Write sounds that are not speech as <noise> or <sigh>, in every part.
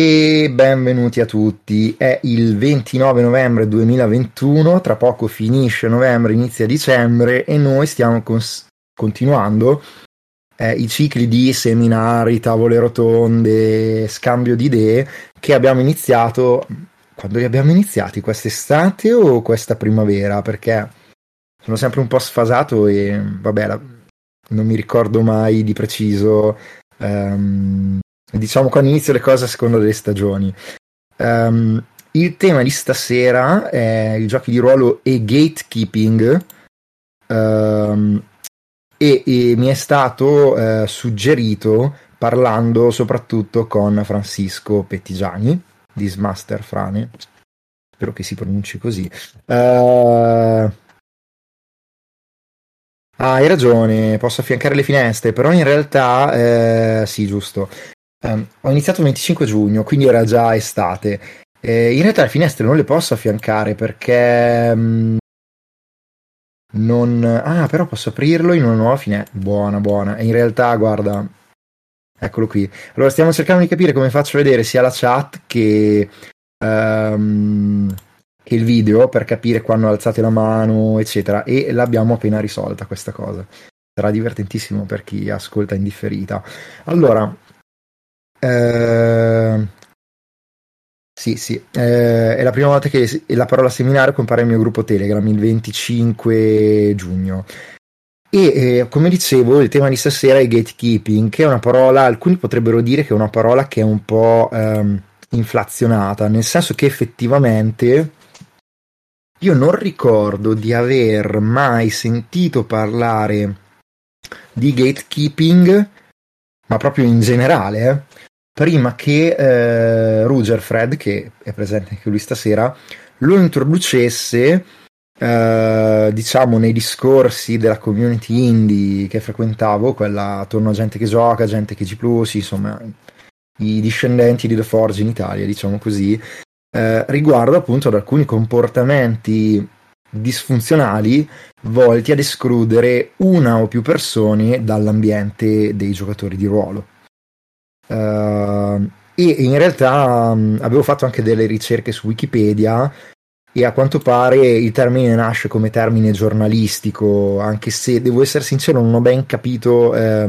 E benvenuti a tutti. È il 29 novembre 2021, tra poco finisce novembre, inizia dicembre e noi stiamo cons- continuando eh, i cicli di seminari, tavole rotonde, scambio di idee che abbiamo iniziato. Quando li abbiamo iniziati? Quest'estate o questa primavera? Perché sono sempre un po' sfasato e vabbè, la, non mi ricordo mai di preciso. Um, diciamo quando inizio le cose a seconda delle stagioni. Um, il tema di stasera è i giochi di ruolo e gatekeeping. Um, e, e, mi è stato uh, suggerito parlando soprattutto con Francisco Pettigiani di Smaster Frane. Spero che si pronunci così. Uh, hai ragione, posso affiancare le finestre, però in realtà, eh, sì, giusto. Um, ho iniziato il 25 giugno, quindi era già estate. Eh, in realtà le finestre non le posso affiancare perché um, non... Ah, però posso aprirlo in una nuova finestra. Buona, buona. E in realtà, guarda, eccolo qui. Allora, stiamo cercando di capire come faccio a vedere sia la chat che... Um, che il video per capire quando alzate la mano, eccetera. E l'abbiamo appena risolta questa cosa. Sarà divertentissimo per chi ascolta in differita. Allora, eh, sì, sì, eh, è la prima volta che la parola seminario compare nel mio gruppo Telegram il 25 giugno. E eh, come dicevo, il tema di stasera è gatekeeping, che è una parola, alcuni potrebbero dire che è una parola che è un po' ehm, inflazionata, nel senso che effettivamente io non ricordo di aver mai sentito parlare di gatekeeping, ma proprio in generale, eh, prima che eh, Ruger Fred, che è presente anche lui stasera, lo introducesse, eh, diciamo, nei discorsi della community indie che frequentavo, quella attorno a gente che gioca, gente che G+, insomma, i discendenti di The Forge in Italia, diciamo così, eh, riguardo appunto ad alcuni comportamenti disfunzionali volti ad escludere una o più persone dall'ambiente dei giocatori di ruolo. Uh, e in realtà um, avevo fatto anche delle ricerche su Wikipedia e a quanto pare il termine nasce come termine giornalistico, anche se devo essere sincero non ho ben capito eh,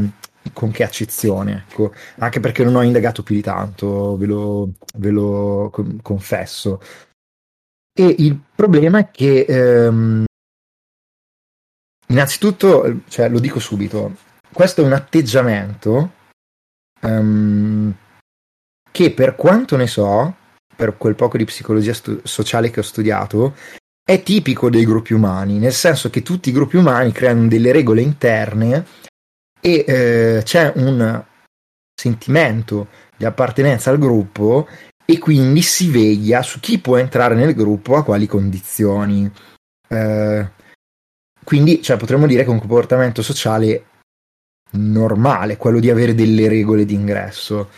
con che accezione, ecco. anche perché non ho indagato più di tanto, ve lo, ve lo confesso. E il problema è che, ehm, innanzitutto, cioè, lo dico subito, questo è un atteggiamento um, che per quanto ne so, per quel poco di psicologia stu- sociale che ho studiato, è tipico dei gruppi umani, nel senso che tutti i gruppi umani creano delle regole interne e eh, c'è un sentimento di appartenenza al gruppo e quindi si veglia su chi può entrare nel gruppo a quali condizioni. Eh, quindi cioè, potremmo dire che un comportamento sociale normale, quello di avere delle regole di ingresso.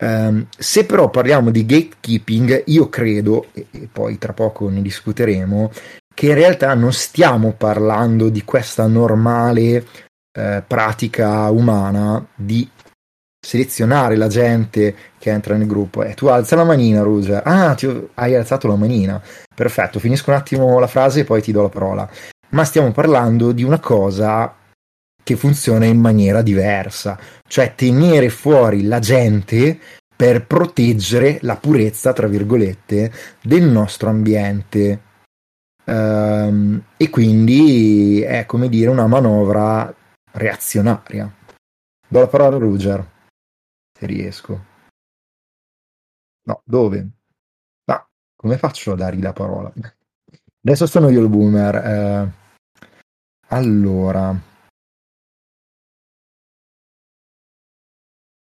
Um, se però parliamo di gatekeeping, io credo, e, e poi tra poco ne discuteremo, che in realtà non stiamo parlando di questa normale eh, pratica umana di selezionare la gente che entra nel gruppo. Eh, tu alza la manina, Ruger. Ah, ti, hai alzato la manina. Perfetto, finisco un attimo la frase e poi ti do la parola. Ma stiamo parlando di una cosa che funziona in maniera diversa, cioè tenere fuori la gente per proteggere la purezza, tra virgolette, del nostro ambiente. Um, e quindi è come dire una manovra reazionaria. Do la parola a Ruger, se riesco. No, dove? Ma come faccio a dargli la parola? Adesso sono io il boomer. Eh, allora.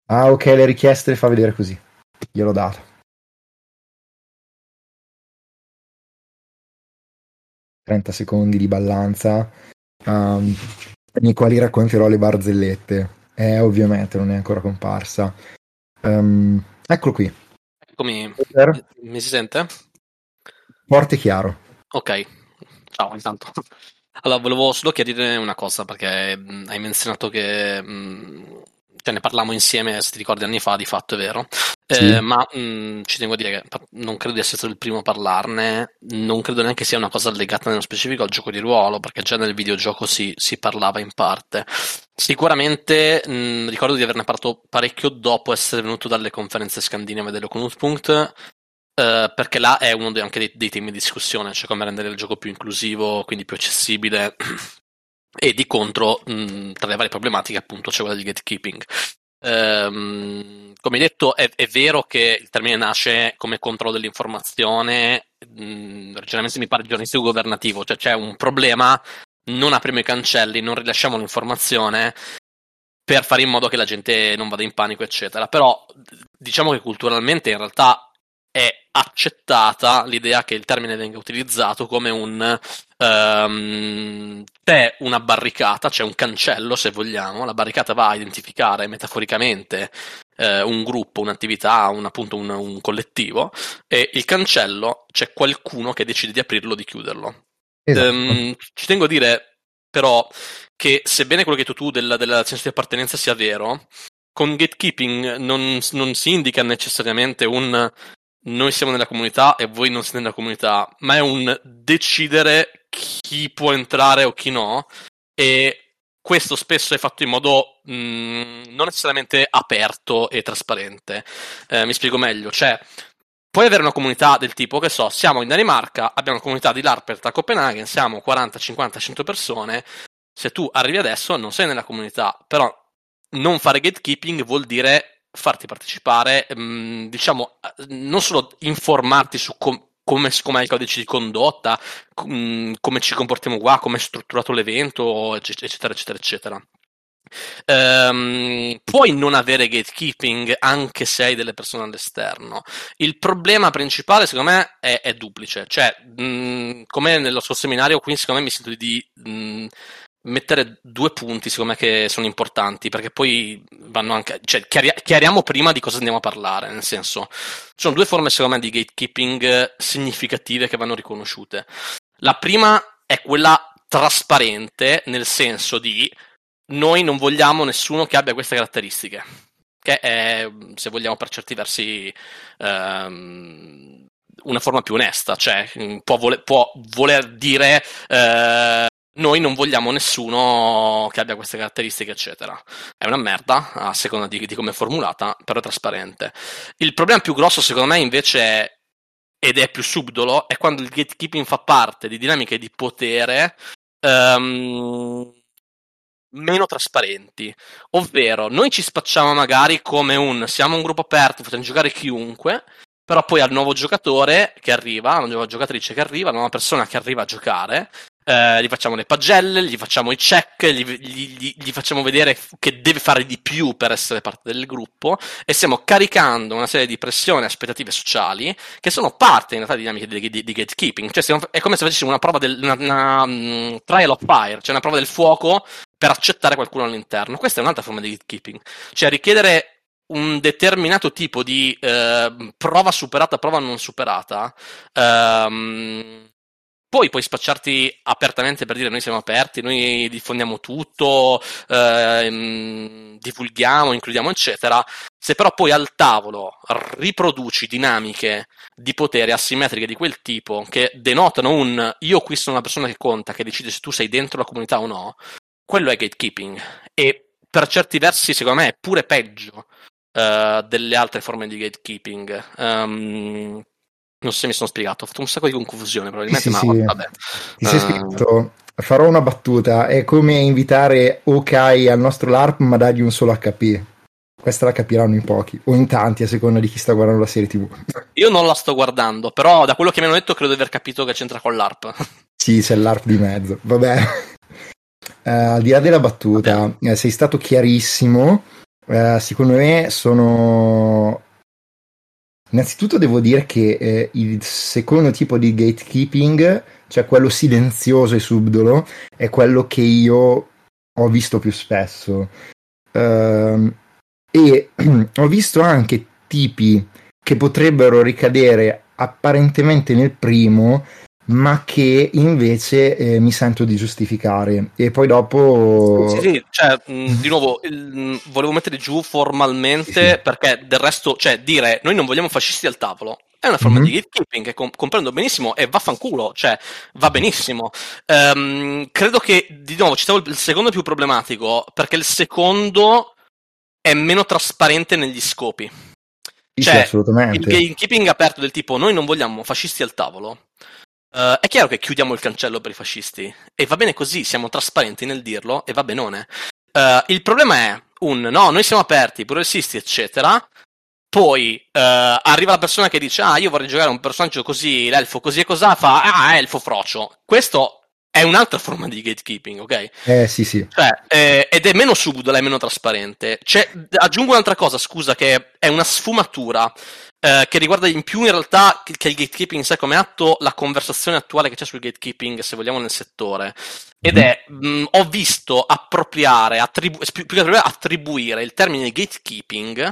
Ah, ok, le richieste le fa vedere così. Gliel'ho dato. Trenta secondi di ballanza. Um, nei quali racconterò le barzellette. Eh, ovviamente non è ancora comparsa. Um, eccolo qui. Eccomi. Mi si sente? Forte e chiaro. Ok. Ciao, intanto. <laughs> Allora, volevo solo chiarire una cosa perché hai menzionato che cioè ne parlavamo insieme, se ti ricordi anni fa, di fatto è vero. Sì. Eh, ma mh, mm, ci tengo a dire che non credo di essere stato il primo a parlarne, non credo neanche sia una cosa legata nello specifico al gioco di ruolo, perché già nel videogioco si, si parlava in parte. Sicuramente mh, mm, ricordo di averne parlato parecchio dopo essere venuto dalle conferenze scandinave dello Knutpunkt, Uh, perché là è uno dei, anche dei, dei, temi di discussione, cioè come rendere il gioco più inclusivo, quindi più accessibile. <clears throat> e di contro, mh, tra le varie problematiche, appunto, c'è quella di gatekeeping. Um, come detto, è, è, vero che il termine nasce come controllo dell'informazione, mh, originalmente mi pare giornalistico governativo, cioè c'è un problema, non apriamo i cancelli, non rilasciamo l'informazione per fare in modo che la gente non vada in panico, eccetera. Però diciamo che culturalmente in realtà è accettata l'idea che il termine venga utilizzato come un um, c'è una barricata, c'è un cancello se vogliamo, la barricata va a identificare metaforicamente eh, un gruppo, un'attività, un, appunto un, un, collettivo e il cancello c'è qualcuno che decide di aprirlo o di chiuderlo. Esatto. Um, ci tengo a dire però che sebbene quello che hai detto tu del, del senso di appartenenza sia vero, con gatekeeping non, non si indica necessariamente un noi siamo nella comunità e voi non siete nella comunità, ma è un decidere chi può entrare o chi no. E questo spesso è fatto in modo mh, mm, non necessariamente aperto e trasparente. Eh, mi spiego meglio, cioè puoi avere una comunità del tipo, che so, siamo in Danimarca, abbiamo una comunità di LARPert a Copenaghen, siamo 40, 50, 100 persone. Se tu arrivi adesso non sei nella comunità, però non fare gatekeeping vuol dire farti partecipare, mh, mm, diciamo, non solo informarti su com- come, come è il codice di condotta, com- come ci comportiamo qua, come è strutturato l'evento, eccetera, eccetera, eccetera. Um, puoi non avere gatekeeping anche se hai delle persone all'esterno. Il problema principale, secondo me, è, è duplice. Cioè, mh, come nello suo seminario, qui secondo me mi sento di mh, mettere due punti, secondo me, che sono importanti, perché poi vanno anche. Cioè, chiari- chiariamo prima di cosa andiamo a parlare, nel senso, ci sono due forme, secondo me, di gatekeeping significative che vanno riconosciute. La prima è quella trasparente, nel senso di noi non vogliamo nessuno che abbia queste caratteristiche, che è, se vogliamo, per certi versi. Um, una forma più onesta, cioè può, voler, può voler dire eh, noi non vogliamo nessuno che abbia queste caratteristiche, eccetera. È una merda, a seconda di, di come è formulata, però è trasparente. Il problema più grosso, secondo me, invece è, ed è più subdolo, è quando il gatekeeping fa parte di dinamiche di potere um, meno trasparenti. Ovvero, noi ci spacciamo magari come un siamo un gruppo aperto, facciamo giocare chiunque, però poi al nuovo giocatore che arriva, alla nuova giocatrice che arriva, alla nuova persona che arriva a giocare, eh, gli facciamo le pagelle, gli facciamo i check, gli, gli, gli, facciamo vedere che deve fare di più per essere parte del gruppo e stiamo caricando una serie di pressioni e aspettative sociali che sono parte in realtà di dinamiche di, di, di gatekeeping. Cioè stiamo, è come se facessimo una prova del una, una um, trial of fire, cioè una prova del fuoco per accettare qualcuno all'interno. Questa è un'altra forma di gatekeeping, cioè richiedere un determinato tipo di eh, prova superata, prova non superata. Ehm, poi puoi spacciarti apertamente per dire noi siamo aperti, noi diffondiamo tutto, ehm, divulghiamo, includiamo, eccetera. Se però poi al tavolo riproduci dinamiche di potere asimmetriche di quel tipo che denotano un io qui sono una persona che conta, che decide se tu sei dentro la comunità o no, quello è gatekeeping. E per certi versi, secondo me, è pure peggio uh, delle altre forme di gatekeeping. Um, non so se mi sono spiegato, ho fatto un sacco di confusione probabilmente, sì, ma sì. vabbè. Ti sei uh... spiegato, farò una battuta, è come invitare Okai al nostro LARP ma dargli un solo HP. Questa la capiranno in pochi, o in tanti, a seconda di chi sta guardando la serie TV. Io non la sto guardando, però da quello che mi hanno detto credo di aver capito che c'entra con l'ARP. <laughs> Sì, c'è l'ARP di mezzo, vabbè. Uh, al di là della battuta, eh, sei stato chiarissimo. Uh, secondo me sono Innanzitutto devo dire che eh, il secondo tipo di gatekeeping, cioè quello silenzioso e subdolo, è quello che io ho visto più spesso. Uh, e <clears throat> ho visto anche tipi che potrebbero ricadere apparentemente nel primo, ma che invece eh, mi sento di giustificare e poi dopo sì, sì, cioè, mh, di nuovo il, volevo mettere giù formalmente sì. perché del resto cioè dire noi non vogliamo fascisti al tavolo è una forma mm-hmm. di gatekeeping che com- comprendo benissimo e vaffanculo, cioè va benissimo. Um, credo che, di nuovo, citavo il secondo più problematico perché il secondo è meno trasparente negli scopi. Sì, cioè, assolutamente. il gatekeeping aperto del tipo noi non vogliamo fascisti al tavolo. Uh, è chiaro che chiudiamo il cancello per i fascisti e va bene così, siamo trasparenti nel dirlo e va benone. Uh, il problema è un no, noi siamo aperti, progressisti, eccetera, poi uh, arriva la persona che dice: Ah, io vorrei giocare un personaggio così, l'elfo così e cos'ha, fa Ah, elfo frocio. Questo è un'altra forma di gatekeeping, ok? Eh, sì, sì. Cioè, eh, ed è meno subdola, è meno trasparente. C'è, aggiungo un'altra cosa, scusa, che è una sfumatura. Eh, che riguarda in più in realtà che il gatekeeping in sé come atto la conversazione attuale che c'è sul gatekeeping, se vogliamo, nel settore. Ed mm-hmm. è, mh, ho visto appropriare, attribu- più che attribuire il termine gatekeeping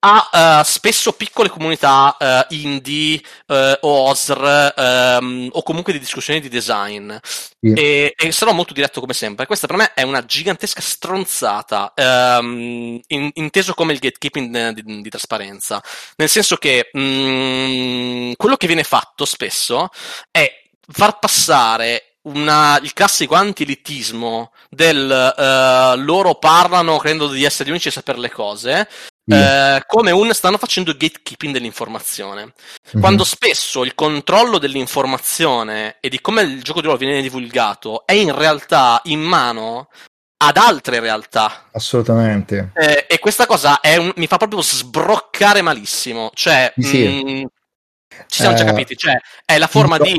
ha uh, spesso piccole comunità uh, indie uh, o OSR um, o comunque di discussioni di design. Yeah. e, e, sarò molto diretto come sempre. Questa per me è una gigantesca stronzata um, in, inteso come il gatekeeping di, di trasparenza. Nel senso che um, quello che viene fatto spesso è far passare una, il classico anti-elitismo del uh, loro parlano credendo di essere gli unici a sapere le cose eh, come un stanno facendo gatekeeping dell'informazione. Mm-hmm. Quando spesso il controllo dell'informazione e di come il gioco di ruolo viene divulgato è in realtà in mano ad altre realtà. Assolutamente. Eh, e questa cosa un, mi fa proprio sbroccare malissimo. Cioè, sì. mh, mm, ci siamo eh, già capiti, cioè è la forma di.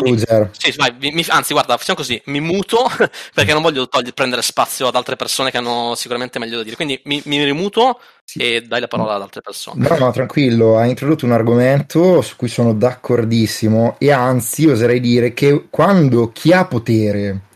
Sì, vai, mi, anzi, guarda, facciamo così: mi muto <laughs> perché non voglio togliere, prendere spazio ad altre persone che hanno sicuramente meglio da dire. Quindi mi, mi rimuto sì. e dai la parola ad altre persone. No, no, tranquillo, hai introdotto un argomento su cui sono d'accordissimo e anzi oserei dire che quando chi ha potere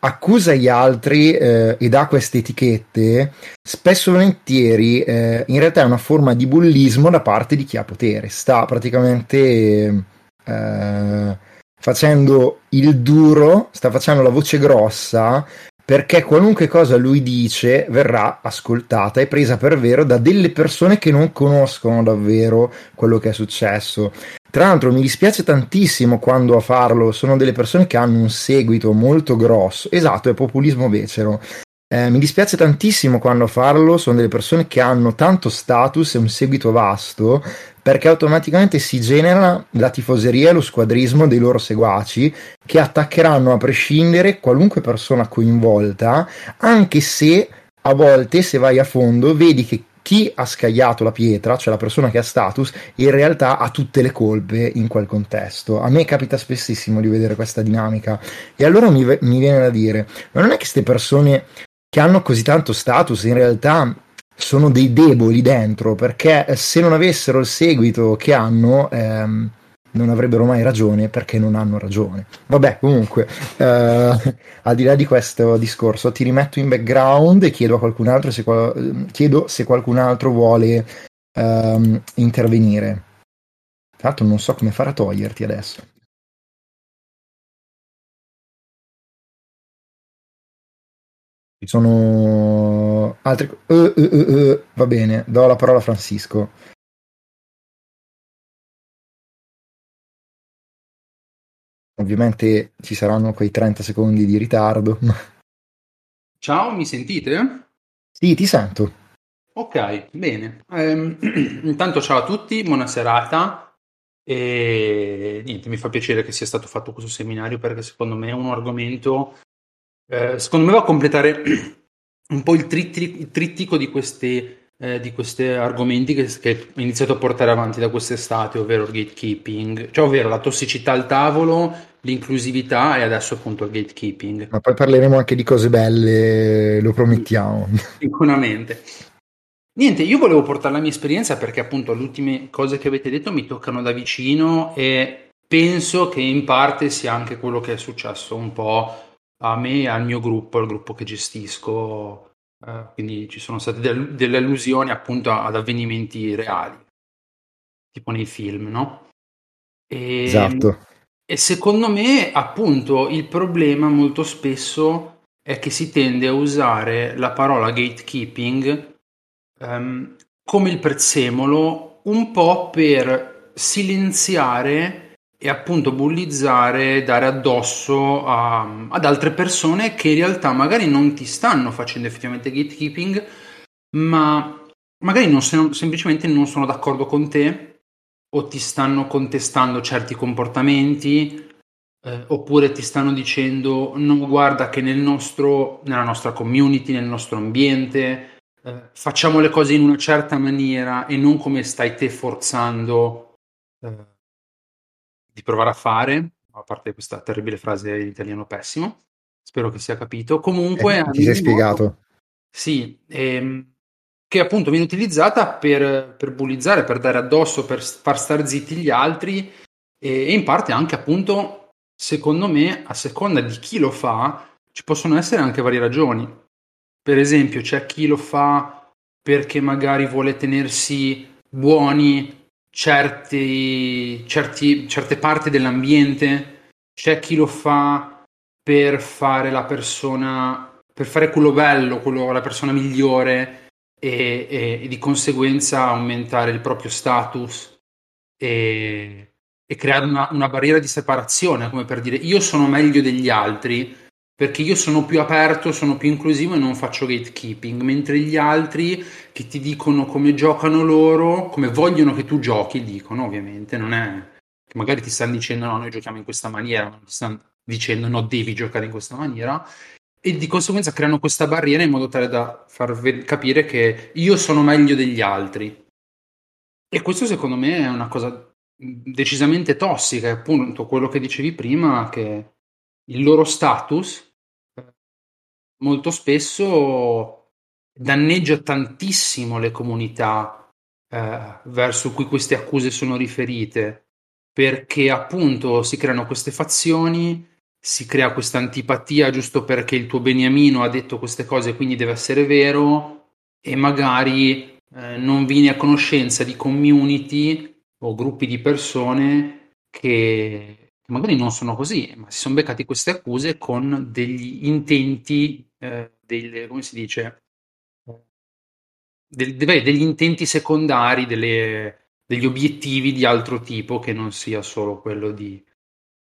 accusa gli altri eh, e dà queste etichette, spesso e volentieri eh, in realtà è una forma di bullismo da parte di chi ha potere. Sta praticamente eh, facendo il duro, sta facendo la voce grossa perché qualunque cosa lui dice verrà ascoltata e presa per vero da delle persone che non conoscono davvero quello che è successo. Tra l'altro mi dispiace tantissimo quando a farlo sono delle persone che hanno un seguito molto grosso. Esatto, è populismo becero. Eh, mi dispiace tantissimo quando a farlo sono delle persone che hanno tanto status e un seguito vasto perché automaticamente si genera la tifoseria e lo squadrismo dei loro seguaci che attaccheranno a prescindere qualunque persona coinvolta anche se a volte se vai a fondo vedi che chi ha scagliato la pietra, cioè la persona che ha status, in realtà ha tutte le colpe in quel contesto. A me capita spessissimo di vedere questa dinamica e allora mi, mi viene da dire, ma non è che queste persone che hanno così tanto status in realtà sono dei deboli dentro, perché se non avessero il seguito che hanno... Ehm, non avrebbero mai ragione perché non hanno ragione. Vabbè, comunque, eh, al di là di questo discorso, ti rimetto in background e chiedo a qualcun altro se, chiedo se qualcun altro vuole um, intervenire. Tra l'altro non so come fare a toglierti adesso. Ci sono altri... Uh, uh, uh, va bene, do la parola a Francisco. Ovviamente ci saranno quei 30 secondi di ritardo. Ciao, mi sentite? Sì, ti sento. Ok, bene. Um, <clears throat> intanto ciao a tutti, buona serata. E niente, mi fa piacere che sia stato fatto questo seminario perché secondo me è un argomento, eh, secondo me va a completare <clears throat> un po' il, tritti, il trittico di questi eh, di questi argomenti che, che ho iniziato a portare avanti da quest'estate, ovvero il gatekeeping, cioè ovvero la tossicità al tavolo, l'inclusività e adesso appunto il gatekeeping. Ma poi parleremo anche di cose belle, lo promettiamo. <laughs> Sicuramente. Niente, io volevo portare la mia esperienza perché appunto le ultime cose che avete detto mi toccano da vicino e penso che in parte sia anche quello che è successo un po' a me e al mio gruppo, al gruppo che gestisco Uh, quindi ci sono state del, delle allusioni appunto ad avvenimenti reali, tipo nei film, no? E, esatto. e secondo me, appunto, il problema molto spesso è che si tende a usare la parola gatekeeping um, come il prezzemolo un po' per silenziare e appunto bullizzare, dare addosso a, ad altre persone che in realtà magari non ti stanno facendo effettivamente gatekeeping, ma magari non sono, semplicemente non sono d'accordo con te o ti stanno contestando certi comportamenti eh, oppure ti stanno dicendo no guarda che nel nostro, nella nostra community, nel nostro ambiente eh, facciamo le cose in una certa maniera e non come stai te forzando eh, di provare a fare, a parte questa terribile frase in italiano pessimo, spero che sia capito. Comunque... Eh, ti sei spiegato. Sì, ehm, che appunto viene utilizzata per, per bullizzare, per dare addosso, per far star zitti gli altri e, e in parte anche appunto, secondo me, a seconda di chi lo fa, ci possono essere anche varie ragioni. Per esempio, c'è chi lo fa perché magari vuole tenersi buoni certi, certi, certe parti dell'ambiente, c'è chi lo fa per fare la persona, per fare quello bello, quello, la persona migliore e, e, e di conseguenza aumentare il proprio status e, e creare una, una, barriera di separazione, come per dire io sono meglio degli altri perché io sono più aperto, sono più inclusivo e non faccio gatekeeping, mentre gli altri che ti dicono come giocano loro, come vogliono che tu giochi, dicono ovviamente, non è che magari ti stanno dicendo no, noi giochiamo in questa maniera, non ti stanno dicendo no, devi giocare in questa maniera, e di conseguenza creano questa barriera in modo tale da far capire che io sono meglio degli altri. E questo secondo me è una cosa decisamente tossica, è appunto quello che dicevi prima, che il loro status molto spesso danneggia tantissimo le comunità eh, verso cui queste accuse sono riferite, perché appunto si creano queste fazioni si crea questa antipatia giusto perché il tuo beniamino ha detto queste cose, quindi deve essere vero, e magari eh, non vieni a conoscenza di community o gruppi di persone che magari non sono così, ma si sono beccati queste accuse con degli intenti, eh, delle, come si dice, del, degli intenti secondari, delle, degli obiettivi di altro tipo che non sia solo quello di,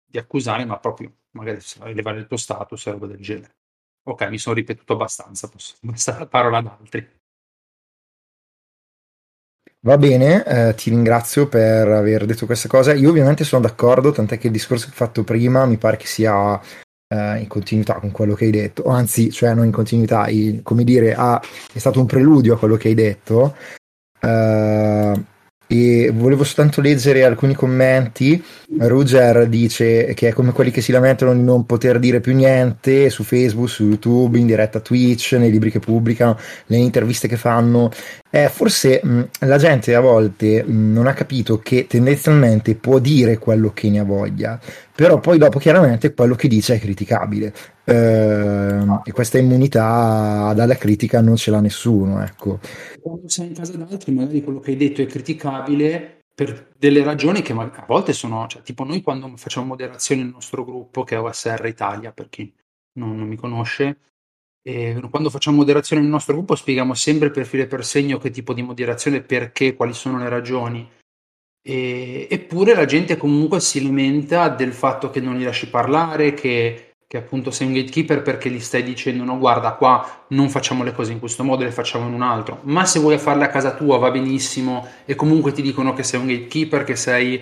di accusare, ma proprio magari elevare il tuo status e roba del genere. Ok, mi sono ripetuto abbastanza, posso passare la parola ad altri. Va bene, eh, ti ringrazio per aver detto questa cosa. Io ovviamente sono d'accordo, tant'è che il discorso che ho fatto prima mi pare che sia eh, in continuità con quello che hai detto, anzi, cioè non in continuità, in, come dire, ha, è stato un preludio a quello che hai detto. Uh, e volevo soltanto leggere alcuni commenti. Ruger dice che è come quelli che si lamentano di non poter dire più niente su Facebook, su YouTube, in diretta Twitch, nei libri che pubblicano, nelle interviste che fanno. Eh, forse mh, la gente a volte mh, non ha capito che tendenzialmente può dire quello che ne ha voglia, però poi dopo chiaramente quello che dice è criticabile. Eh, e questa immunità dalla critica non ce l'ha nessuno. Ecco. Quando sei in casa d'altri, magari quello che hai detto è criticabile per delle ragioni che a volte sono, cioè, tipo noi quando facciamo moderazione nel nostro gruppo, che è OSR Italia, per chi non, non mi conosce, e quando facciamo moderazione nel nostro gruppo spieghiamo sempre per filo e per segno che tipo di moderazione, perché, quali sono le ragioni. E, eppure la gente comunque si lamenta del fatto che non li lasci parlare, che che appunto sei un gatekeeper perché gli stai dicendo no guarda qua non facciamo le cose in questo modo le facciamo in un altro ma se vuoi farle a casa tua va benissimo e comunque ti dicono che sei un gatekeeper che sei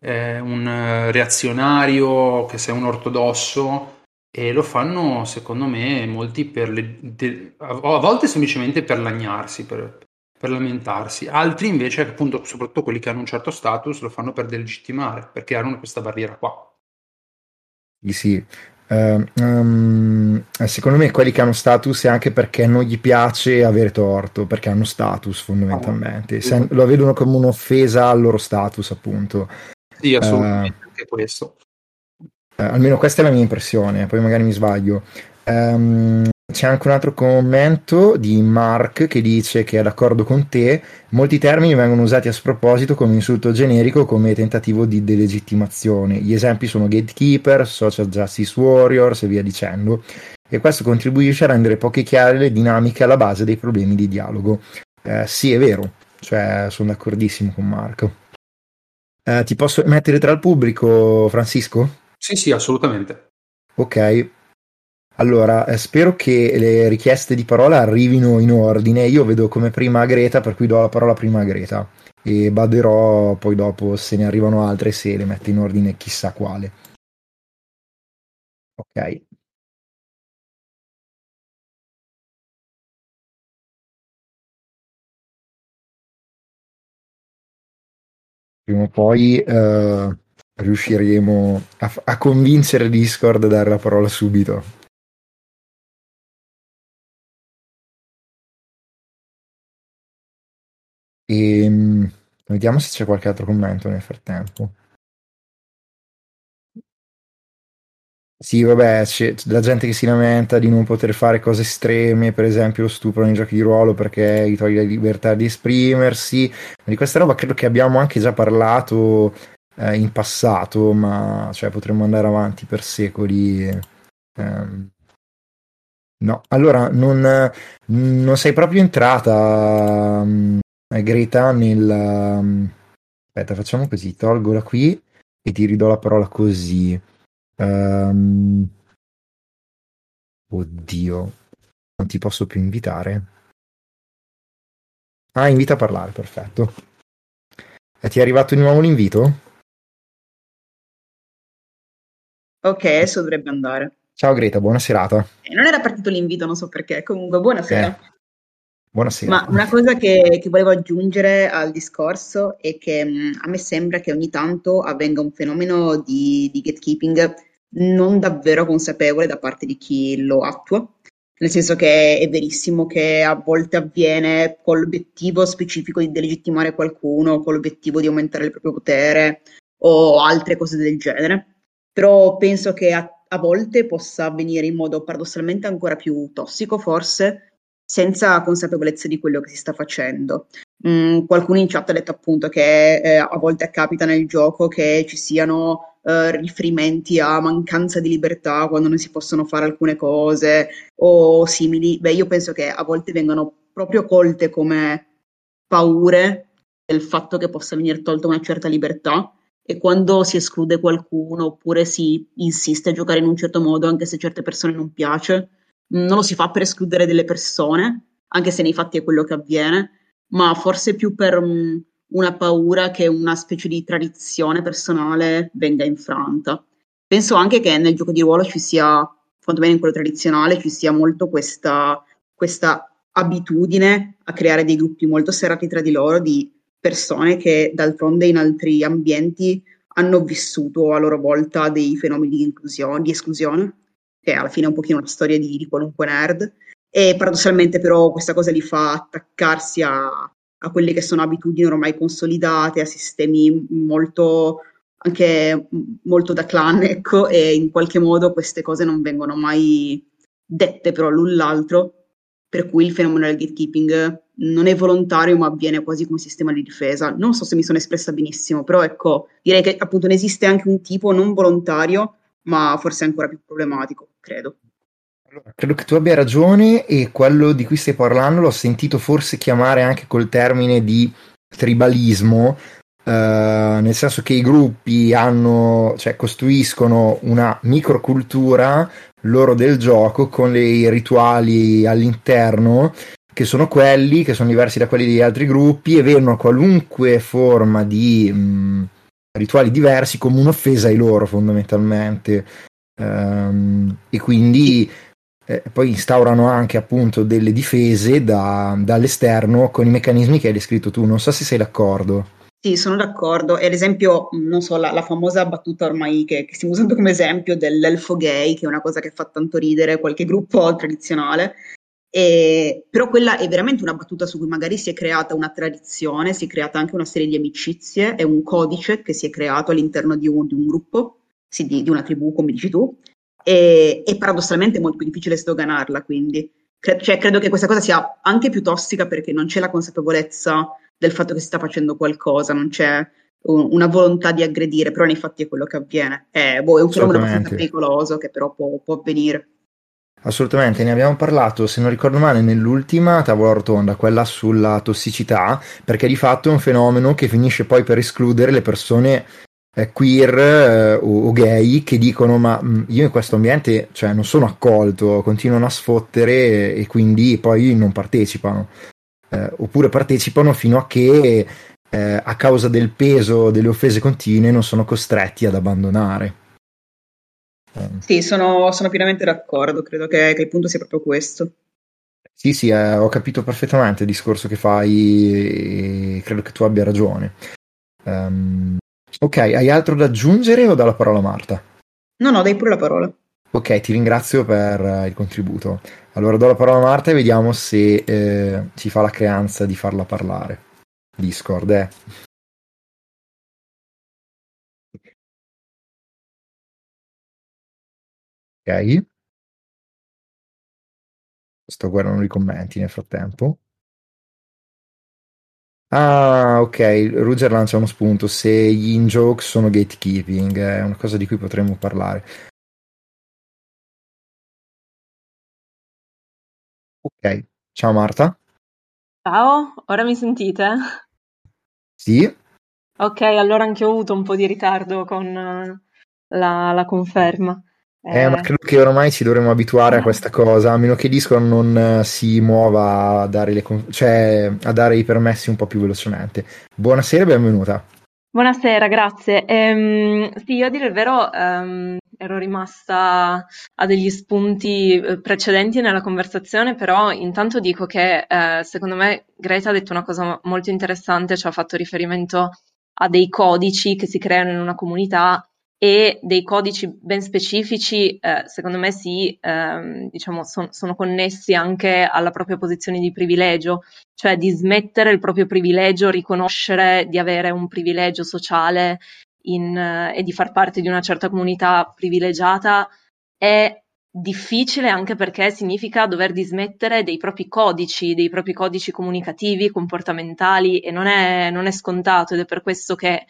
eh, un reazionario che sei un ortodosso e lo fanno secondo me molti per le, de, a volte semplicemente per lagnarsi per, per lamentarsi. Altri invece appunto soprattutto quelli che hanno un certo status lo fanno per delegittimare perché hanno questa barriera qua. Sì, Uh, um, secondo me quelli che hanno status è anche perché non gli piace avere torto, perché hanno status fondamentalmente, Se, lo vedono come un'offesa al loro status appunto. Sì, assolutamente, uh, anche questo. Uh, almeno questa è la mia impressione, poi magari mi sbaglio. Um, c'è anche un altro commento di Mark che dice che è d'accordo con te, molti termini vengono usati a sproposito come insulto generico come tentativo di delegittimazione. Gli esempi sono gatekeeper, social justice warriors e via dicendo. E questo contribuisce a rendere poche chiare le dinamiche alla base dei problemi di dialogo. Eh, sì, è vero, cioè sono d'accordissimo con Marco. Eh, ti posso mettere tra il pubblico, Francisco? Sì, sì, assolutamente. Ok, allora, eh, spero che le richieste di parola arrivino in ordine. Io vedo come prima Greta, per cui do la parola prima a Greta e baderò poi dopo se ne arrivano altre se le metto in ordine chissà quale. Ok. Prima o poi eh, riusciremo a, a convincere Discord a dare la parola subito. E ehm, vediamo se c'è qualche altro commento nel frattempo. Sì, vabbè, c'è la gente che si lamenta di non poter fare cose estreme, per esempio lo stupro nei giochi di ruolo perché gli toglie la libertà di esprimersi. Di questa roba credo che abbiamo anche già parlato eh, in passato, ma cioè, potremmo andare avanti per secoli. Ehm, no, allora non, non sei proprio entrata eh, Greta nel... Um, aspetta, facciamo così, tolgola qui e ti ridò la parola così. Um, oddio, non ti posso più invitare. Ah, invita a parlare, perfetto. E ti è arrivato di nuovo l'invito? Ok, adesso dovrebbe andare. Ciao Greta, buona serata. Eh, non era partito l'invito, non so perché. Comunque, buonasera. Eh. Buonasera. Ma una cosa che, che volevo aggiungere al discorso è che mh, a me sembra che ogni tanto avvenga un fenomeno di, di gatekeeping non davvero consapevole da parte di chi lo attua. Nel senso che è verissimo che a volte avviene con l'obiettivo specifico di delegittimare qualcuno, con l'obiettivo di aumentare il proprio potere o altre cose del genere. Però penso che a, a volte possa avvenire in modo paradossalmente ancora più tossico, forse, senza consapevolezza di quello che si sta facendo. Mm, qualcuno in chat ha detto appunto che eh, a volte capita nel gioco che ci siano eh, riferimenti a mancanza di libertà quando non si possono fare alcune cose o simili. Beh, io penso che a volte vengano proprio colte come paure del fatto che possa venire tolta una certa libertà e quando si esclude qualcuno oppure si insiste a giocare in un certo modo anche se certe persone non piace, non lo si fa per escludere delle persone, anche se nei fatti è quello che avviene, ma forse più per um, una paura che una specie di tradizione personale venga infranta. Penso anche che nel gioco di ruolo ci sia, quantomeno in quello tradizionale, ci sia molto questa, questa abitudine a creare dei gruppi molto serrati tra di loro di persone che d'altronde in altri ambienti hanno vissuto a loro volta dei fenomeni di di esclusione che alla fine è un pochino una storia di, di qualunque nerd, e paradossalmente però questa cosa li fa attaccarsi a, a quelle che sono abitudini ormai consolidate, a sistemi molto anche molto da clan, <laughs> ecco, e in qualche modo queste cose non vengono mai dette però l'un l'altro, per cui il fenomeno del gatekeeping non è volontario ma avviene quasi come sistema di difesa. Non so se mi sono espressa benissimo, però ecco, direi che appunto ne esiste anche un tipo non volontario ma forse ancora più problematico, credo. Allora, credo che tu abbia ragione e quello di cui stai parlando l'ho sentito forse chiamare anche col termine di tribalismo, eh, nel senso che i gruppi hanno, cioè, costruiscono una microcultura loro del gioco con dei rituali all'interno che sono quelli che sono diversi da quelli degli altri gruppi e vedono qualunque forma di mh, rituali diversi come un'offesa ai loro fondamentalmente. Um, e quindi eh, poi instaurano anche appunto delle difese da, dall'esterno con i meccanismi che hai descritto tu. Non so se sei d'accordo. Sì, sono d'accordo. E ad esempio, non so, la, la famosa battuta ormai che, che, stiamo usando come esempio dell'elfo gay, che è una cosa che fa tanto ridere qualche gruppo tradizionale, e, però quella è veramente una battuta su cui magari si è creata una tradizione, si è creata anche una serie di amicizie, è un codice che si è creato all'interno di un, di un gruppo, sì, di, di, una tribù, come dici tu, e, e paradossalmente è molto più difficile sdoganarla, quindi Cre- cioè, credo che questa cosa sia anche più tossica perché non c'è la consapevolezza del fatto che si sta facendo qualcosa, non c'è un- una volontà di aggredire, però nei fatti è quello che avviene. È, boh, è un fenomeno abbastanza pericoloso che però può, può avvenire. Assolutamente, ne abbiamo parlato, se non ricordo male, nell'ultima tavola rotonda, quella sulla tossicità, perché di fatto è un fenomeno che finisce poi per escludere le persone eh, queer eh, o, o, gay che dicono ma mm, io in questo ambiente cioè, non sono accolto, continuano a sfottere e, e quindi poi non partecipano. Eh, oppure partecipano fino a che eh, a causa del peso delle offese continue non sono costretti ad abbandonare. Sì, sono, sono pienamente d'accordo, credo che, che, il punto sia proprio questo. Sì, sì, eh, ho capito perfettamente il discorso che fai e credo che tu abbia ragione. Um, ok, hai altro da aggiungere o dalla parola Marta? No, no, dai pure la parola. Ok, ti ringrazio per uh, il contributo. Allora do la parola a Marta e vediamo se eh, ci fa la creanza di farla parlare. Discord, eh. Ok. Sto guardando i commenti nel frattempo. Ah, ok. Ruger lancia uno spunto. Se gli in-joke sono gatekeeping, è una cosa di cui potremmo parlare. Ok. Ciao Marta. Ciao, ora mi sentite? Sì. Ok, allora anche ho avuto un po' di ritardo con eh, la, la conferma. Eh, ma credo che ormai ci dovremmo abituare a questa cosa, a meno che Discord non eh, si muova a dare, le, cioè, a dare i permessi un po' più velocemente. Buonasera e benvenuta. Buonasera, grazie. Ehm, sì, io a dire il vero ehm, ero rimasta a degli spunti eh, precedenti nella conversazione, però intanto dico che eh, secondo me Greta ha detto una cosa molto interessante, cioè ha fatto riferimento a dei codici che si creano in una comunità e dei codici ben specifici, eh, secondo me sì, ehm, diciamo, son, sono connessi anche alla propria posizione di privilegio, cioè di smettere il proprio privilegio, riconoscere di avere un privilegio sociale in, eh, e di far parte di una certa comunità privilegiata è difficile anche perché significa dover dismettere dei propri codici, dei propri codici comunicativi, comportamentali e non è, non è scontato ed è per questo che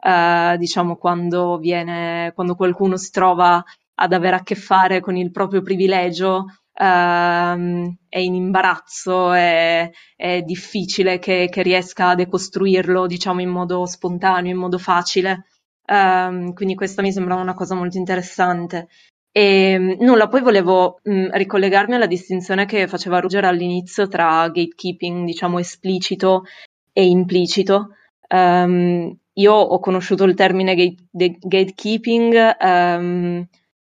eh, diciamo, quando viene, quando qualcuno si trova ad avere a che fare con il proprio privilegio, ehm, è in imbarazzo, è, è difficile che, che, riesca a decostruirlo, diciamo, in modo spontaneo, in modo facile. Um, quindi questa mi sembra una cosa molto interessante. E nulla, poi volevo mh, ricollegarmi alla distinzione che faceva Ruggero all'inizio tra gatekeeping, diciamo, esplicito e implicito. Um, io ho conosciuto il termine gate, gatekeeping um,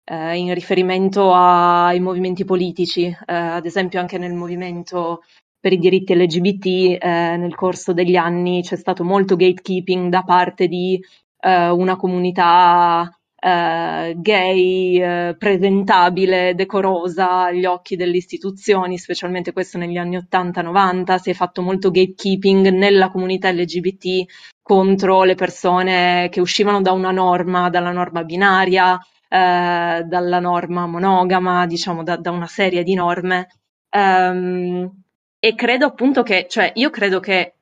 eh, in riferimento ai movimenti politici, eh, ad esempio anche nel movimento per i diritti LGBT eh, nel corso degli anni c'è stato molto gatekeeping da parte di eh, una comunità eh, gay, eh, presentabile, decorosa agli occhi delle istituzioni, specialmente questo negli anni 80-90, si è fatto molto gatekeeping nella comunità LGBT contro le persone che uscivano da una norma, dalla norma binaria, eh, dalla norma monogama, diciamo da, da una serie di norme. Um, e credo appunto che, cioè io credo che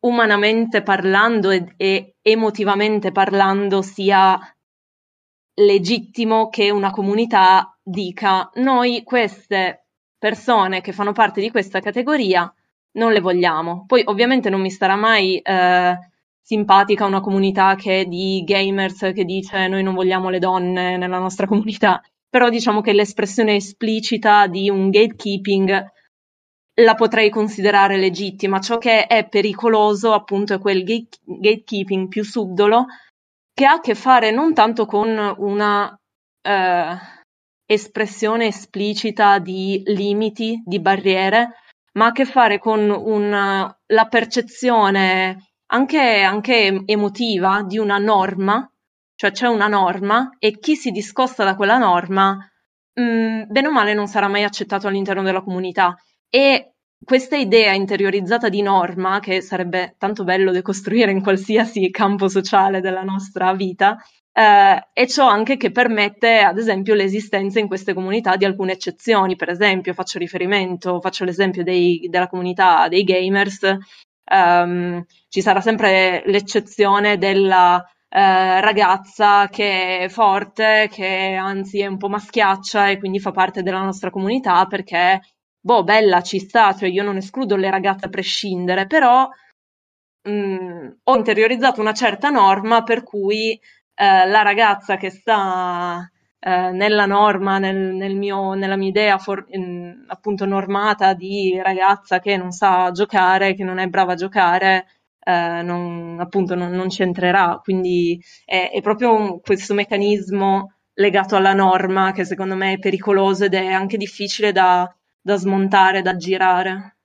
umanamente parlando e, e emotivamente parlando sia legittimo che una comunità dica noi queste persone che fanno parte di questa categoria non le vogliamo. Poi ovviamente non mi starà mai eh, simpatica una comunità che è di gamers che dice noi non vogliamo le donne nella nostra comunità, però diciamo che l'espressione esplicita di un gatekeeping la potrei considerare legittima. Ciò che è pericoloso appunto è quel gate- gatekeeping più subdolo che ha a che fare non tanto con una eh, espressione esplicita di limiti, di barriere, ma ha a che fare con una, la percezione anche, anche emotiva di una norma, cioè c'è una norma e chi si discosta da quella norma, mh, mm, bene o male, non sarà mai accettato all'interno della comunità. E questa idea interiorizzata di norma, che sarebbe tanto bello decostruire in qualsiasi campo sociale della nostra vita, eh, e ciò anche che permette, ad esempio, l'esistenza in queste comunità di alcune eccezioni. Per esempio, faccio riferimento, faccio l'esempio dei, della comunità dei gamers, um, ci sarà sempre l'eccezione della eh, ragazza che è forte, che anzi è un po' maschiaccia e quindi fa parte della nostra comunità perché, boh, bella, ci sta, cioè io non escludo le ragazze a prescindere, però mh, mm, ho interiorizzato una certa norma per cui eh, la ragazza che sta eh, nella norma, nel, nel mio, nella mia idea for, in, appunto normata di ragazza che non sa giocare, che non è brava a giocare, eh, non, appunto non, non, entrerà. Quindi è, è proprio un, questo meccanismo legato alla norma che secondo me è pericoloso ed è anche difficile da, da smontare, da girare.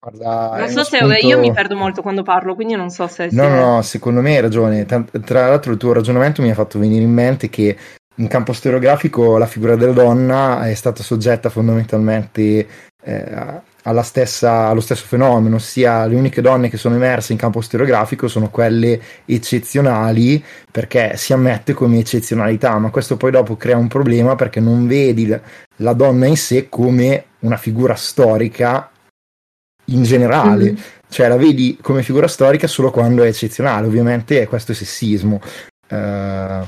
Guarda, non so se spunto... io mi perdo molto quando parlo, quindi non so se... No, no, secondo me hai ragione. Tra l'altro il tuo ragionamento mi ha fatto venire in mente che in campo stereografico la figura della donna è stata soggetta fondamentalmente eh, stessa, allo stesso fenomeno, ossia le uniche donne che sono emerse in campo stereografico sono quelle eccezionali perché si ammette come eccezionalità, ma questo poi dopo crea un problema perché non vedi la donna in sé come una figura storica in generale, mm-hmm. cioè la vedi come figura storica solo quando è eccezionale, ovviamente questo è sessismo. Uh,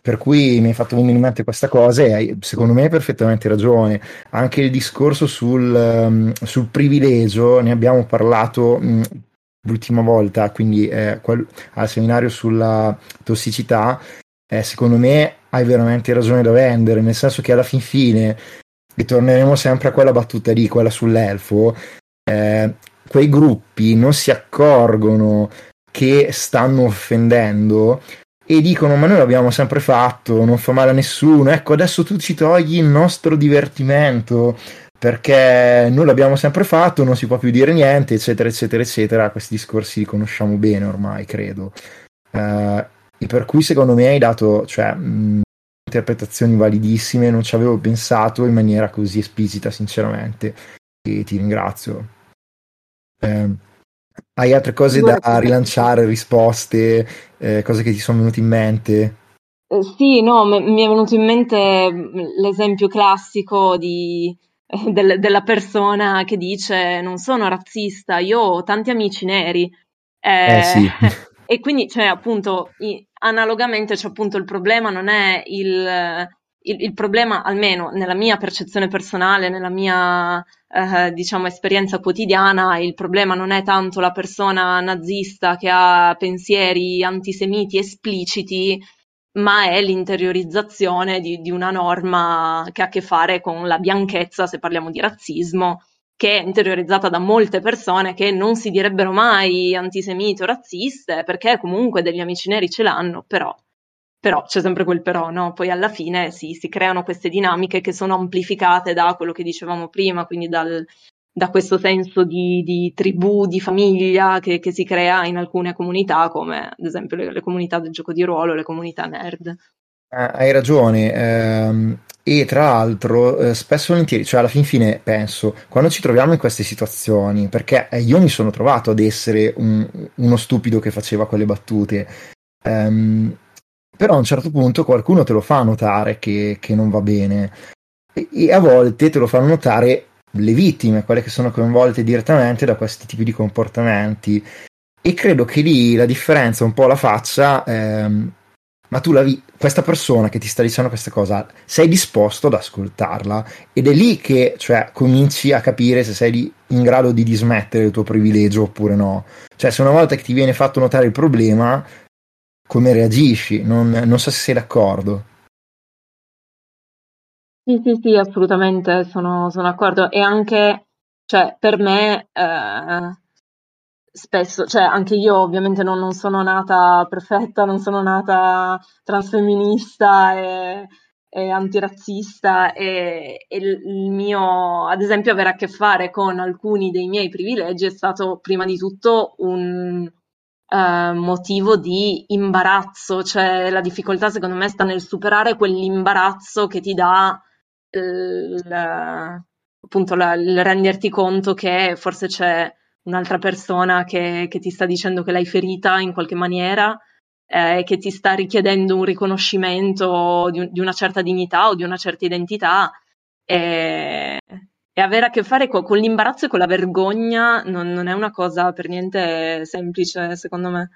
per cui mi hai fatto venire in mente questa cosa e hai, secondo me hai perfettamente ragione. Anche il discorso sul, um, sul privilegio, ne abbiamo parlato um, l'ultima volta, quindi eh, quel, al seminario sulla tossicità, eh, secondo me hai veramente ragione da vendere, nel senso che alla fin fine, e torneremo sempre a quella battuta lì, quella sull'elfo, eh, quei gruppi non si accorgono che stanno offendendo e dicono ma noi l'abbiamo sempre fatto, non fa male a nessuno, ecco adesso tu ci togli il nostro divertimento perché noi l'abbiamo sempre fatto, non si può più dire niente, eccetera, eccetera, eccetera. Questi discorsi li conosciamo bene ormai, credo. Uh, e per cui secondo me hai dato, cioè, mh, interpretazioni validissime, non ci avevo pensato in maniera così esplicita, sinceramente, e ti ringrazio. Eh, hai altre cose da rilanciare, risposte, eh, cose che ti sono venute in mente? Eh, sì, no, m- mi è venuto in mente mm, l'esempio classico di, eh, del- della persona che dice non sono razzista, io ho tanti amici neri. Eh, sì. <laughs> e quindi, cioè, appunto, i- analogamente, cioè, appunto, il problema non è il, il, il problema, almeno nella mia percezione personale, nella mia eh, diciamo esperienza quotidiana, il problema non è tanto la persona nazista che ha pensieri antisemiti espliciti, ma è l'interiorizzazione di, di una norma che ha a che fare con la bianchezza, se parliamo di razzismo, che è interiorizzata da molte persone che non si direbbero mai antisemite o razziste, perché comunque degli amici neri ce l'hanno, però però c'è sempre quel però, no? Poi alla fine sì, si creano queste dinamiche che sono amplificate da quello che dicevamo prima, quindi dal, da questo senso di, di tribù, di famiglia che, che, si crea in alcune comunità, come ad esempio le, le comunità del gioco di ruolo, le comunità nerd. Eh, hai ragione, ehm, e tra l'altro eh, spesso e volentieri, cioè alla fin fine penso, quando ci troviamo in queste situazioni, perché eh, io mi sono trovato ad essere un, uno stupido che faceva quelle battute, ehm, però a un certo punto qualcuno te lo fa notare che, che non va bene. E, e, a volte te lo fanno notare le vittime, quelle che sono coinvolte direttamente da questi tipi di comportamenti. E credo che lì la differenza un po' la faccia ehm, ma tu la vi- questa persona che ti sta dicendo questa cosa sei disposto ad ascoltarla? Ed è lì che cioè, cominci a capire se sei in grado di dismettere il tuo privilegio oppure no. Cioè se una volta che ti viene fatto notare il problema come reagisci, non, non so se sei d'accordo. Sì, sì, sì, assolutamente sono, sono d'accordo. E anche, cioè, per me, eh, spesso, cioè, anche io ovviamente non, non, sono nata perfetta, non sono nata transfemminista e, e antirazzista e, e il mio, ad esempio, avere a che fare con alcuni dei miei privilegi è stato prima di tutto un, eh, motivo di imbarazzo, cioè la difficoltà secondo me sta nel superare quell'imbarazzo che ti dà il, appunto la, il renderti conto che forse c'è un'altra persona che, che, ti sta dicendo che l'hai ferita in qualche maniera eh, che ti sta richiedendo un riconoscimento di, un, di, una certa dignità o di una certa identità e, e avere a che fare con, con l'imbarazzo e con la vergogna non, non, è una cosa per niente semplice, secondo me.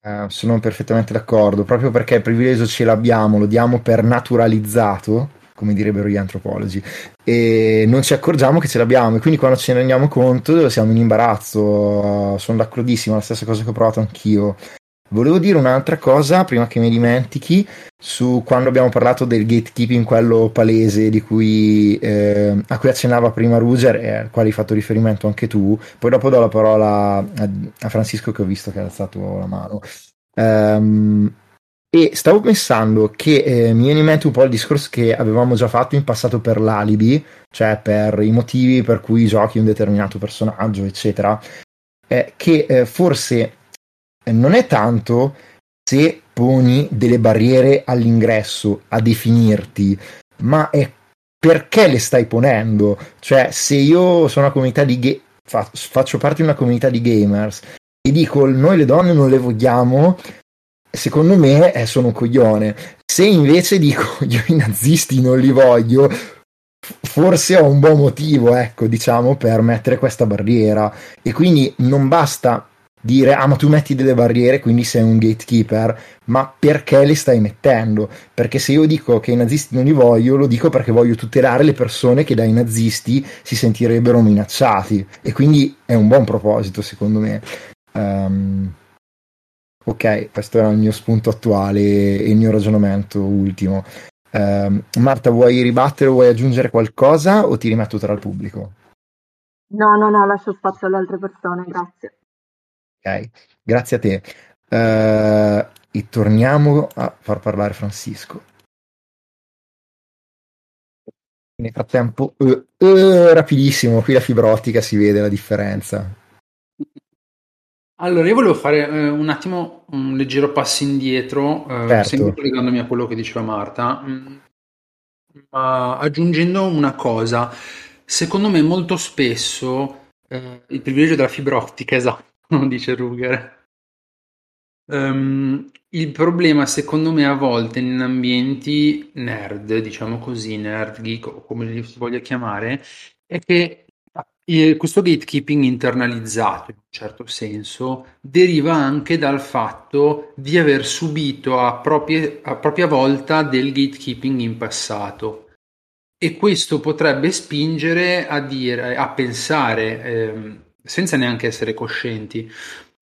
Eh, sono perfettamente d'accordo, proprio perché il privilegio ce l'abbiamo, lo diamo per naturalizzato, come direbbero gli antropologi, e non ci accorgiamo che ce l'abbiamo e quindi quando ce ne rendiamo conto siamo in imbarazzo. Sono d'accordissimo, la stessa cosa che ho provato anch'io. Volevo dire un'altra cosa prima che mi dimentichi su quando abbiamo parlato del gatekeeping, quello palese cui, eh, a cui accennava prima Ruger e al quale hai fatto riferimento anche tu. Poi dopo do la parola a, a Francisco che ho visto che ha alzato la mano. Um, e stavo pensando che eh, mi viene in mente un po' il discorso che avevamo già fatto in passato per l'alibi, cioè per i motivi per cui giochi un determinato personaggio, eccetera, eh, che eh, forse non è tanto se poni delle barriere all'ingresso a definirti, ma è perché le stai ponendo. Cioè, se io sono una comunità di ga- fa- faccio parte di una comunità di gamers e dico noi le donne non le vogliamo, secondo me eh, sono un coglione. Se invece dico <laughs> io i nazisti non li voglio, forse ho un buon motivo, ecco, diciamo, per mettere questa barriera. E quindi non basta dire ah ma tu metti delle barriere quindi sei un gatekeeper. Ma perché le stai mettendo? Perché se io dico che i nazisti non li voglio lo dico perché voglio tutelare le persone che dai nazisti si sentirebbero minacciati. E quindi è un buon proposito secondo me. Um, ok questo era il mio spunto attuale e il mio ragionamento ultimo. Um, Marta vuoi ribattere o vuoi aggiungere qualcosa o ti rimetto tra il pubblico? No, no, no, lascio spazio alle altre persone, grazie. Ok, grazie a te. Uh, e torniamo a far parlare Francisco. Nel frattempo, uh, uh, rapidissimo, qui la fibra ottica si vede la differenza. Allora, io volevo fare un attimo un leggero passo indietro, certo. sempre collegandomi a quello che diceva Marta, mm, ma aggiungendo una cosa. Secondo me molto spesso il privilegio della fibra ottica, esatto, dice Ruger. Um, il problema, secondo me, a volte in ambienti nerd, diciamo così, nerd, geek o come li si voglia chiamare, è che questo gatekeeping internalizzato, in un certo senso, deriva anche dal fatto di aver subito a, proprie, a propria volta del gatekeeping in passato. E questo potrebbe spingere a dire, a pensare, ehm, senza neanche essere coscienti,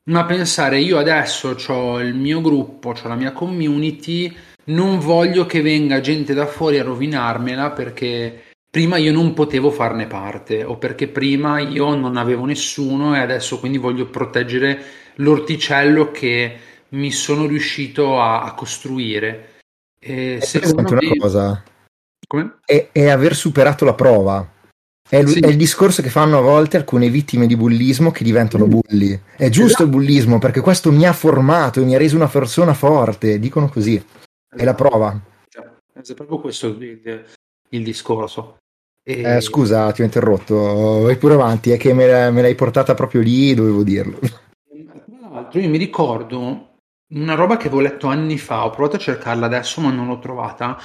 ma pensare io adesso ho il mio gruppo, ho la mia community, non voglio che venga gente da fuori a rovinarmela perché prima io non potevo farne parte o perché prima io non avevo nessuno e adesso quindi voglio proteggere l'orticello che mi sono riuscito a, a costruire. E secondo me... una cosa. Come? È, è aver superato la prova. È, sì. è, il discorso che fanno a volte alcune vittime di bullismo che diventano mm. bulli. È giusto esatto. il bullismo perché questo mi ha formato e mi ha reso una persona forte. Dicono così. Esatto. È la esatto. prova. È proprio questo il, il discorso. E... Eh, scusa, ti ho interrotto. Vai pure avanti, è che me, me l'hai portata proprio lì, dovevo dirlo. Tra l'altro, io mi ricordo una roba che avevo letto anni fa, ho provato a cercarla adesso, ma non l'ho trovata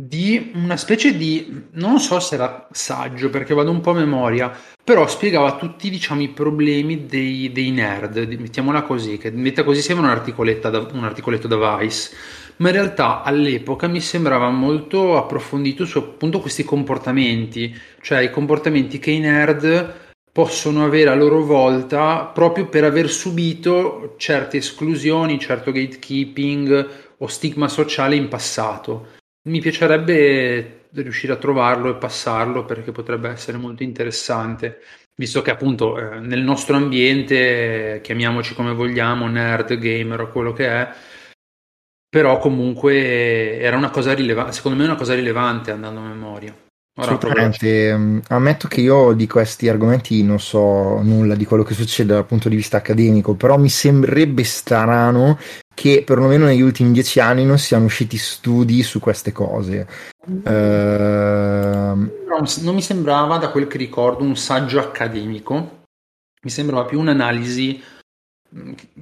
di una specie di, non so se era saggio perché vado un po' a memoria, però spiegava tutti diciamo, i problemi dei, dei nerd, mettiamola così, che metta così sembra un da, un articoletto da Vice, ma in realtà all'epoca mi sembrava molto approfondito su appunto questi comportamenti, cioè i comportamenti che i nerd possono avere a loro volta proprio per aver subito certe esclusioni, certo gatekeeping o stigma sociale in passato. Mi piacerebbe riuscire a trovarlo e passarlo perché potrebbe essere molto interessante, visto che appunto eh, nel nostro ambiente, chiamiamoci come vogliamo, nerd, gamer o quello che è, però comunque era una cosa rilevante, secondo me è una cosa rilevante andando a memoria. Assolutamente, mm, ammetto che io di questi argomenti non so nulla di quello che succede dal punto di vista accademico, però mi sembrerebbe strano che perlomeno negli ultimi dieci anni non siano usciti studi su queste cose. Uh... Non mi sembrava, da quel che ricordo, un saggio accademico, mi sembrava più un'analisi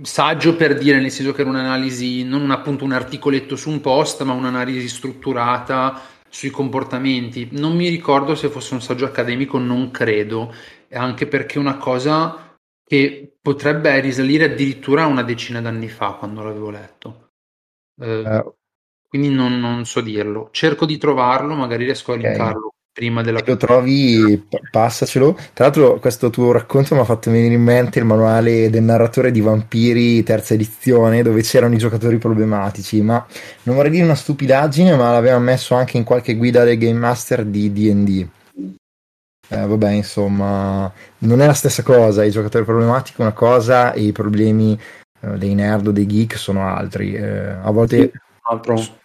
saggio per dire, nel senso che era un'analisi, non appunto un articoletto su un post, ma un'analisi strutturata sui comportamenti. Non mi ricordo se fosse un saggio accademico, non credo, anche perché una cosa che potrebbe risalire addirittura a una decina d'anni fa quando l'avevo letto. Eh, uh, quindi non, non, so dirlo. Cerco di trovarlo, magari riesco a okay. linkarlo prima della... Se lo trovi, passacelo. Tra l'altro, questo tuo racconto mi ha fatto venire in mente il manuale del narratore di Vampiri, terza edizione, dove c'erano i giocatori problematici. Ma non vorrei dire una stupidaggine, ma l'aveva messo anche in qualche guida del Game Master di DD. Eh, vabbè, insomma, non è la stessa cosa. I giocatori problematici una cosa e i problemi eh, dei nerd o dei geek sono altri. Eh, a volte. Altro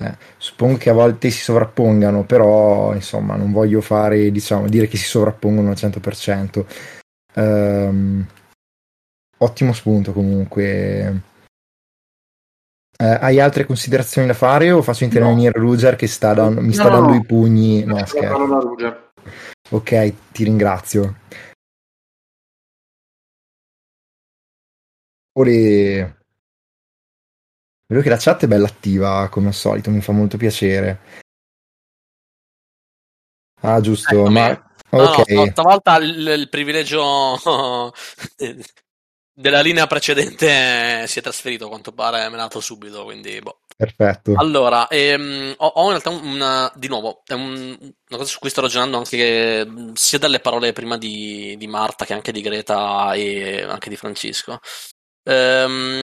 eh, suppongo che a volte si sovrappongano, però insomma non voglio fare, diciamo, dire che si sovrappongono al 100%. Ehm, ottimo spunto comunque. Eh, hai altre considerazioni da fare o faccio intervenire no. Ruger che sta da, mi sta no, dando no. i pugni? No, scherzo. Ok, ti ringrazio. Ore... Vedo che la chat è bella attiva, come al solito, mi fa molto piacere. Ah, giusto, Eccomi. ma... No, no, stavolta il, il privilegio <laughs> della linea precedente si è trasferito, a quanto pare, me l'ha dato subito, quindi boh. Perfetto. Allora, ehm, ho, ho, in realtà una, di nuovo, è un, una cosa su cui sto ragionando anche sia dalle parole prima di, di Marta che anche di Greta e anche di Francisco. Ehm,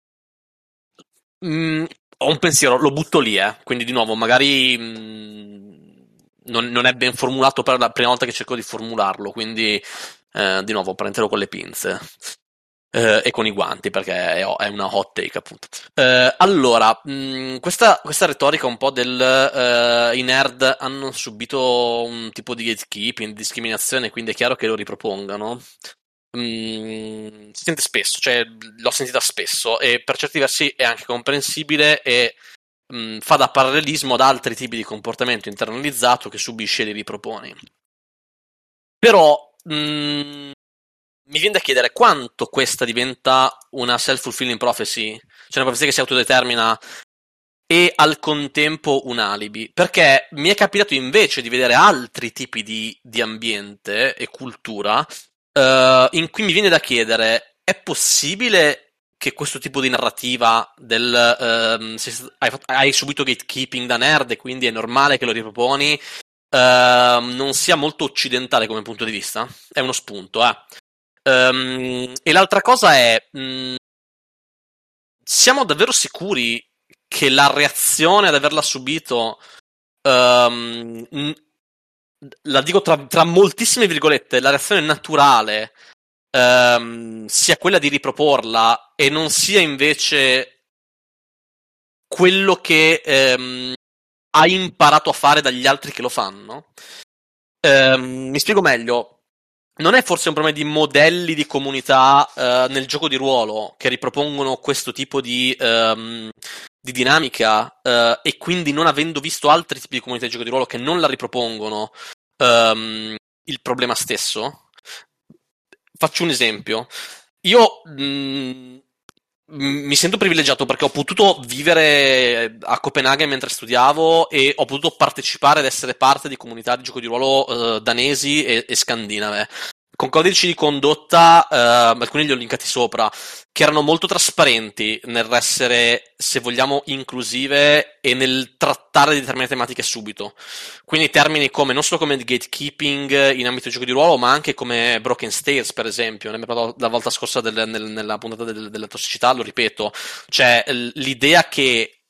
mh, mm, ho un pensiero, lo butto lì, eh. Quindi di nuovo, magari mh, mm, non, non, è ben formulato per la prima volta che cerco di formularlo, quindi eh, di nuovo prenderò con le pinze. Eh, e con i guanti perché è, è una hot take appunto eh, allora mh, mm, questa, questa, retorica un po' del uh, i nerd hanno subito un tipo di gatekeeping discriminazione quindi è chiaro che lo ripropongano Mm, si sente spesso, cioè l'ho sentita spesso e per certi versi è anche comprensibile e mh, mm, fa da parallelismo ad altri tipi di comportamento internalizzato che subisce e li riproponi. Però mh, mm, mi viene da chiedere quanto questa diventa una self-fulfilling prophecy, cioè una profezia che si autodetermina e al contempo un alibi, perché mi è capitato invece di vedere altri tipi di, di ambiente e cultura Uh, in cui mi viene da chiedere: è possibile che questo tipo di narrativa del uh, hai, hai, subito gatekeeping da nerd e quindi è normale che lo riproponi uh, non sia molto occidentale come punto di vista? È uno spunto, eh. Um, e l'altra cosa è: mh, mm, siamo davvero sicuri che la reazione ad averla subito um, la dico tra, tra, moltissime virgolette, la reazione naturale ehm, sia quella di riproporla e non sia invece quello che ehm, hai imparato a fare dagli altri che lo fanno. Ehm, mi spiego meglio. Non è forse un problema di modelli di comunità eh, nel gioco di ruolo che ripropongono questo tipo di, ehm, di dinamica uh, e quindi non avendo visto altri tipi di comunità di gioco di ruolo che non la ripropongono um, il problema stesso. Faccio un esempio. Io mh, mm, mi sento privilegiato perché ho potuto vivere a Copenaghen mentre studiavo e ho potuto partecipare ed essere parte di comunità di gioco di ruolo uh, danesi e, e scandinave con codici di condotta, eh, alcuni li ho linkati sopra, che erano molto trasparenti nell'essere, se vogliamo, inclusive e nel trattare determinate tematiche subito. Quindi termini come, non solo come gatekeeping in ambito di gioco di ruolo, ma anche come broken stairs, per esempio. Ne abbiamo parlato la volta scorsa del, nel, nella puntata del, della tossicità, lo ripeto. Cioè, l'idea che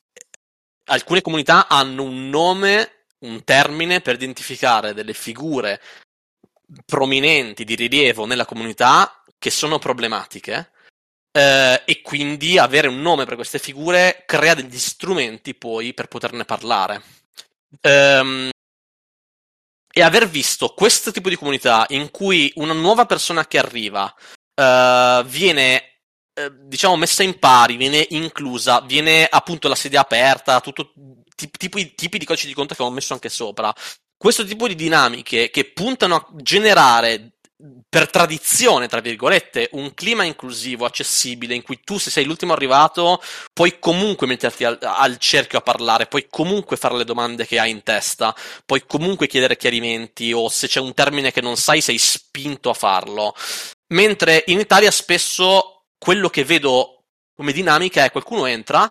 alcune comunità hanno un nome, un termine per identificare delle figure prominenti di rilievo nella comunità che sono problematiche eh, e quindi avere un nome per queste figure crea degli strumenti poi per poterne parlare. Ehm, e aver visto questo tipo di comunità in cui una nuova persona che arriva eh, viene eh, diciamo messa in pari, viene inclusa, viene appunto la sedia aperta, tutto tipi, tipi di codici di conto che ho messo anche sopra questo tipo di dinamiche che puntano a generare per tradizione, tra virgolette, un clima inclusivo, accessibile, in cui tu, se sei l'ultimo arrivato, puoi comunque metterti al, al, cerchio a parlare, puoi comunque fare le domande che hai in testa, puoi comunque chiedere chiarimenti, o se c'è un termine che non sai, sei spinto a farlo. Mentre in Italia spesso quello che vedo come dinamica è qualcuno entra,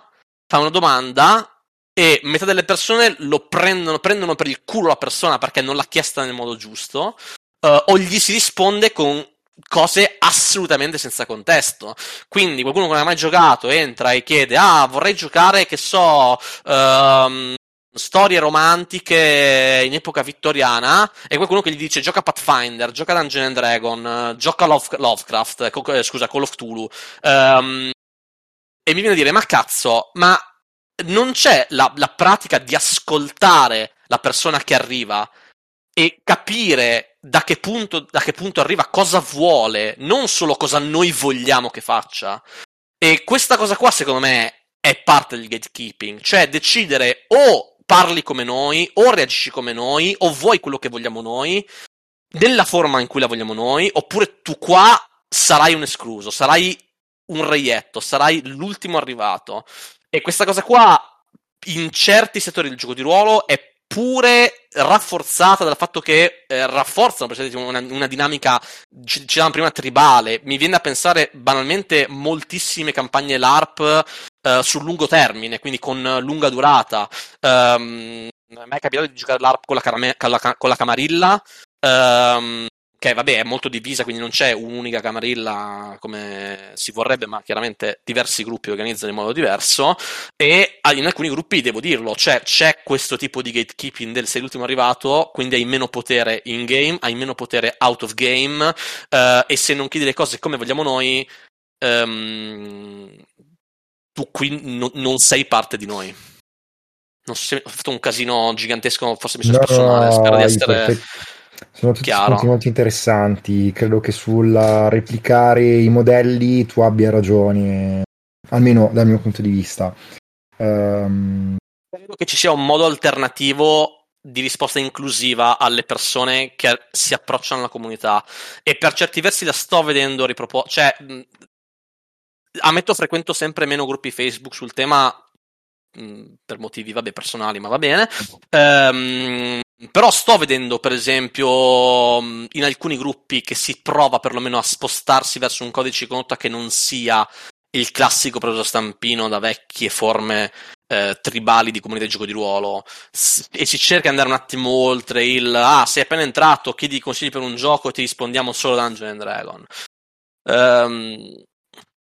fa una domanda e metà delle persone lo prendono, prendono per il culo la persona perché non l'ha chiesta nel modo giusto, uh, o gli si risponde con cose assolutamente senza contesto. Quindi qualcuno che non ha mai giocato entra e chiede: Ah, vorrei giocare, che so. Um, storie romantiche in epoca vittoriana e qualcuno che gli dice gioca Pathfinder, gioca Dungeon and Dragon, gioca Love, Lovecraft, eh, scusa, Call of Cthulhu. Um, e mi viene a dire, ma cazzo, ma non c'è la, la pratica di ascoltare la persona che arriva e capire da che, punto, da che punto arriva, cosa vuole, non solo cosa noi vogliamo che faccia. E questa cosa qua, secondo me, è parte del gatekeeping, cioè decidere o parli come noi, o reagisci come noi, o vuoi quello che vogliamo noi, nella forma in cui la vogliamo noi, oppure tu qua sarai un escluso, sarai un reietto, sarai l'ultimo arrivato. E questa cosa qua, in certi settori del gioco di ruolo, è pure rafforzata dal fatto che eh, rafforzano una, una dinamica, dicevamo prima, tribale. Mi viene a pensare banalmente moltissime campagne LARP eh, sul lungo termine, quindi con lunga durata. Um, a me è capitato di giocare l'ARP con la, carame- con la, con la camarilla. Um, che vabbè è molto divisa, quindi non c'è un'unica camarilla come si vorrebbe, ma chiaramente diversi gruppi organizzano in modo diverso e in alcuni gruppi, devo dirlo, cioè, c'è questo tipo di gatekeeping del sei l'ultimo arrivato, quindi hai meno potere in game, hai meno potere out of game uh, e se non chiedi le cose come vogliamo noi, um, tu qui no, non sei parte di noi. Non so se ho fatto un casino gigantesco, forse mi sono no, espresso male, spero di essere... Perfetto sono tutti Chiaro. spunti molto interessanti. Credo che sul replicare i modelli tu abbia ragione, almeno dal mio punto di vista. Um... Credo che ci sia un modo alternativo di risposta inclusiva alle persone che si approcciano alla comunità e per certi versi la sto vedendo riproposta. Cioè, ammetto frequento sempre meno gruppi Facebook sul tema per motivi vabbè, personali, ma va bene. Um, però sto vedendo, per esempio, mm, in alcuni gruppi che si prova perlomeno a spostarsi verso un codice di condotta che non sia il classico preso stampino da vecchie forme eh, tribali di comunità di gioco di ruolo e si cerca di andare un attimo oltre il ah, sei appena entrato, chiedi consigli per un gioco e ti rispondiamo solo Dungeon and Dragon. Um,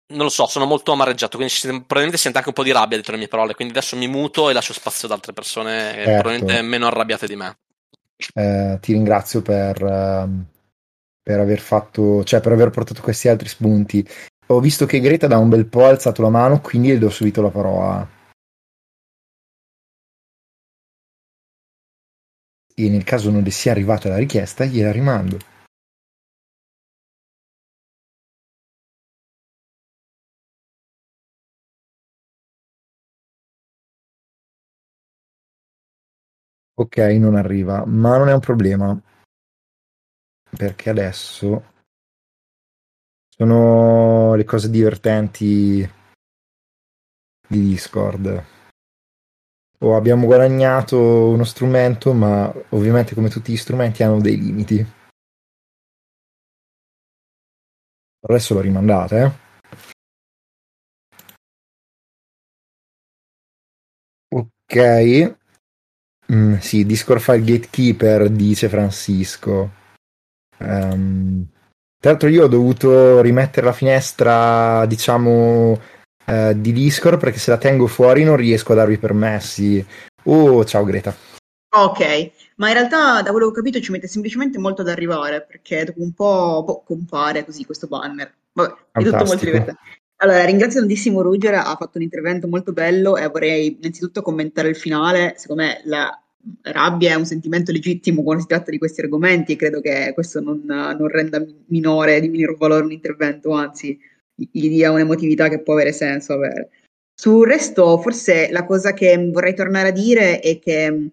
non lo so, sono molto amareggiato, quindi probabilmente sente anche un po' di rabbia dietro le mie parole, quindi adesso mi muto e lascio spazio ad altre persone certo. probabilmente meno arrabbiate di me. Eh, ti ringrazio per, uh, per aver fatto, cioè per aver portato questi altri spunti. Ho visto che Greta da un bel po' ha alzato la mano, quindi le do subito la parola. E nel caso non le sia arrivata la richiesta, gliela rimando. Ok, non arriva, ma non è un problema. Perché adesso sono le cose divertenti di Discord. Oh, abbiamo guadagnato uno strumento, ma ovviamente come tutti gli strumenti hanno dei limiti. Adesso l'ho rimandata, eh. Ok, Mm, sì, Discord File Gatekeeper, dice Francisco. Um, tra l'altro io ho dovuto rimettere la finestra, diciamo, uh, di Discord perché se la tengo fuori non riesco a darvi permessi. Oh, ciao Greta. Ok, ma in realtà da quello che ho capito ci mette semplicemente molto ad arrivare perché dopo un po' boh, compare così questo banner. Vabbè, è tutto molto divertente. Allora, ringrazio tantissimo Ruger, ha fatto un intervento molto bello e vorrei innanzitutto commentare il finale. Secondo me la rabbia è un sentimento legittimo quando si tratta di questi argomenti e credo che questo non, non renda minore, di minor valore un intervento, anzi gli dia un'emotività che può avere senso avere. Sul resto, forse la cosa che vorrei tornare a dire è che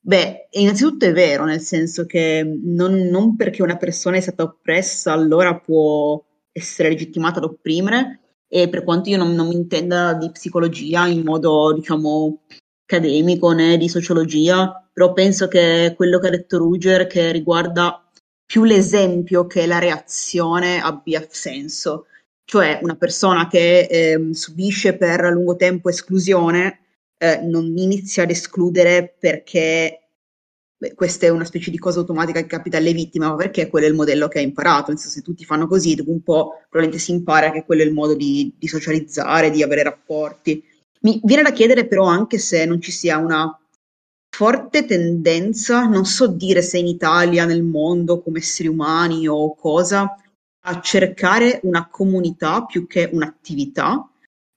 Beh, innanzitutto è vero, nel senso che non, non perché una persona è stata oppressa allora può essere legittimata ad opprimere e per quanto io non, non mi intenda di psicologia in modo, diciamo, accademico né di sociologia, però penso che quello che ha detto Ruger che riguarda più l'esempio che la reazione abbia senso. Cioè una persona che eh, subisce per lungo tempo esclusione eh, non inizia ad escludere perché beh, questa è una specie di cosa automatica che capita alle vittime, ma perché quello è il modello che ha imparato. Nel senso, se tutti fanno così, dopo un po' probabilmente si impara che quello è il modo di, di socializzare, di avere rapporti. Mi viene da chiedere però anche se non ci sia una forte tendenza, non so dire se in Italia, nel mondo, come esseri umani o cosa, a cercare una comunità più che un'attività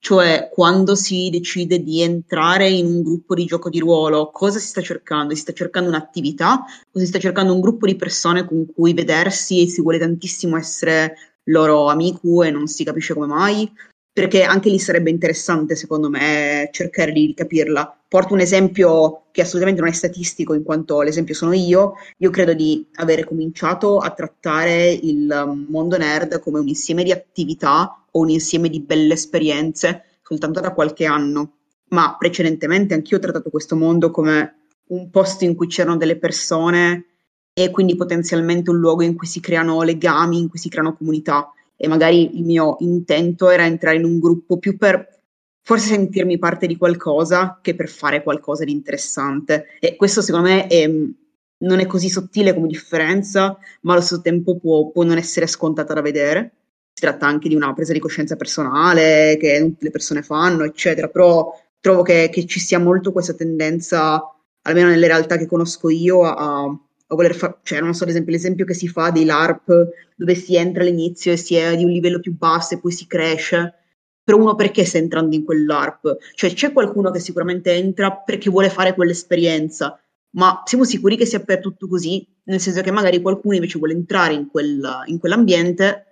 cioè, quando si decide di entrare in un gruppo di gioco di ruolo, cosa si sta cercando? Si sta cercando un'attività o si sta cercando un gruppo di persone con cui vedersi e si vuole tantissimo essere loro amico e non si capisce come mai? Perché anche lì sarebbe interessante, secondo me, cercare di capirla. Porto un esempio che assolutamente non è statistico, in quanto l'esempio sono io. Io credo di avere cominciato a trattare il mondo nerd come un insieme di attività o un insieme di belle esperienze soltanto da qualche anno, ma precedentemente anch'io ho trattato questo mondo come un posto in cui c'erano delle persone e quindi potenzialmente un luogo in cui si creano legami, in cui si creano comunità e magari il mio intento era entrare in un gruppo più per forse sentirmi parte di qualcosa che per fare qualcosa di interessante. E questo secondo me è, non è così sottile come differenza ma allo stesso tempo può, può non essere scontata da vedere. Si tratta anche di una presa di coscienza personale che tutte le persone fanno, eccetera, però trovo che, che ci sia molto questa tendenza, almeno nelle realtà che conosco io, a, a voler fare, cioè non so, ad esempio l'esempio che si fa dei LARP, dove si entra all'inizio e si è di un livello più basso e poi si cresce, però uno perché sta entrando in quell'ARP? Cioè c'è qualcuno che sicuramente entra perché vuole fare quell'esperienza, ma siamo sicuri che sia per tutto così? Nel senso che magari qualcuno invece vuole entrare in, quel, in quell'ambiente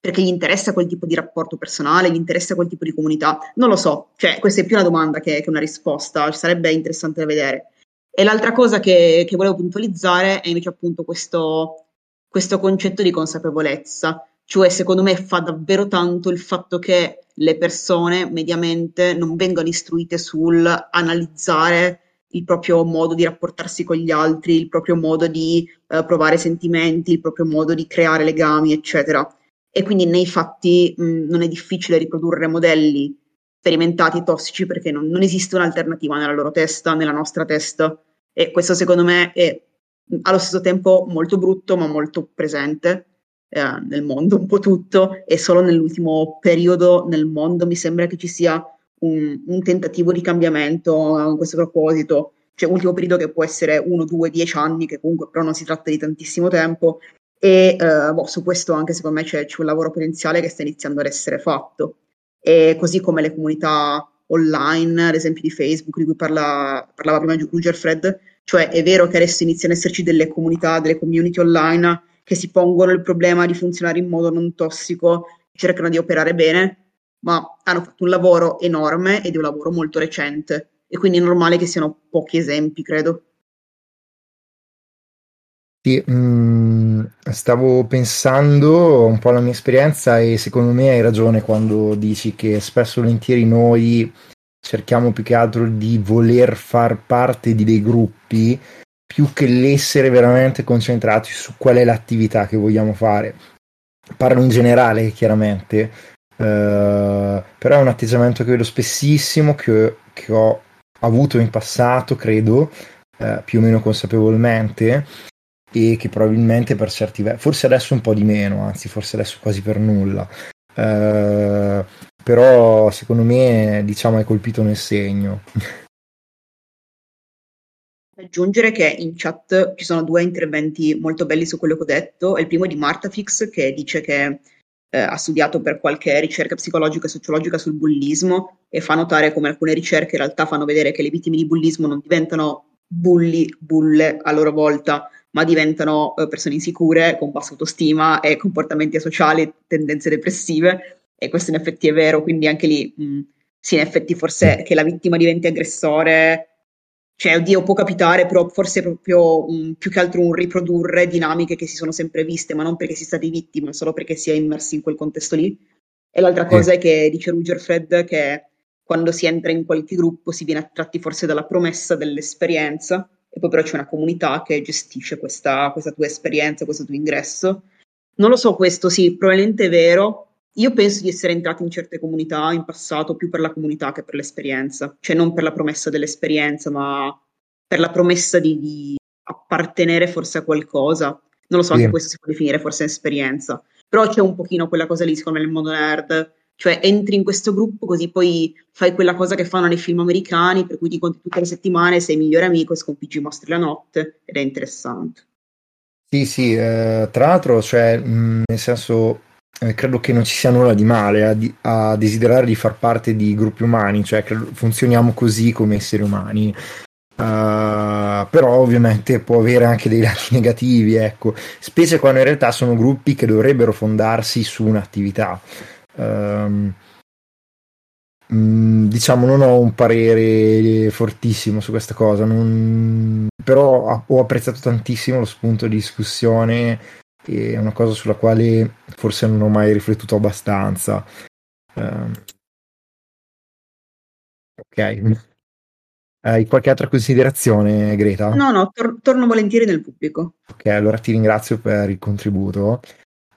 perché gli interessa quel tipo di rapporto personale, gli interessa quel tipo di comunità? Non lo so, cioè questa è più una domanda che, che una risposta, sarebbe interessante da vedere. E l'altra cosa che, che volevo puntualizzare è invece appunto questo, questo concetto di consapevolezza, cioè secondo me fa davvero tanto il fatto che le persone mediamente non vengano istruite sul analizzare il proprio modo di rapportarsi con gli altri, il proprio modo di uh, provare sentimenti, il proprio modo di creare legami, eccetera. E quindi nei fatti mh, non è difficile riprodurre modelli sperimentati tossici perché non, non, esiste un'alternativa nella loro testa, nella nostra testa. E questo secondo me è allo stesso tempo molto brutto ma molto presente eh, nel mondo un po' tutto. E solo nell'ultimo periodo nel mondo mi sembra che ci sia un, un tentativo di cambiamento a questo proposito. Cioè ultimo periodo che può essere uno, due, dieci anni, che comunque però non si tratta di tantissimo tempo, e eh, boh, su questo anche secondo me c'è, c'è, un lavoro potenziale che sta iniziando ad essere fatto. E così come le comunità online, ad esempio di Facebook, di cui parla, parlava prima Ruger Fred, cioè è vero che adesso iniziano ad esserci delle comunità, delle community online che si pongono il problema di funzionare in modo non tossico, cercano di operare bene, ma hanno fatto un lavoro enorme ed è un lavoro molto recente e quindi è normale che siano pochi esempi, credo. Sì, mh, mm, stavo pensando un po' alla mia esperienza e secondo me hai ragione quando dici che spesso volentieri noi cerchiamo più che altro di voler far parte di dei gruppi più che l'essere veramente concentrati su qual è l'attività che vogliamo fare. Parlo in generale, chiaramente, uh, però è un atteggiamento che vedo spessissimo, che, che ho avuto in passato, credo, uh, più o meno consapevolmente e che probabilmente per certi versi, forse adesso un po' di meno, anzi forse adesso quasi per nulla, eh, però secondo me diciamo è colpito nel segno. Aggiungere che in chat ci sono due interventi molto belli su quello che ho detto, il primo è di Martafix che dice che eh, ha studiato per qualche ricerca psicologica e sociologica sul bullismo e fa notare come alcune ricerche in realtà fanno vedere che le vittime di bullismo non diventano bulli, bulle a loro volta, ma diventano eh, persone insicure, con bassa autostima e comportamenti asociali, tendenze depressive. E questo in effetti è vero, quindi anche lì, mh, sì, in effetti forse che la vittima diventi aggressore, cioè, oddio, può capitare, però forse proprio um, più che altro un riprodurre dinamiche che si sono sempre viste, ma non perché si è stati vittime, ma solo perché si è immersi in quel contesto lì. E l'altra cosa è che dice Rugerfred che quando si entra in qualche gruppo si viene attratti forse dalla promessa dell'esperienza, e poi però c'è una comunità che gestisce questa, questa tua esperienza, questo tuo ingresso. Non lo so, questo sì, probabilmente è vero, io penso di essere entrata in certe comunità in passato più per la comunità che per l'esperienza, cioè non per la promessa dell'esperienza, ma per la promessa di, di appartenere forse a qualcosa. Non lo so, sì. anche questo si può definire forse esperienza. Però c'è un pochino quella cosa lì, secondo me, nel mondo nerd. Cioè, entri in questo gruppo così poi fai quella cosa che fanno nei film americani, per cui ti conti tutte le settimane, sei migliore amico e sconfiggi i mostri la notte, ed è interessante. Sì, sì, eh, tra l'altro, cioè, mh, nel senso, eh, credo che non ci sia nulla di male a, di, a, desiderare di far parte di gruppi umani, cioè credo, funzioniamo così come esseri umani. Uh, però ovviamente può avere anche dei lati <laughs> negativi, ecco, specie quando in realtà sono gruppi che dovrebbero fondarsi su un'attività. Um, diciamo non ho un parere fortissimo su questa cosa, non... però ho apprezzato tantissimo lo spunto di discussione è una cosa sulla quale forse non ho mai riflettuto abbastanza. Uh, ok. Hai qualche altra considerazione, Greta? No, no, tor- torno volentieri nel pubblico. Ok, allora ti ringrazio per il contributo.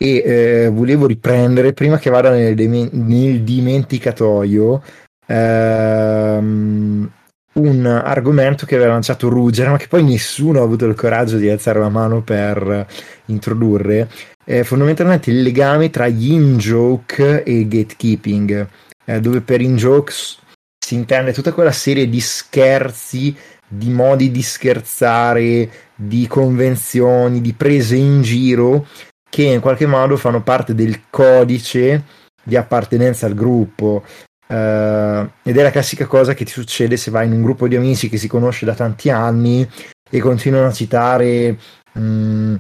E eh, volevo riprendere, prima che vada nel, nel dimenticatoio, ehm, un argomento che aveva lanciato Ruggero, ma che poi nessuno ha avuto il coraggio di alzare la mano per introdurre, è fondamentalmente il legame tra gli in-joke e gatekeeping, eh, dove per in-joke si intende tutta quella serie di scherzi, di modi di scherzare, di convenzioni, di prese in giro che in qualche modo fanno parte del codice di appartenenza al gruppo. Uh, ed è la classica cosa che ti succede se vai in un gruppo di amici che si conosce da tanti anni e continuano a citare, um,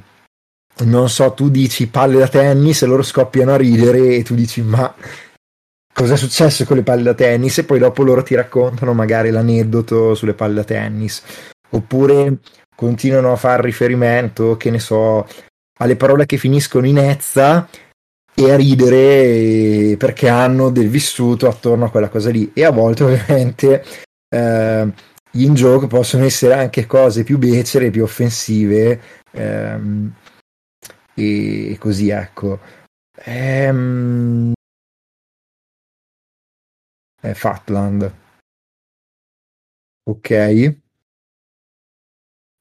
non so, tu dici palle da tennis e loro scoppiano a ridere e tu dici ma cosa è successo con le palle da tennis e poi dopo loro ti raccontano magari l'aneddoto sulle palle da tennis oppure continuano a fare riferimento, che ne so, alle parole che finiscono in ezza e a ridere perché hanno del vissuto attorno a quella cosa lì. E a volte <laughs> ovviamente eh, in gioco possono essere anche cose più becere, più offensive ehm, e così ecco. Ehm, è Fatland. Ok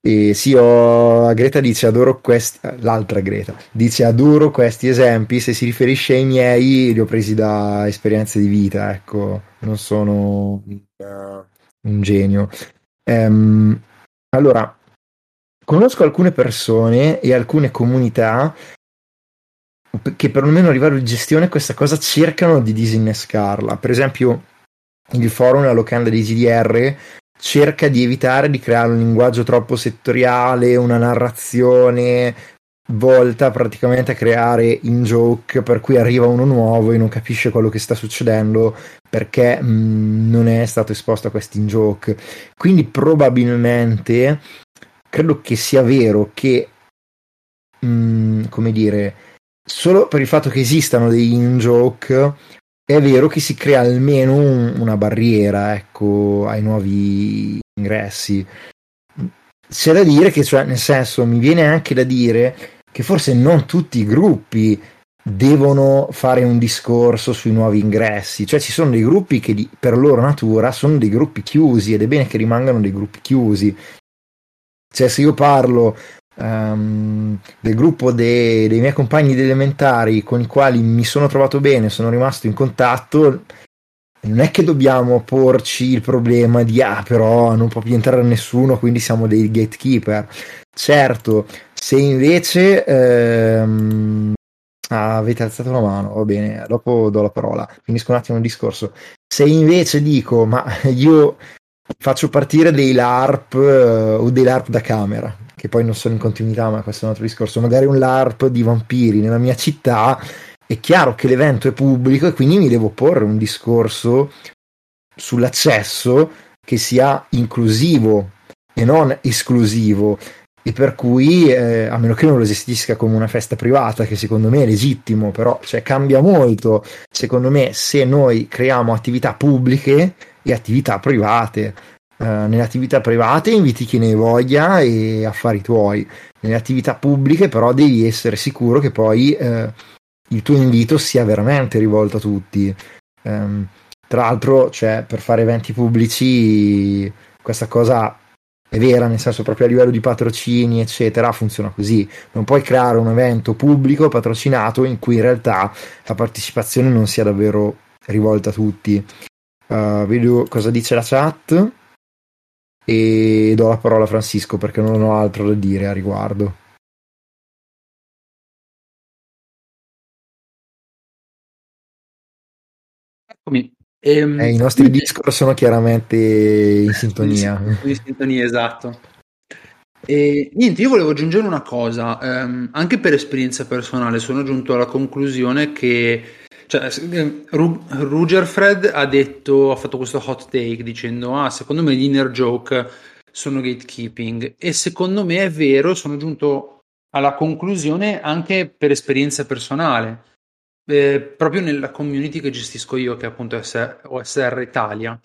e sì, ho... Greta dice adoro questi, l'altra Greta dice adoro questi esempi, se si riferisce ai miei li ho presi da esperienze di vita, ecco, non sono un genio. Um, allora, conosco alcune persone e alcune comunità che perlomeno a livello di gestione questa cosa cercano di disinnescarla. Per esempio, il forum, la locanda di GDR cerca di evitare di creare un linguaggio troppo settoriale, una narrazione volta praticamente a creare in joke per cui arriva uno nuovo e non capisce quello che sta succedendo perché mh, mm, non è stato esposto a questi in joke. Quindi probabilmente credo che sia vero che mh, mm, come dire solo per il fatto che esistano dei in joke è vero che si crea almeno un, una barriera ecco, ai nuovi ingressi. C'è da dire che, cioè, nel senso, mi viene anche da dire che forse non tutti i gruppi devono fare un discorso sui nuovi ingressi, cioè ci sono dei gruppi che di, per loro natura sono dei gruppi chiusi ed è bene che rimangano dei gruppi chiusi. Cioè se io parlo um, del gruppo de- dei miei compagni di elementari con i quali mi sono trovato bene, sono rimasto in contatto, non è che dobbiamo porci il problema di ah però non può più entrare nessuno quindi siamo dei gatekeeper. Certo se invece ehm... ah, avete alzato la mano va bene dopo do la parola finisco un attimo il discorso. Se invece dico ma io faccio partire dei LARP eh, o dei LARP da camera che poi non sono in continuità, ma questo è un altro discorso, magari un LARP di vampiri nella mia città, è chiaro che l'evento è pubblico e quindi mi devo porre un discorso sull'accesso che sia inclusivo e non esclusivo. E per cui eh, a meno che non lo gestisca come una festa privata che secondo me è legittimo però cioè, cambia molto secondo me se noi creiamo attività pubbliche e attività private eh, nelle attività private inviti chi ne voglia e affari tuoi nelle attività pubbliche però devi essere sicuro che poi eh, il tuo invito sia veramente rivolto a tutti um, tra l'altro cioè, per fare eventi pubblici questa cosa è vera, nel senso proprio a livello di patrocini, eccetera, funziona così. Non puoi creare un evento pubblico patrocinato in cui in realtà la partecipazione non sia davvero rivolta a tutti. Uh, vedo cosa dice la chat e do la parola a Francisco perché non ho altro da dire a riguardo. Eccomi. Ehm, eh, I nostri Discord sono chiaramente in sintonia. In sintonia, esatto. E niente, io volevo aggiungere una cosa, ehm, anche per esperienza personale sono giunto alla conclusione che cioè, eh, Rugerfred ha detto, ha fatto questo hot take dicendo ah, secondo me gli inner joke sono gatekeeping e secondo me è vero, sono giunto alla conclusione anche per esperienza personale eh, proprio nella community che gestisco io, che è appunto OSR Italia,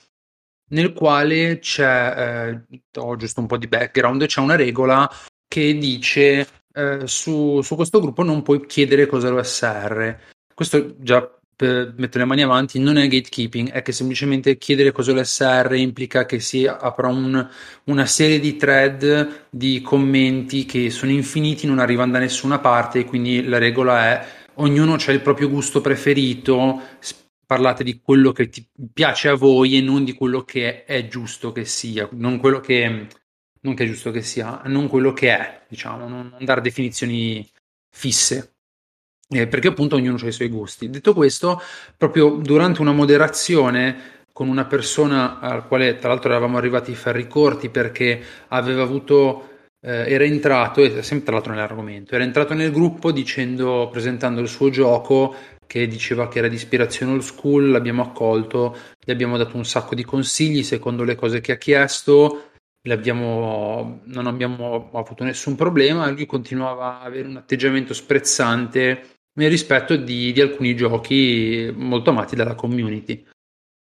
nel quale c'è, eh, ho giusto un po' di background, c'è una regola che dice eh, su, su, questo gruppo non puoi chiedere cosa è l'OSR. Questo già per mettere le mani avanti non è gatekeeping, è che semplicemente chiedere cosa è l'OSR implica che si apra un, una serie di thread di commenti che sono infiniti, non arrivano da nessuna parte quindi la regola è ognuno ha il proprio gusto preferito, parlate di quello che ti piace a voi e non di quello che è giusto che sia, non quello che, non che è giusto che sia, non quello che è, diciamo, non, non dare definizioni fisse. Eh, perché appunto ognuno ha i suoi gusti. Detto questo, proprio durante una moderazione con una persona al quale tra l'altro eravamo arrivati ferri corti perché aveva avuto eh, era entrato, sempre tra l'altro nell'argomento, era entrato nel gruppo dicendo, presentando il suo gioco che diceva che era di ispirazione old school, l'abbiamo accolto, gli abbiamo dato un sacco di consigli secondo le cose che ha chiesto, non abbiamo avuto nessun problema, lui continuava a avere un atteggiamento sprezzante nel rispetto di, di alcuni giochi molto amati dalla community.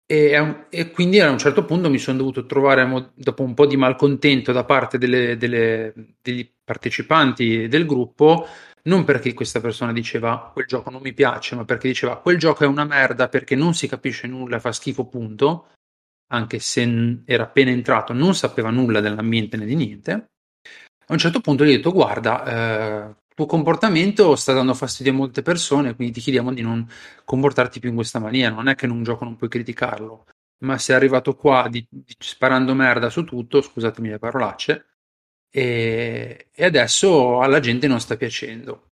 E, e, quindi a un certo punto mi sono dovuto trovare, dopo un po' di malcontento da parte delle, delle, degli partecipanti del gruppo, non perché questa persona diceva quel gioco non mi piace, ma perché diceva quel gioco è una merda perché non si capisce nulla, fa schifo, punto. Anche se era appena entrato, non sapeva nulla dell'ambiente né di niente. A un certo punto gli ho detto: Guarda, eh, tuo comportamento sta dando fastidio a molte persone, quindi ti chiediamo di non comportarti più in questa maniera. Non è che in un gioco non puoi criticarlo, ma sei arrivato qua di, di, sparando merda su tutto, scusatemi le parolacce, e, e adesso alla gente non sta piacendo.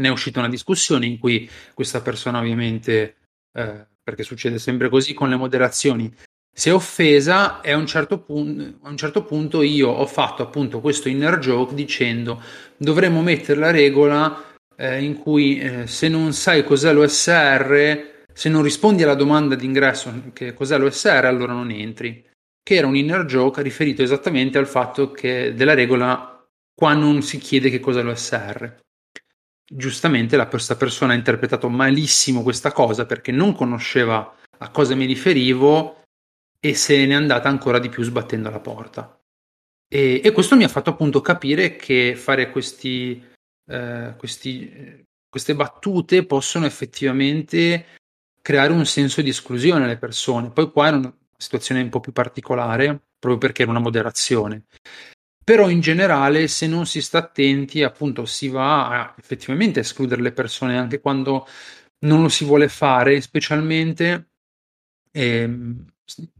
Ne è uscita una discussione in cui questa persona ovviamente, eh, perché succede sempre così con le moderazioni, si è offesa e a un, certo punto, a un certo punto io ho fatto appunto questo inner joke dicendo dovremmo mettere la regola eh, in cui eh, se non sai cos'è l'OSR, se non rispondi alla domanda d'ingresso che cos'è l'OSR, allora non entri. Che era un inner joke riferito esattamente al fatto che della regola qua non si chiede che cos'è l'OSR. Giustamente la, questa persona ha interpretato malissimo questa cosa perché non conosceva a cosa mi riferivo e se n'è andata ancora di più sbattendo la porta. E, e questo mi ha fatto appunto capire che fare questi, eh, questi, queste battute possono effettivamente creare un senso di esclusione alle persone. Poi qua era una situazione un po' più particolare, proprio perché era una moderazione. Però in generale, se non si sta attenti, appunto, si va a effettivamente escludere le persone anche quando non lo si vuole fare, specialmente eh,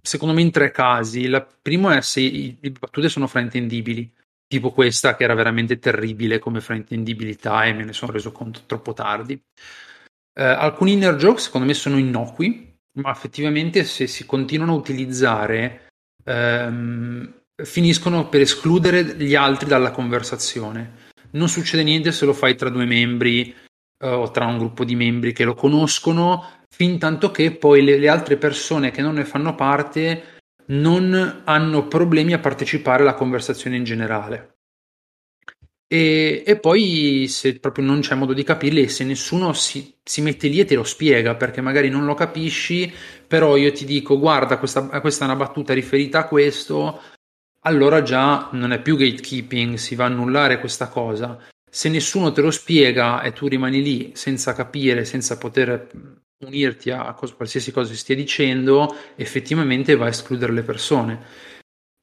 secondo me in tre casi. Il primo è se le battute sono fraintendibili, tipo questa che era veramente terribile come fraintendibilità e me ne sono reso conto troppo tardi. Eh, alcuni inner joke secondo me sono innocui, ma effettivamente se si continuano a utilizzare ehm, finiscono per escludere gli altri dalla conversazione. Non succede niente se lo fai tra due membri eh, o tra un gruppo di membri che lo conoscono fin tanto che poi le, le altre persone che non ne fanno parte non hanno problemi a partecipare alla conversazione in generale. E, e, poi se proprio non c'è modo di capirli, se nessuno si, si, mette lì e te lo spiega, perché magari non lo capisci, però io ti dico guarda, questa, questa è una battuta riferita a questo, allora già non è più gatekeeping, si va a annullare questa cosa. Se nessuno te lo spiega e tu rimani lì senza capire, senza poter unirti a cosa, qualsiasi cosa stia dicendo, effettivamente va a escludere le persone.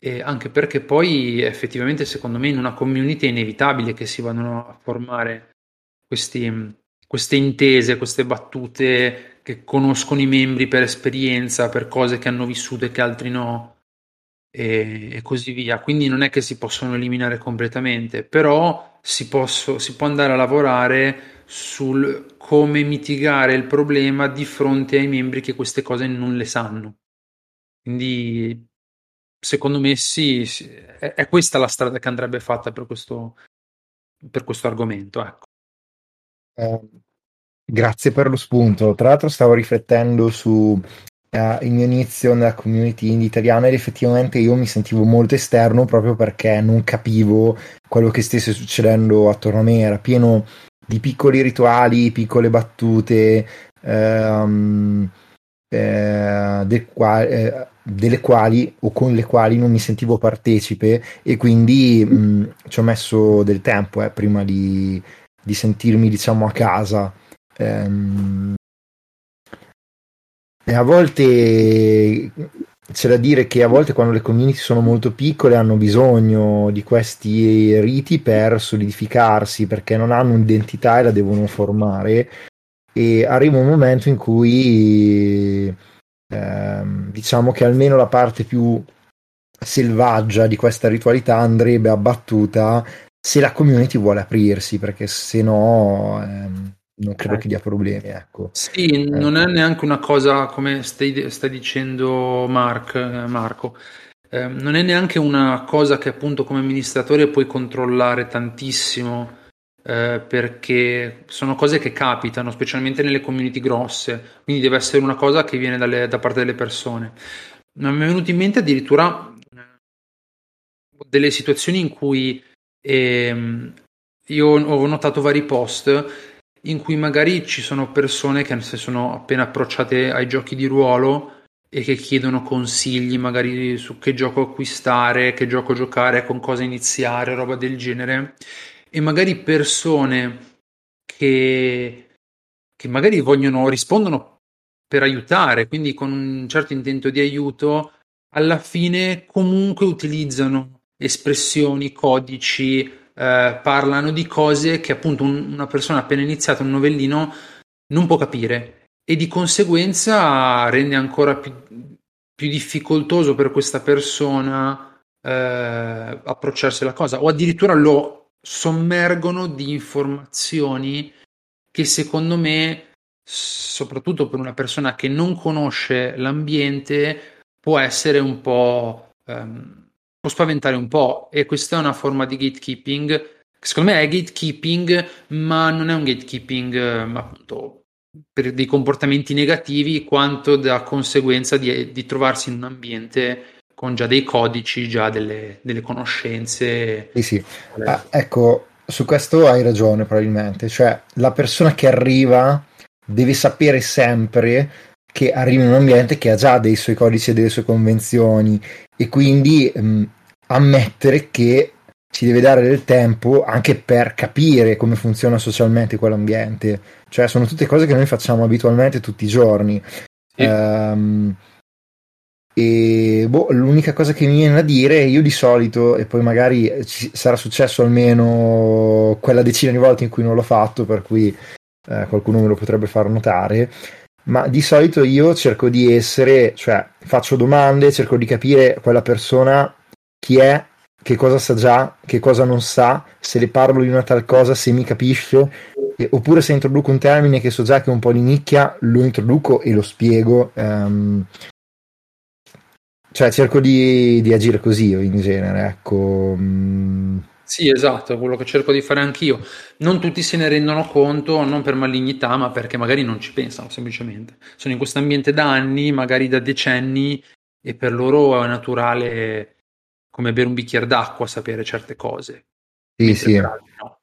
E anche perché poi effettivamente secondo me in una community è inevitabile che si vadano a formare questi, queste intese, queste battute che conoscono i membri per esperienza, per cose che hanno vissuto e che altri no e, e così via. Quindi non è che si possono eliminare completamente, però si, posso, si può andare a lavorare sul come mitigare il problema di fronte ai membri che queste cose non le sanno. Quindi secondo me sì, sì è, è, questa la strada che andrebbe fatta per questo, per questo argomento. Ecco. Eh, grazie per lo spunto. Tra l'altro stavo riflettendo su uh, il mio inizio nella community indie italiana ed effettivamente io mi sentivo molto esterno proprio perché non capivo quello che stesse succedendo attorno a me, era pieno di piccoli rituali, piccole battute, ehm, eh, del quali, eh, delle quali o con le quali non mi sentivo partecipe e quindi mh, ci ho messo del tempo eh, prima di, di sentirmi diciamo a casa. Ehm, e a volte c'è da dire che a volte quando le community sono molto piccole hanno bisogno di questi riti per solidificarsi perché non hanno un'identità e la devono formare. E arriva un momento in cui ehm, diciamo che almeno la parte più selvaggia di questa ritualità andrebbe abbattuta se la community vuole aprirsi perché se no ehm, non credo che dia problemi. Ecco. Sì, eh. non è neanche una cosa come stai, stai dicendo Mark, eh, Marco. Eh, non è neanche una cosa che appunto come amministratore puoi controllare tantissimo eh, perché sono cose che capitano, specialmente nelle community grosse, quindi deve essere una cosa che viene dalle, da parte delle persone. Ma mi è venuto in mente addirittura eh, delle situazioni in cui ehm, io ho notato vari post in cui magari ci sono persone che si sono appena approcciate ai giochi di ruolo e che chiedono consigli magari su che gioco acquistare, che gioco giocare, con cosa iniziare, roba del genere. E magari persone che, che magari vogliono, rispondono per aiutare, quindi con un certo intento di aiuto, alla fine comunque utilizzano espressioni, codici, eh, parlano di cose che appunto un, una persona appena iniziata un novellino non può capire e di conseguenza rende ancora più, più difficoltoso per questa persona eh, approcciarsi alla cosa. O addirittura lo sommergono di informazioni che secondo me soprattutto per una persona che non conosce l'ambiente può essere un po' ehm, può spaventare un po' e questa è una forma di gatekeeping secondo me è gatekeeping ma non è un gatekeeping eh, appunto per dei comportamenti negativi quanto da conseguenza di, di trovarsi in un ambiente con già dei codici, già delle, delle conoscenze. Sì, sì. Ah, ecco, su questo hai ragione probabilmente, cioè la persona che arriva deve sapere sempre che arriva in un ambiente che ha già dei suoi codici e delle sue convenzioni e quindi mh, ammettere che ci deve dare del tempo anche per capire come funziona socialmente quell'ambiente. Cioè, sono tutte cose che noi facciamo abitualmente tutti i giorni. Sì. Um, e boh, l'unica cosa che mi viene da dire, io di solito, e poi magari ci sarà successo almeno quella decina di volte in cui non l'ho fatto, per cui eh, qualcuno me lo potrebbe far notare ma di solito io cerco di essere, cioè faccio domande, cerco di capire quella persona chi è, che cosa sa già, che cosa non sa, se le parlo di una tal cosa, se mi capisce, e, oppure se introduco un termine che so già che è un po' di nicchia, lo introduco e lo spiego. Um, cioè cerco di, di, agire così in genere, ecco. Mm. Sì, esatto, quello che cerco di fare anch'io. Non tutti se ne rendono conto, non per malignità, ma perché magari non ci pensano semplicemente. Sono in questo ambiente da anni, magari da decenni, e per loro è naturale come bere un bicchiere d'acqua sapere certe cose. Sì, sì. No.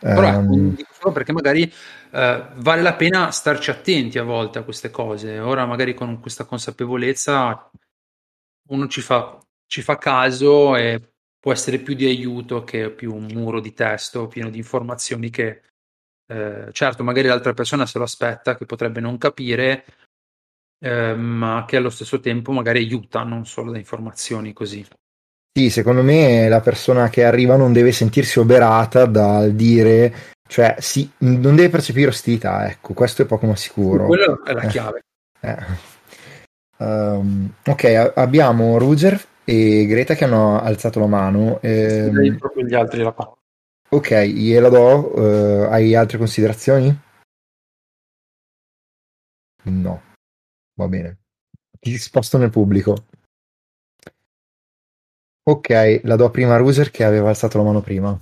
Però um... dico solo perché magari uh, vale la pena starci attenti a volte a queste cose. Ora magari con questa consapevolezza uno ci fa, ci fa caso e può essere più di aiuto che più un muro di testo pieno di informazioni che eh, certo magari l'altra persona se lo aspetta, che potrebbe non capire, eh, ma che allo stesso tempo magari aiuta, non solo da informazioni così. Sì, secondo me la persona che arriva non deve sentirsi oberata dal dire, cioè sì, non deve percepire ostilità, ecco, questo è poco ma sicuro. Quella è la chiave. Eh. Um, ok, abbiamo Ruger e Greta che hanno alzato la mano. Ehm... proprio gli altri la parola. Ok, gliela do. Uh, hai altre considerazioni? No. Va bene. Ti sposto nel pubblico. Ok, la do prima a Ruser che aveva alzato la mano prima.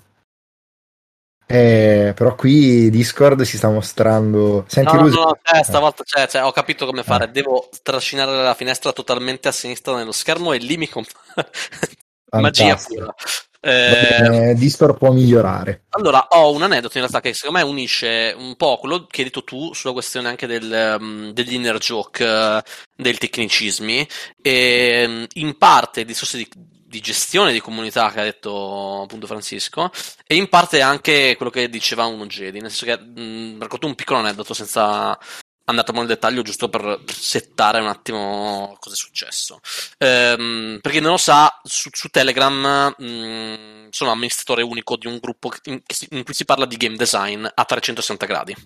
Eh, però qui Discord si sta mostrando. Senti, no, no, no, cioè, stavolta cioè, cioè, ho capito come fare. Eh. Devo trascinare la finestra totalmente a sinistra nello schermo e lì mi comp... <laughs> magia pura. Eh, Discord può migliorare. Allora, ho un aneddoto in realtà che secondo me unisce un po' quello che hai detto tu sulla questione anche del, um, degli inner joke, uh, del tecnicismi, e um, in parte discorsi di di gestione di comunità che ha detto appunto Francisco e in parte anche quello che diceva uno Jedi, nel senso che mh, racconto un piccolo aneddoto senza andare troppo nel dettaglio giusto per settare un attimo cosa è successo. Ehm, per chi non lo sa, su, su Telegram mh, sono amministratore unico di un gruppo in, in cui si parla di game design a 360 gradi.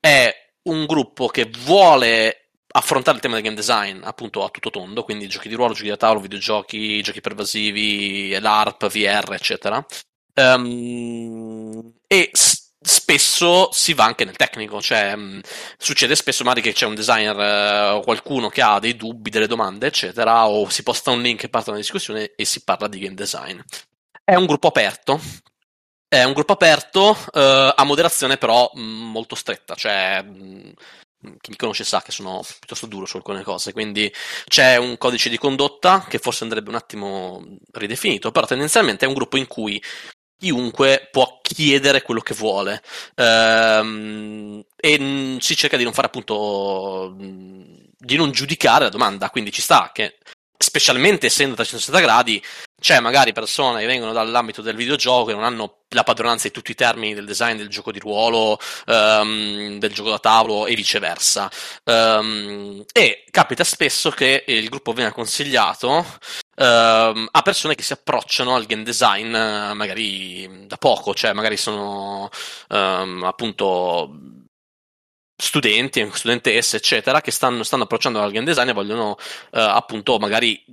È un gruppo che vuole affrontare il tema del game design appunto a tutto tondo, quindi giochi di ruolo, giochi da tavolo, videogiochi, giochi pervasivi, l'ARP, VR, eccetera. Um, e s- spesso si va anche nel tecnico, cioè um, succede spesso magari che c'è un designer uh, o qualcuno che ha dei dubbi, delle domande, eccetera, o si posta un link e parte una discussione e si parla di game design. È un gruppo aperto, è un gruppo aperto uh, a moderazione però mh, molto stretta, cioè mh, chi mi conosce sa che sono piuttosto duro su alcune cose, quindi c'è un codice di condotta che forse andrebbe un attimo ridefinito, però tendenzialmente è un gruppo in cui chiunque può chiedere quello che vuole. Ehm, e si cerca di non fare appunto di non giudicare la domanda, quindi ci sta che specialmente essendo 360 gradi c'è magari persone che vengono dall'ambito del videogioco e non hanno la padronanza di tutti i termini del design del gioco di ruolo, um, del gioco da tavolo e viceversa. Um, e capita spesso che il gruppo venga consigliato um, a persone che si approcciano al game design uh, magari da poco, cioè magari sono appunto studenti, studentesse, eccetera, che stanno, stanno approcciando al game design e vogliono uh, appunto magari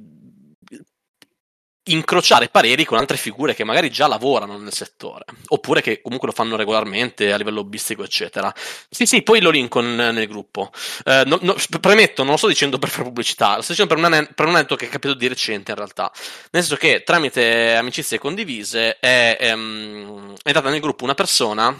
incrociare pareri con altre figure che magari già lavorano nel settore, oppure che comunque lo fanno regolarmente a livello hobbistico, eccetera. Sì, sì, poi lo linko nel gruppo. Eh, no, no, premetto, non lo sto dicendo per fare pubblicità, lo sto dicendo per un, an- per un aneddoto che è capitato di recente in realtà. Nel senso che tramite amicizie condivise è, è, ehm, è entrata nel gruppo una persona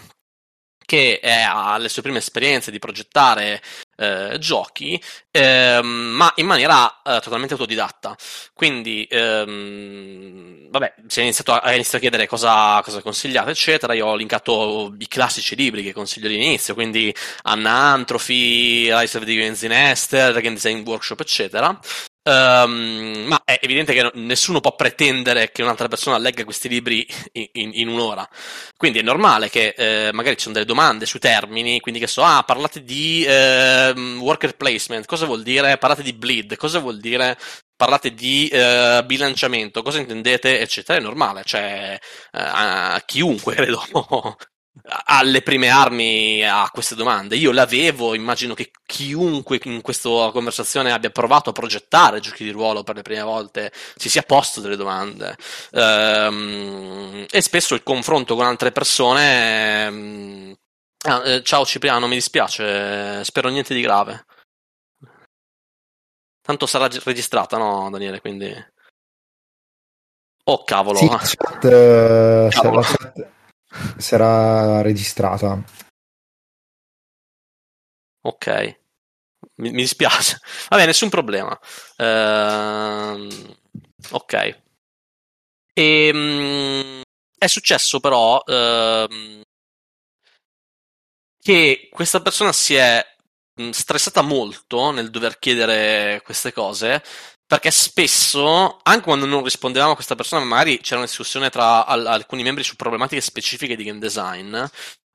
che ha le sue prime esperienze di progettare eh, giochi, ehm, ma in maniera eh, totalmente autodidatta. Quindi, ehm, vabbè, si è iniziato a, a, iniziato a chiedere cosa, cosa consigliate, eccetera. Io ho linkato i classici libri che consiglio all'inizio, quindi Anna Antrofi, Rise of the Divine Nester, Game Design Workshop, eccetera. Um, ma è evidente che nessuno può pretendere che un'altra persona legga questi libri in, in, in un'ora. Quindi è normale che eh, magari ci sono delle domande sui termini, quindi che so, ah, parlate di eh, worker placement, cosa vuol dire? Parlate di bleed, cosa vuol dire? Parlate di eh, bilanciamento, cosa intendete? Eccetera, è normale, cioè eh, a chiunque <laughs> credo alle prime armi a queste domande. Io le avevo, immagino che chiunque in questa conversazione abbia provato a progettare giochi di ruolo per le prime volte si sia posto delle domande. Ehm, e spesso il confronto con altre persone. Ehm, ah, eh, ciao Cipriano, mi dispiace, spero niente di grave. Tanto sarà registrata, no, Daniele? Quindi. Oh cavolo. Sì, <laughs> chat, uh, cavolo. Chat, sarà registrata. Ok. mi, mi dispiace. Vabbè, nessun problema. Ehm, ok. E, mh, è successo però ehm, che questa persona si è stressata molto nel dover chiedere queste cose perché spesso, anche quando non rispondevamo a questa persona, magari c'era una discussione tra al- alcuni membri su problematiche specifiche di game design,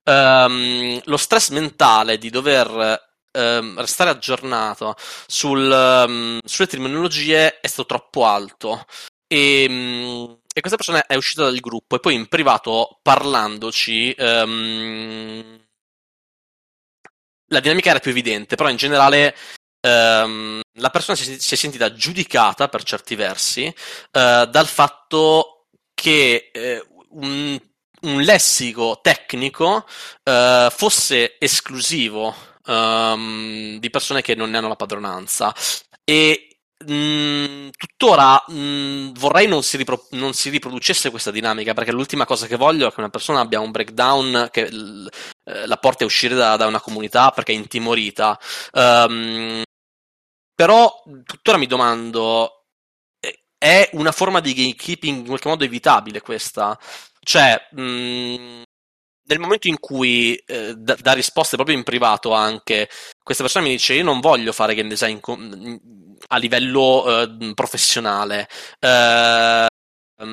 ehm, lo stress mentale di dover ehm, restare aggiornato sul, ehm, sulle terminologie è stato troppo alto. E, mm, e questa persona è uscita dal gruppo e poi in privato parlandoci ehm, la dinamica era più evidente, però in generale ehm, la persona si, si è sentita giudicata per certi versi eh, dal fatto che eh, un, un, lessico tecnico eh, fosse esclusivo um, di persone che non ne hanno la padronanza. E tuttora vorrei non si, ripro- non si, riproducesse questa dinamica perché l'ultima cosa che voglio è che una persona abbia un breakdown che l- eh, la porti a uscire da, da, una comunità perché è intimorita. Um, però tuttora mi domando, è una forma di gatekeeping in qualche modo evitabile questa? Cioè, mh, nel momento in cui eh, da, da, risposte proprio in privato anche, questa persona mi dice io non voglio fare game design a livello eh, professionale, eh,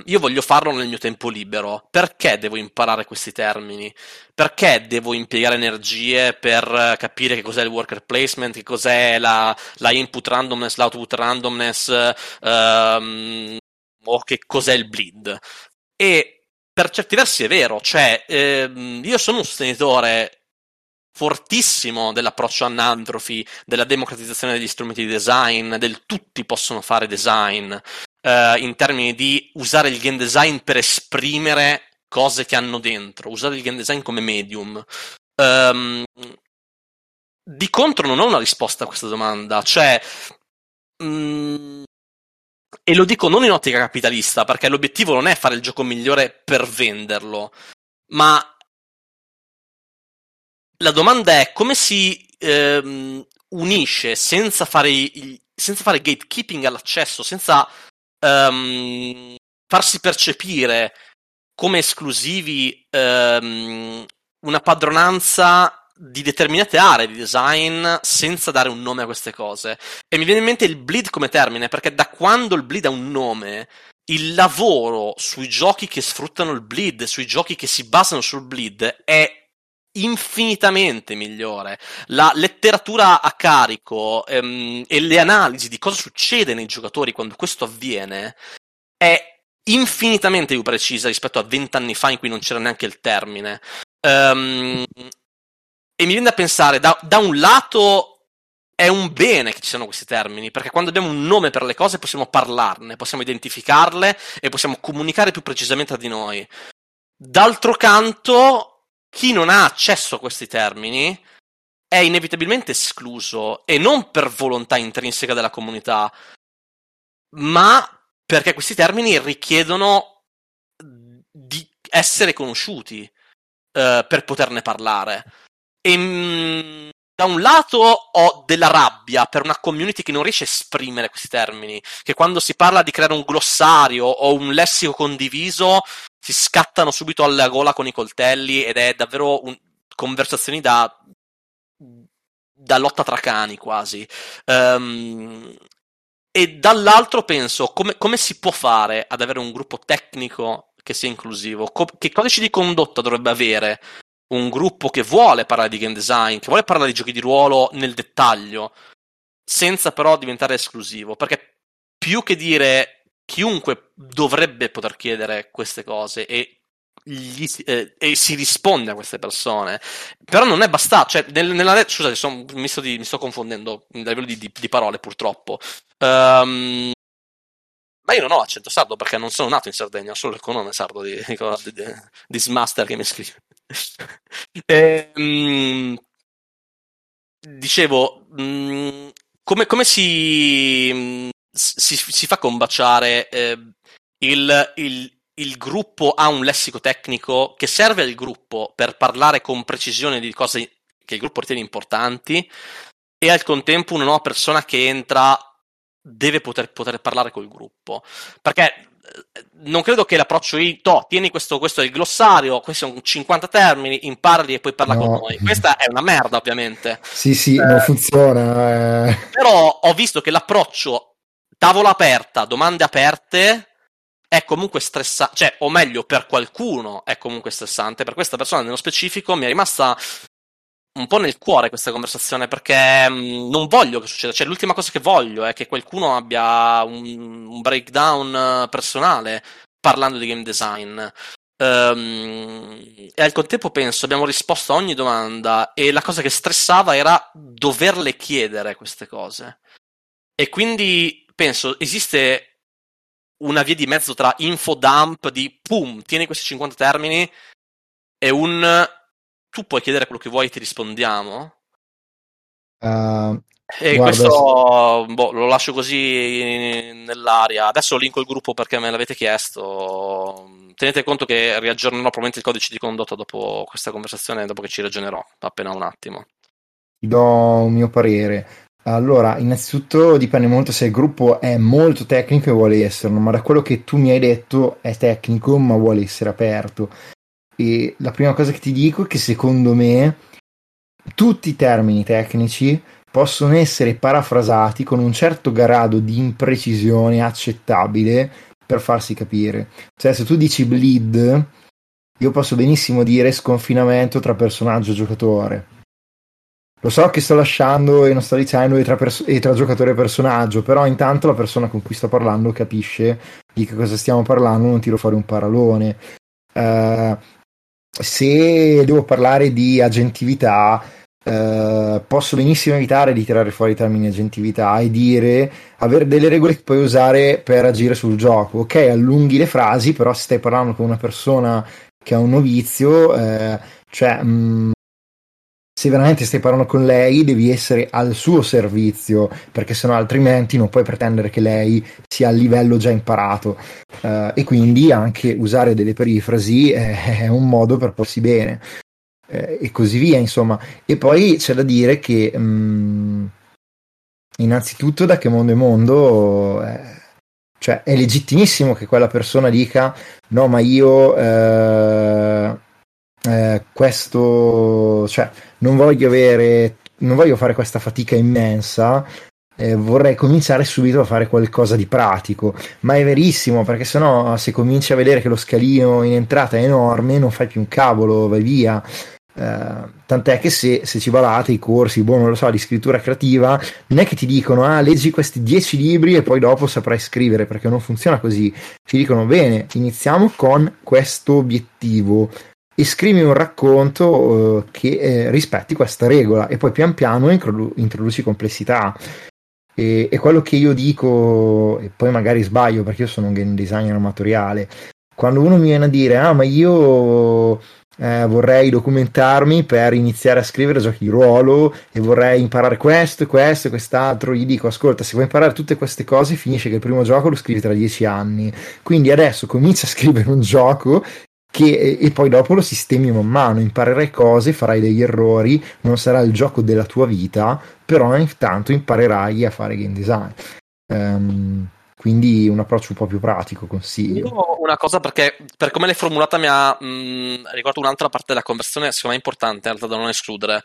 io voglio farlo nel mio tempo libero. Perché devo imparare questi termini? Perché devo impiegare energie per capire che cos'è il worker placement, che cos'è la, la input randomness, l'output randomness, um, o che cos'è il bleed? E per certi versi è vero, cioè ehm, io sono un sostenitore fortissimo dell'approccio anantropy, della democratizzazione degli strumenti di design, del tutti possono fare design, eh, in termini di usare il game design per esprimere cose che hanno dentro, usare il game design come medium. Um, di contro non ho una risposta a questa domanda, cioè... Mm, e lo dico non in ottica capitalista, perché l'obiettivo non è fare il gioco migliore per venderlo, ma la domanda è come si ehm, unisce senza fare, senza fare gatekeeping all'accesso, senza um, farsi percepire come esclusivi um, una padronanza di determinate aree di design senza dare un nome a queste cose. E mi viene in mente il bleed come termine, perché da quando il bleed ha un nome, il lavoro sui giochi che sfruttano il bleed, sui giochi che si basano sul bleed, è infinitamente migliore. La letteratura a carico ehm, e le analisi di cosa succede nei giocatori quando questo avviene è infinitamente più precisa rispetto a vent'anni fa in cui non c'era neanche il termine. Um, e mi viene da pensare, da, da un lato è un bene che ci siano questi termini, perché quando abbiamo un nome per le cose possiamo parlarne, possiamo identificarle e possiamo comunicare più precisamente tra di noi. D'altro canto, chi non ha accesso a questi termini è inevitabilmente escluso e non per volontà intrinseca della comunità, ma perché questi termini richiedono di essere conosciuti uh, per poterne parlare. E mh, da un lato ho della rabbia per una community che non riesce a esprimere questi termini, che quando si parla di creare un glossario o un lessico condiviso si scattano subito alla gola con i coltelli ed è davvero un... conversazioni da da lotta tra cani quasi. Um, e dall'altro penso come, come, si può fare ad avere un gruppo tecnico che sia inclusivo? Co- che codici di condotta dovrebbe avere un gruppo che vuole parlare di game design, che vuole parlare di giochi di ruolo nel dettaglio, senza però diventare esclusivo. Perché più che dire chiunque dovrebbe poter chiedere queste cose e, gli, eh, e si risponde a queste persone, però non è bastato. Cioè, nel, nella, scusate, sono, mi, sto di, mi, sto confondendo a livello di, di, di parole, purtroppo. Um, ma io non ho accento sardo perché non sono nato in Sardegna, ho solo il cognome sardo di, di, di, di Smaster che mi scrive. <laughs> e, um, dicevo, um, come, come si, si, si, fa combaciare eh, il, il, il gruppo ha un lessico tecnico che serve al gruppo per parlare con precisione di cose che il gruppo ritiene importanti, e al contempo una nuova persona che entra deve poter, poter parlare col gruppo. Perché eh, non credo che l'approccio I, to, tieni questo, questo è il glossario, questi sono 50 termini, imparali e poi parla no. con noi. Questa è una merda, ovviamente. Sì, sì, eh, non funziona. Eh. Però ho visto che l'approccio tavola aperta, domande aperte è comunque stressante, cioè, o meglio, per qualcuno è comunque stressante. Per questa persona nello specifico mi è rimasta un po' nel cuore questa conversazione perché mh, non voglio che succeda. Cioè, l'ultima cosa che voglio è che qualcuno abbia un, un breakdown personale parlando di game design. Um, e al contempo penso abbiamo risposto a ogni domanda e la cosa che stressava era doverle chiedere queste cose. E quindi penso esiste una via di mezzo tra infodump di pum, tieni questi 50 termini e un tu puoi chiedere quello che vuoi e ti rispondiamo? Uh, e guarda, questo boh, lo lascio così nell'aria. Adesso linko il gruppo perché me l'avete chiesto. Tenete conto che riaggiornerò probabilmente il codice di condotta dopo questa conversazione, dopo che ci ragionerò, appena un attimo. Ti do un mio parere. Allora, innanzitutto dipende molto se il gruppo è molto tecnico e vuole esserlo, ma da quello che tu mi hai detto è tecnico ma vuole essere aperto. E la prima cosa che ti dico è che secondo me tutti i termini tecnici possono essere parafrasati con un certo grado di imprecisione accettabile per farsi capire. Cioè, se tu dici bleed, io posso benissimo dire sconfinamento tra personaggio e giocatore. Lo so che sto lasciando e non sto dicendo e tra, pers- e tra giocatore e personaggio, però intanto la persona con cui sto parlando capisce di che cosa stiamo parlando, non tiro fuori un parolone. Uh, se devo parlare di agentività, eh, posso benissimo evitare di tirare fuori i termini agentività e dire avere delle regole che puoi usare per agire sul gioco. Ok, allunghi le frasi, però se stai parlando con una persona che ha un novizio, eh, cioè mh, mm, se veramente stai parlando con lei devi essere al suo servizio perché sennò altrimenti non puoi pretendere che lei sia a livello già imparato. Uh, e quindi anche usare delle perifrasi è, è un modo per porsi bene. Eh, e così via insomma. E poi c'è da dire che mh, mm, innanzitutto da che mondo è mondo eh, cioè è legittimissimo che quella persona dica no ma io eh, eh, questo, cioè, non voglio avere, non voglio fare questa fatica immensa. Eh, vorrei cominciare subito a fare qualcosa di pratico, ma è verissimo perché sennò se cominci a vedere che lo scalino in entrata è enorme, non fai più un cavolo, vai via. Uh, tant'è che se, se, ci valate i corsi, boh, non lo so, di scrittura creativa, non è che ti dicono, ah, leggi questi dieci libri e poi dopo saprai scrivere, perché non funziona così. Ci dicono, bene, iniziamo con questo obiettivo, e scrivi un racconto eh, che eh, rispetti questa regola e poi pian piano introdu- introduci complessità. E, e, quello che io dico, e poi magari sbaglio perché io sono un game designer amatoriale, quando uno mi viene a dire, ah ma io eh, vorrei documentarmi per iniziare a scrivere giochi di ruolo e vorrei imparare questo questo e quest'altro, gli dico, ascolta, se vuoi imparare tutte queste cose finisce che il primo gioco lo scrivi tra dieci anni, quindi adesso comincia a scrivere un gioco che, e poi dopo lo sistemi man mano, imparerai cose, farai degli errori, non sarà il gioco della tua vita, però intanto imparerai a fare game design. Um, quindi un approccio un po' più pratico consiglio. Io una cosa perché per come l'hai formulata mi ha mh, ricordo un'altra parte della conversione secondo me importante in realtà da non escludere.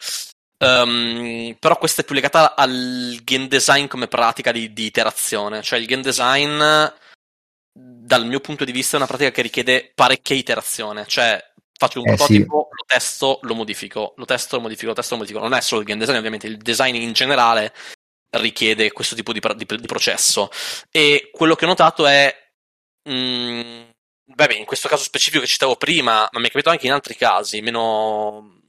Um, però questa è più legata al game design come pratica di, di iterazione, cioè il game design dal mio punto di vista è una pratica che richiede parecchia iterazione, cioè faccio un eh, prototipo, sì. lo testo, lo modifico, lo testo, lo modifico, lo testo, lo modifico. Non è solo il game design, ovviamente il design in generale richiede questo tipo di, di, di processo. E quello che ho notato è... Mh, mm, beh, in questo caso specifico che citavo prima, ma mi è capitato anche in altri casi meno,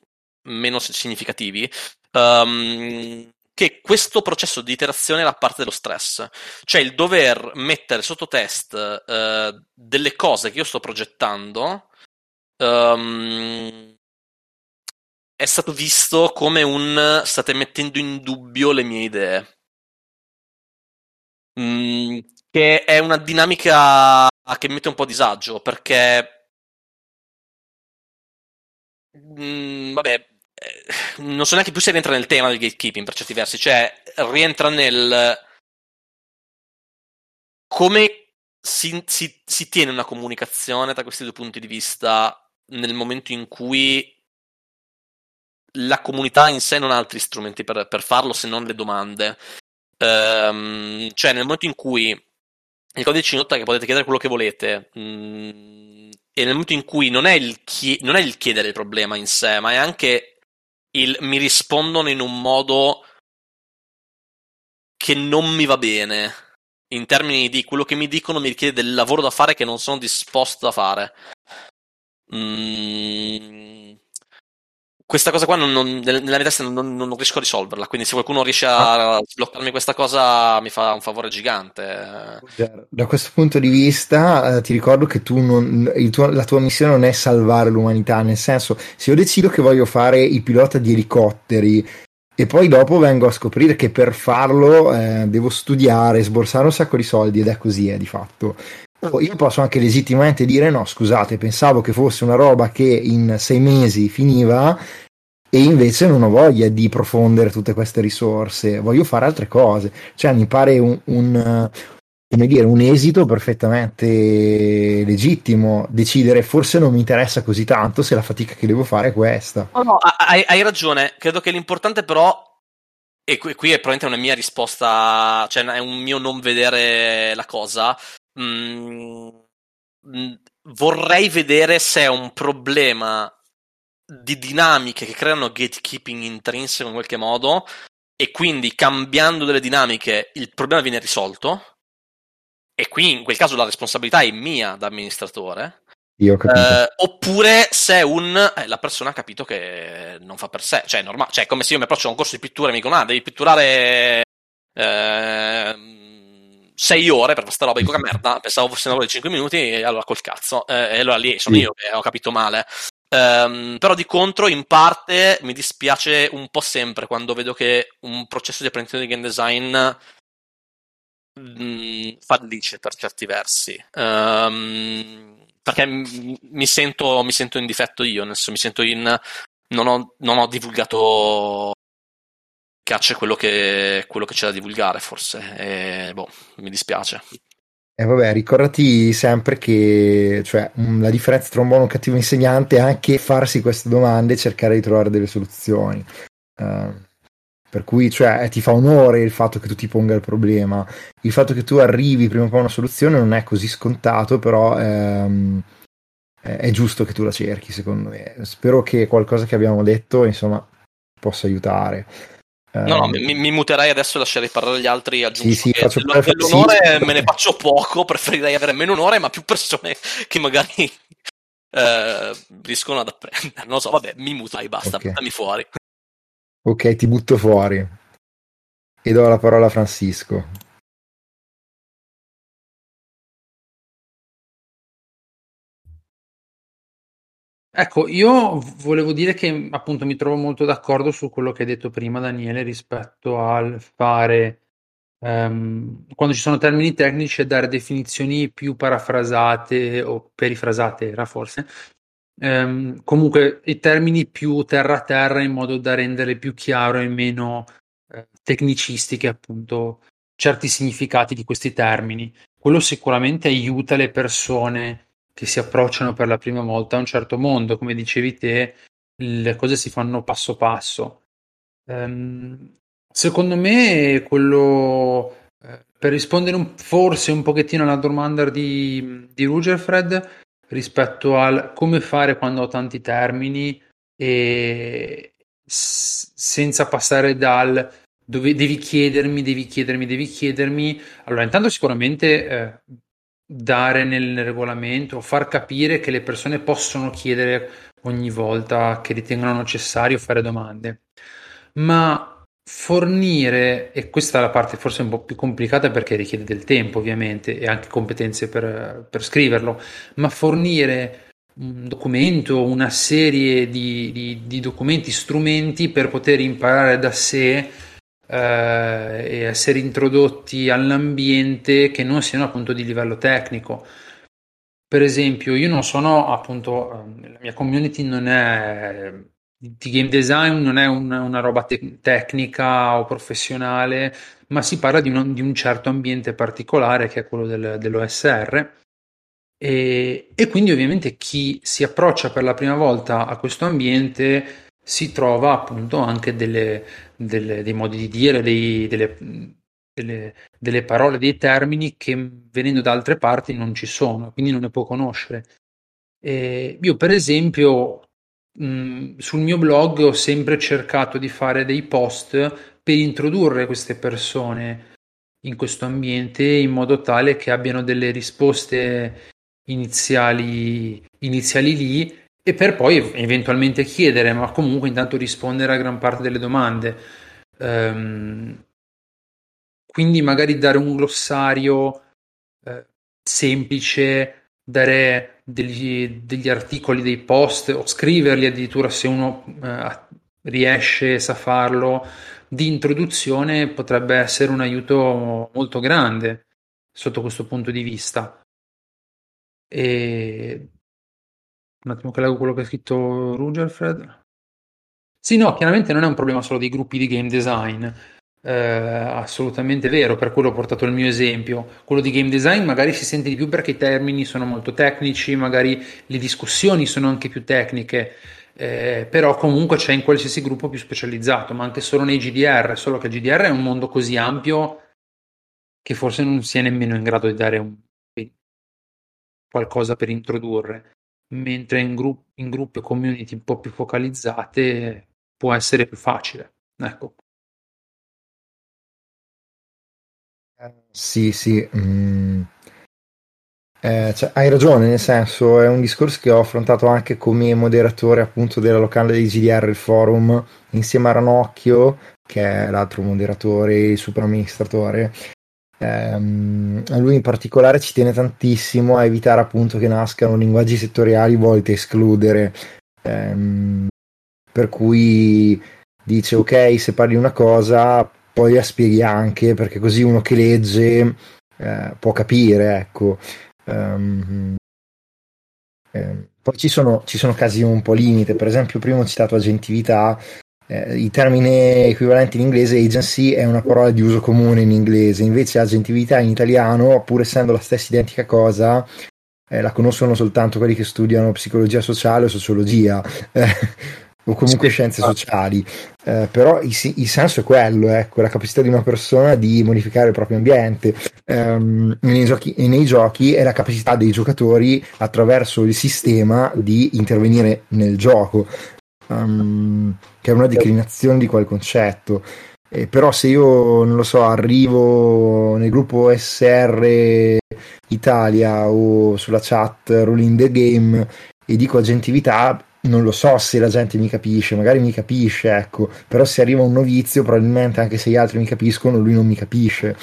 meno significativi, um, che questo processo di iterazione era parte dello stress, cioè il dover mettere sotto test uh, delle cose che io sto progettando um, è stato visto come un state mettendo in dubbio le mie idee. Mm, che è una dinamica che mi mette un po' a disagio perché mm, vabbè non so neanche più se rientra nel tema del gatekeeping per certi versi, cioè rientra nel come si, si, si tiene una comunicazione tra questi due punti di vista nel momento in cui la comunità in sé non ha altri strumenti per, per farlo se non le domande. Um, cioè, nel momento in cui il codice nota che potete chiedere quello che volete, mh, mm, e nel momento in cui non è, il chi- non è il chiedere il problema in sé, ma è anche il mi rispondono in un modo che non mi va bene in termini di quello che mi dicono mi richiede del lavoro da fare che non sono disposto a fare. Mm, questa cosa qua non, non, nella mia testa non, non, riesco a risolverla, quindi se qualcuno riesce a sbloccarmi questa cosa mi fa un favore gigante. Da questo punto di vista eh, ti ricordo che tu tuo, la tua missione non è salvare l'umanità, nel senso se io decido che voglio fare il pilota di elicotteri e poi dopo vengo a scoprire che per farlo eh, devo studiare, sborsare un sacco di soldi ed è così, è di fatto. Io posso anche legittimamente dire no, scusate, pensavo che fosse una roba che in sei mesi finiva e invece non ho voglia di profondere tutte queste risorse, voglio fare altre cose. Cioè mi pare un, un, come dire, un esito perfettamente legittimo decidere forse non mi interessa così tanto se la fatica che devo fare è questa. Oh no, hai, hai ragione, credo che l'importante però e qui, qui, è probabilmente una mia risposta, cioè è un mio non vedere la cosa. Mm, mm, vorrei vedere se è un problema di dinamiche che creano gatekeeping intrinseco in qualche modo e quindi cambiando delle dinamiche il problema viene risolto e qui in quel caso la responsabilità è mia da amministratore. Eh, oppure se un, eh, la persona ha capito che non fa per sé, cioè è normale, cioè come se io mi approccio a un corso di pittura e mi dicono ah devi pitturare eh, sei ore per questa roba, dico che merda, pensavo fosse una roba di 5 minuti e allora col cazzo, eh, e allora lì sono io che ho capito male. Um, però di contro, in parte, mi dispiace un po' sempre quando vedo che un processo di apprendimento di game design mh, mm, fallisce per certi versi. Um, perché mi sento, mi sento, in difetto io, nel senso, mi sento in. Non ho, non ho divulgato caccia quello che, quello che c'è da divulgare, forse. E, boh, mi dispiace. E vabbè, ricordati sempre che cioè, la differenza tra un buono e un cattivo insegnante è anche farsi queste domande e cercare di trovare delle soluzioni. Uh, per cui cioè, ti fa onore il fatto che tu ti ponga il problema. Il fatto che tu arrivi prima o poi a una soluzione non è così scontato, però ehm, è giusto che tu la cerchi, secondo me. Spero che qualcosa che abbiamo detto, insomma, possa aiutare. No, no, ehm, mi, mi muterei adesso e lascerei parlare gli altri. Aggiungo sì, sì, faccio dell'onore sì. me ne faccio poco, <laughs> preferirei avere meno onore, ma più persone <laughs> che magari eh, riescono ad apprendere. Non so, vabbè, mi mutai, basta, okay. buttami fuori. Ok, ti butto fuori. E do la parola a Francisco. Ecco, io volevo dire che appunto mi trovo molto d'accordo su quello che hai detto prima, Daniele, rispetto al fare, um, quando ci sono termini tecnici, e dare definizioni più parafrasate o perifrasate, era forse, ehm, comunque i termini più terra-terra in modo da rendere più chiaro e meno eh, tecnicistiche appunto certi significati di questi termini. Quello sicuramente aiuta le persone che si approcciano per la prima volta a un certo mondo, come dicevi te, le cose si fanno passo passo. Um, secondo me quello eh, per rispondere un, forse un pochettino alla domanda di, di Rugerfred rispetto al come fare quando ho tanti termini e s- senza passare dal dove devi chiedermi, devi chiedermi, devi chiedermi. Allora, intanto sicuramente eh, dare nel regolamento, far capire che le persone possono chiedere ogni volta che ritengono necessario fare domande, ma fornire, e questa è la parte forse un po' più complicata perché richiede del tempo ovviamente e anche competenze per, per scriverlo, ma fornire un documento, una serie di, di, di documenti, strumenti per poter imparare da sé eh, essere introdotti all'ambiente che non siano appunto di livello tecnico. Per esempio, io non sono appunto, ehm, la mia community non è di game design non è un, una roba te- tecnica o professionale, ma si parla di un, di un certo ambiente particolare che è quello del, dell'OSR. E, e, quindi ovviamente chi si approccia per la prima volta a questo ambiente si trova appunto anche delle, delle, dei modi di dire, dei, delle, delle, delle, parole, dei termini che venendo da altre parti non ci sono, quindi non ne può conoscere. E io per esempio mh, sul mio blog ho sempre cercato di fare dei post per introdurre queste persone in questo ambiente in modo tale che abbiano delle risposte iniziali, iniziali lì e per poi eventualmente chiedere, ma comunque intanto rispondere a gran parte delle domande. Um, quindi magari dare un glossario eh, semplice, dare degli, degli, articoli, dei post o scriverli addirittura se uno eh, riesce, sa farlo, di introduzione potrebbe essere un aiuto molto grande sotto questo punto di vista. E un attimo che leggo quello che ha scritto Rugerfred. Sì, no, chiaramente non è un problema solo dei gruppi di game design. Eh, assolutamente vero, per quello ho portato il mio esempio. Quello di game design magari si sente di più perché i termini sono molto tecnici, magari le discussioni sono anche più tecniche. Eh, però comunque c'è in qualsiasi gruppo più specializzato, ma anche solo nei GDR, solo che il GDR è un mondo così ampio che forse non si è nemmeno in grado di dare un, qualcosa per introdurre, mentre in, gru- in gruppi o community un po' più focalizzate può essere più facile. Ecco. Sì, sì. Mm. Eh, cioè, hai ragione, nel senso è un discorso che ho affrontato anche come moderatore appunto della locale di GDR, il forum, insieme a Ranocchio, che è l'altro moderatore, il super amministratore, Ehm, lui in particolare ci tiene tantissimo a evitare appunto che nascano linguaggi settoriali volti a escludere. Ehm, per cui dice ok, se parli una cosa, poi la spieghi anche, perché così uno che legge eh, può capire, ecco. Um, eh, poi ci sono, ci sono, casi un po' limite, per esempio prima ho citato agentività, eh, il termine equivalente in inglese agency è una parola di uso comune in inglese, invece agentività in italiano, pur essendo la stessa identica cosa, eh, la conoscono soltanto quelli che studiano psicologia sociale o sociologia. Eh, o comunque sì, scienze sociali, eh, però il, il, senso è quello, ecco, la capacità di una persona di modificare il proprio ambiente. Um, nei, giochi, nei giochi è la capacità dei giocatori attraverso il sistema di intervenire nel gioco um, che è una declinazione di quel concetto. Eh, però se io, non lo so, arrivo nel gruppo SR Italia o sulla chat Rolling the Game e dico agentività, non lo so se la gente mi capisce, magari mi capisce, ecco, però se arriva un novizio, probabilmente anche se gli altri mi capiscono, lui non mi capisce.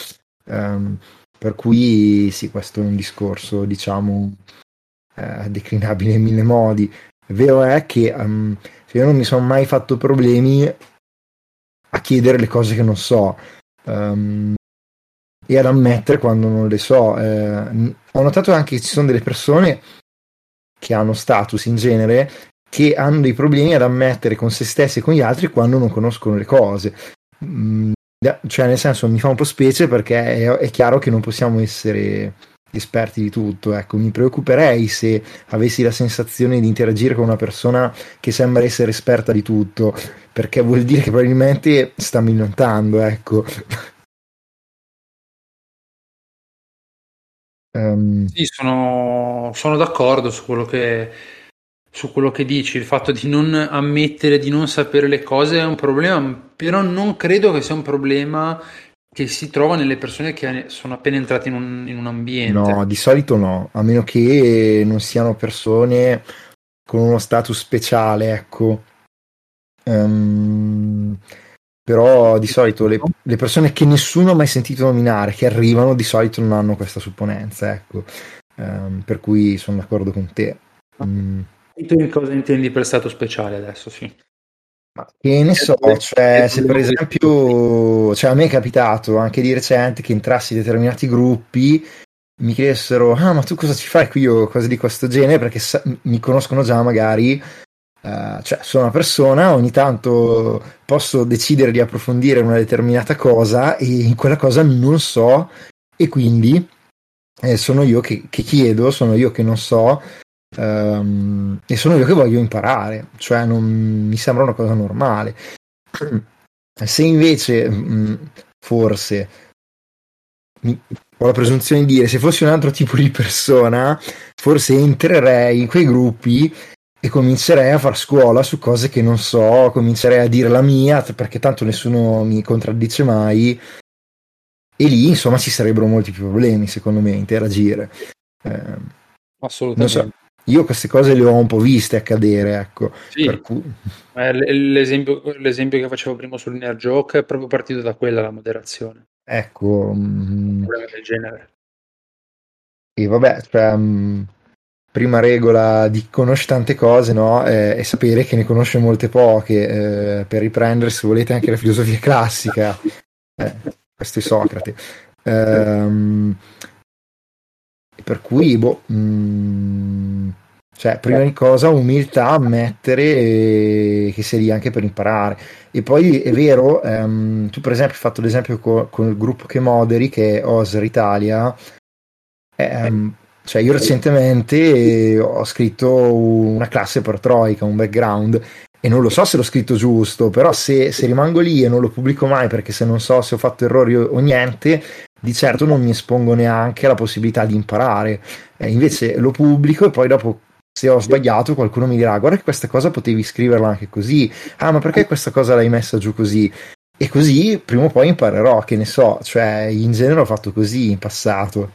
Um, per cui sì, questo è un discorso, diciamo, eh, declinabile in mille modi. Vero è che um, io non mi sono mai fatto problemi a chiedere le cose che non so um, e ad ammettere quando non le so. Eh, ho notato anche che ci sono delle persone che hanno status in genere che hanno dei problemi ad ammettere con se stessi e con gli altri quando non conoscono le cose. Mm, cioè, nel senso, mi fa un po' specie perché è, è chiaro che non possiamo essere esperti di tutto. Ecco, mi preoccuperei se avessi la sensazione di interagire con una persona che sembra essere esperta di tutto, perché vuol dire che probabilmente sta millontando, ecco. um... Sì, sono, sono d'accordo su quello che su quello che dici, il fatto di non ammettere di non sapere le cose è un problema, però non credo che sia un problema che si trova nelle persone che sono appena entrate in un, in un ambiente. No, di solito no, a meno che non siano persone con uno status speciale, ecco. Um, però di solito le, le, persone che nessuno ha mai sentito nominare, che arrivano, di solito non hanno questa supponenza, ecco. Um, per cui sono d'accordo con te. Um, tu cosa intendi per stato speciale adesso, sì? Che ne so, cioè, se per esempio, cioè, a me è capitato anche di recente che entrassi in determinati gruppi, mi chiedessero, ah, ma tu cosa ci fai qui o cose di questo genere, perché sa- mi conoscono già magari Uh, cioè, sono una persona, ogni tanto posso decidere di approfondire una determinata cosa e in quella cosa non so e quindi eh, sono io che, che, chiedo, sono io che non so um, e sono io che voglio imparare, cioè non mi sembra una cosa normale. Se invece, mh, forse, mi, ho la presunzione di dire, se fossi un altro tipo di persona, forse entrerei in quei gruppi e comincerei a far scuola su cose che non so, comincerei a dire la mia, perché tanto nessuno mi contraddice mai. E lì, insomma, ci sarebbero molti più problemi, secondo me, interagire. Eh, Assolutamente. So, io queste cose le ho un po' viste accadere, ecco. Sì. Cui... Eh, l'esempio, l'esempio, che facevo prima sull'inner joke è proprio partito da quella, la moderazione. Ecco. Un mm. problema del genere. E vabbè, cioè, mm, prima regola di conoscere tante cose no? eh, è sapere che ne conosce molte poche, eh, per riprendere se volete anche la filosofia classica, eh, questo è Socrate. Ehm, per cui, boh, mh, mm, cioè, prima di cosa, umiltà, ammettere che sei lì anche per imparare. E poi è vero, ehm, tu per esempio hai fatto l'esempio con, con il gruppo che moderi, che è Oser Italia, ehm, cioè, io recentemente ho scritto una classe per Troika, un background, e non lo so se l'ho scritto giusto, però se, se, rimango lì e non lo pubblico mai perché se non so se ho fatto errori o, o niente, di certo non mi espongo neanche alla possibilità di imparare. Eh, invece lo pubblico e poi dopo se ho sbagliato qualcuno mi dirà guarda che questa cosa potevi scriverla anche così, ah ma perché questa cosa l'hai messa giù così? E così prima o poi imparerò, che ne so, cioè in genere ho fatto così in passato.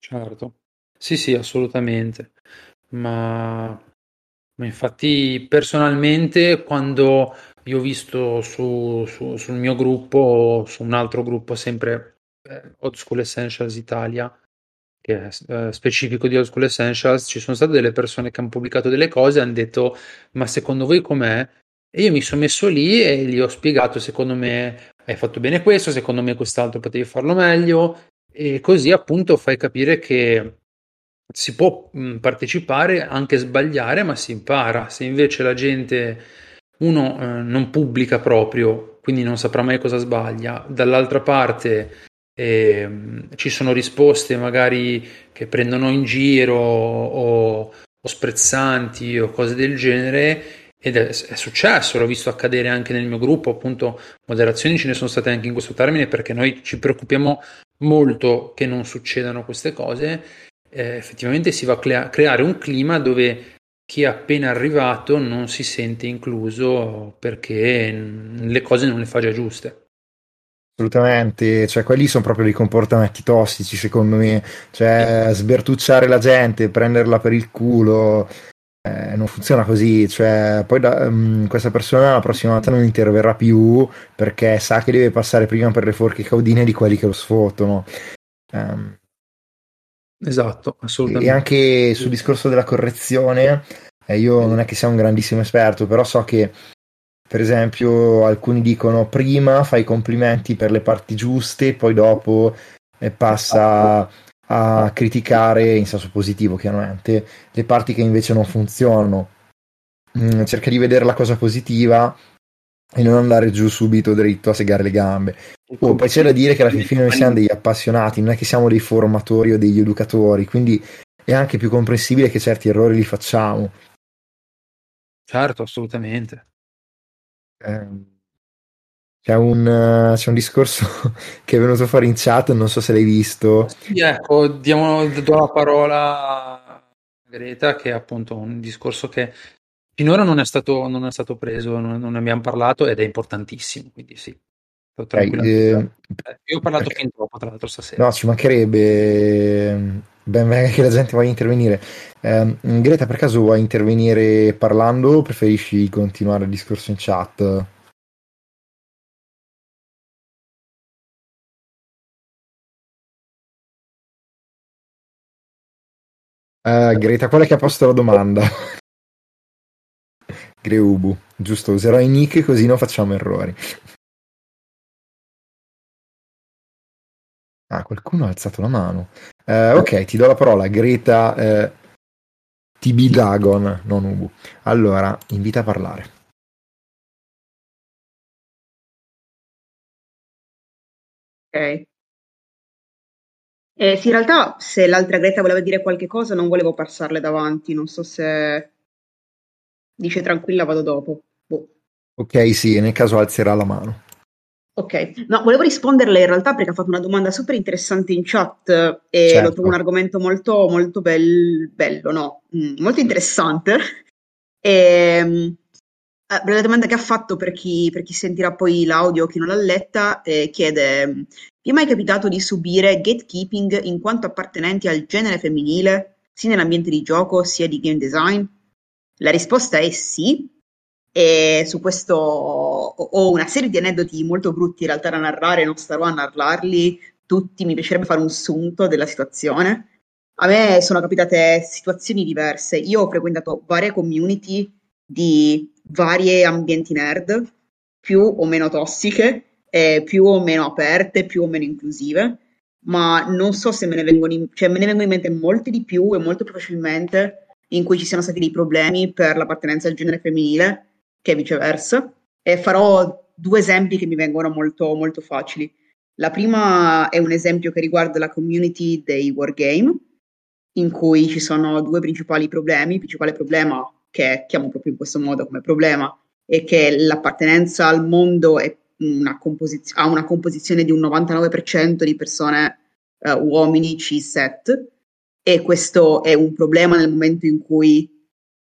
Certo. Sì, sì, assolutamente. Ma, ma infatti personalmente quando io ho visto su, su- sul mio gruppo, su un altro gruppo sempre eh, Old School Essentials Italia, che è eh, specifico di Old School Essentials, ci sono state delle persone che hanno pubblicato delle cose e hanno detto ma secondo voi com'è? E io mi sono messo lì e gli ho spiegato secondo me hai fatto bene questo, secondo me quest'altro potevi farlo meglio e così appunto fai capire che si può mh, partecipare, anche sbagliare, ma si impara. Se invece la gente, uno, eh, non pubblica proprio, quindi non saprà mai cosa sbaglia, dall'altra parte eh, ci sono risposte magari che prendono in giro o, o sprezzanti o cose del genere ed è, è, successo, l'ho visto accadere anche nel mio gruppo, appunto moderazioni ce ne sono state anche in questo termine perché noi ci preoccupiamo molto che non succedano queste cose, eh, effettivamente si va a crea- creare un clima dove chi è appena arrivato non si sente incluso perché le cose non le fa già giuste. Assolutamente, cioè quelli sono proprio dei comportamenti tossici secondo me, cioè sbertucciare la gente, prenderla per il culo, eh, non funziona così, cioè poi da, um, questa persona la prossima volta non interverrà più perché sa che deve passare prima per le forche caudine di quelli che lo sfottono. Um, esatto, assolutamente. E anche sul discorso della correzione, eh, io non è che sia un grandissimo esperto, però so che per esempio alcuni dicono prima fai i complimenti per le parti giuste, poi dopo eh, passa a criticare in senso positivo chiaramente le parti che invece non funzionano mm, cerca di vedere la cosa positiva e non andare giù subito dritto a segare le gambe. Oh, poi c'è da dire che alla fine noi siamo degli appassionati non è che siamo dei formatori o degli educatori quindi è anche più comprensibile che certi errori li facciamo. Certo assolutamente. Eh, c'è un, c'è un, discorso <laughs> che è venuto fuori in chat, non so se l'hai visto. Sì, ecco, diamo, do la parola a Greta, che è appunto un discorso che finora non è stato, non è stato preso, non, non, ne abbiamo parlato ed è importantissimo, quindi sì. Okay, eh, eh, io ho parlato okay. fin troppo, tra l'altro, stasera. No, ci mancherebbe. Ben venga che la gente voglia intervenire. Eh, Greta, per caso vuoi intervenire parlando o preferisci continuare il discorso in chat? Uh, Greta, qual è che ha posto la domanda? Greubu, giusto, userò i nick così non facciamo errori. Ah, qualcuno ha alzato la mano. Uh, ok, ti do la parola, Greta. Uh, TB Dagon, non Ubu. Allora, invita a parlare. Ok. Eh, sì, in realtà se l'altra Greta voleva dire qualche cosa non volevo passarle davanti, non so se dice tranquilla vado dopo. Boh. Ok, sì, nel caso alzerà la mano. Ok, no, volevo risponderle in realtà perché ha fatto una domanda super interessante in chat e Certo. lo trovo un argomento molto, molto bel- bello, no? Mm, molto interessante. <laughs> E, mm, eh, la domanda che ha fatto per chi, per chi sentirà poi l'audio, chi non l'ha letta, eh, chiede: mm, Vi è mai capitato di subire gatekeeping in quanto appartenenti al genere femminile, sia nell'ambiente di gioco sia di game design? La risposta è sì. E su questo ho una serie di aneddoti molto brutti in realtà da narrare, non starò a narrarli tutti, mi piacerebbe fare un sunto della situazione. A me sono capitate situazioni diverse. Io ho frequentato varie community di varie ambienti nerd, più o meno tossiche, eh, più o meno aperte, più o meno inclusive, ma non so se me ne vengono in, cioè me ne vengono in mente molte di più e molto più facilmente in cui ci siano stati dei problemi per l'appartenenza al genere femminile che viceversa. E farò due esempi che mi vengono molto, molto facili. La prima è un esempio che riguarda la community dei wargame, in cui ci sono due principali problemi. Il principale problema, che chiamo proprio in questo modo come problema, è che l'appartenenza al mondo una composiz- ha una composizione di un 99% di persone eh, uomini cis-het e questo è un problema nel momento in cui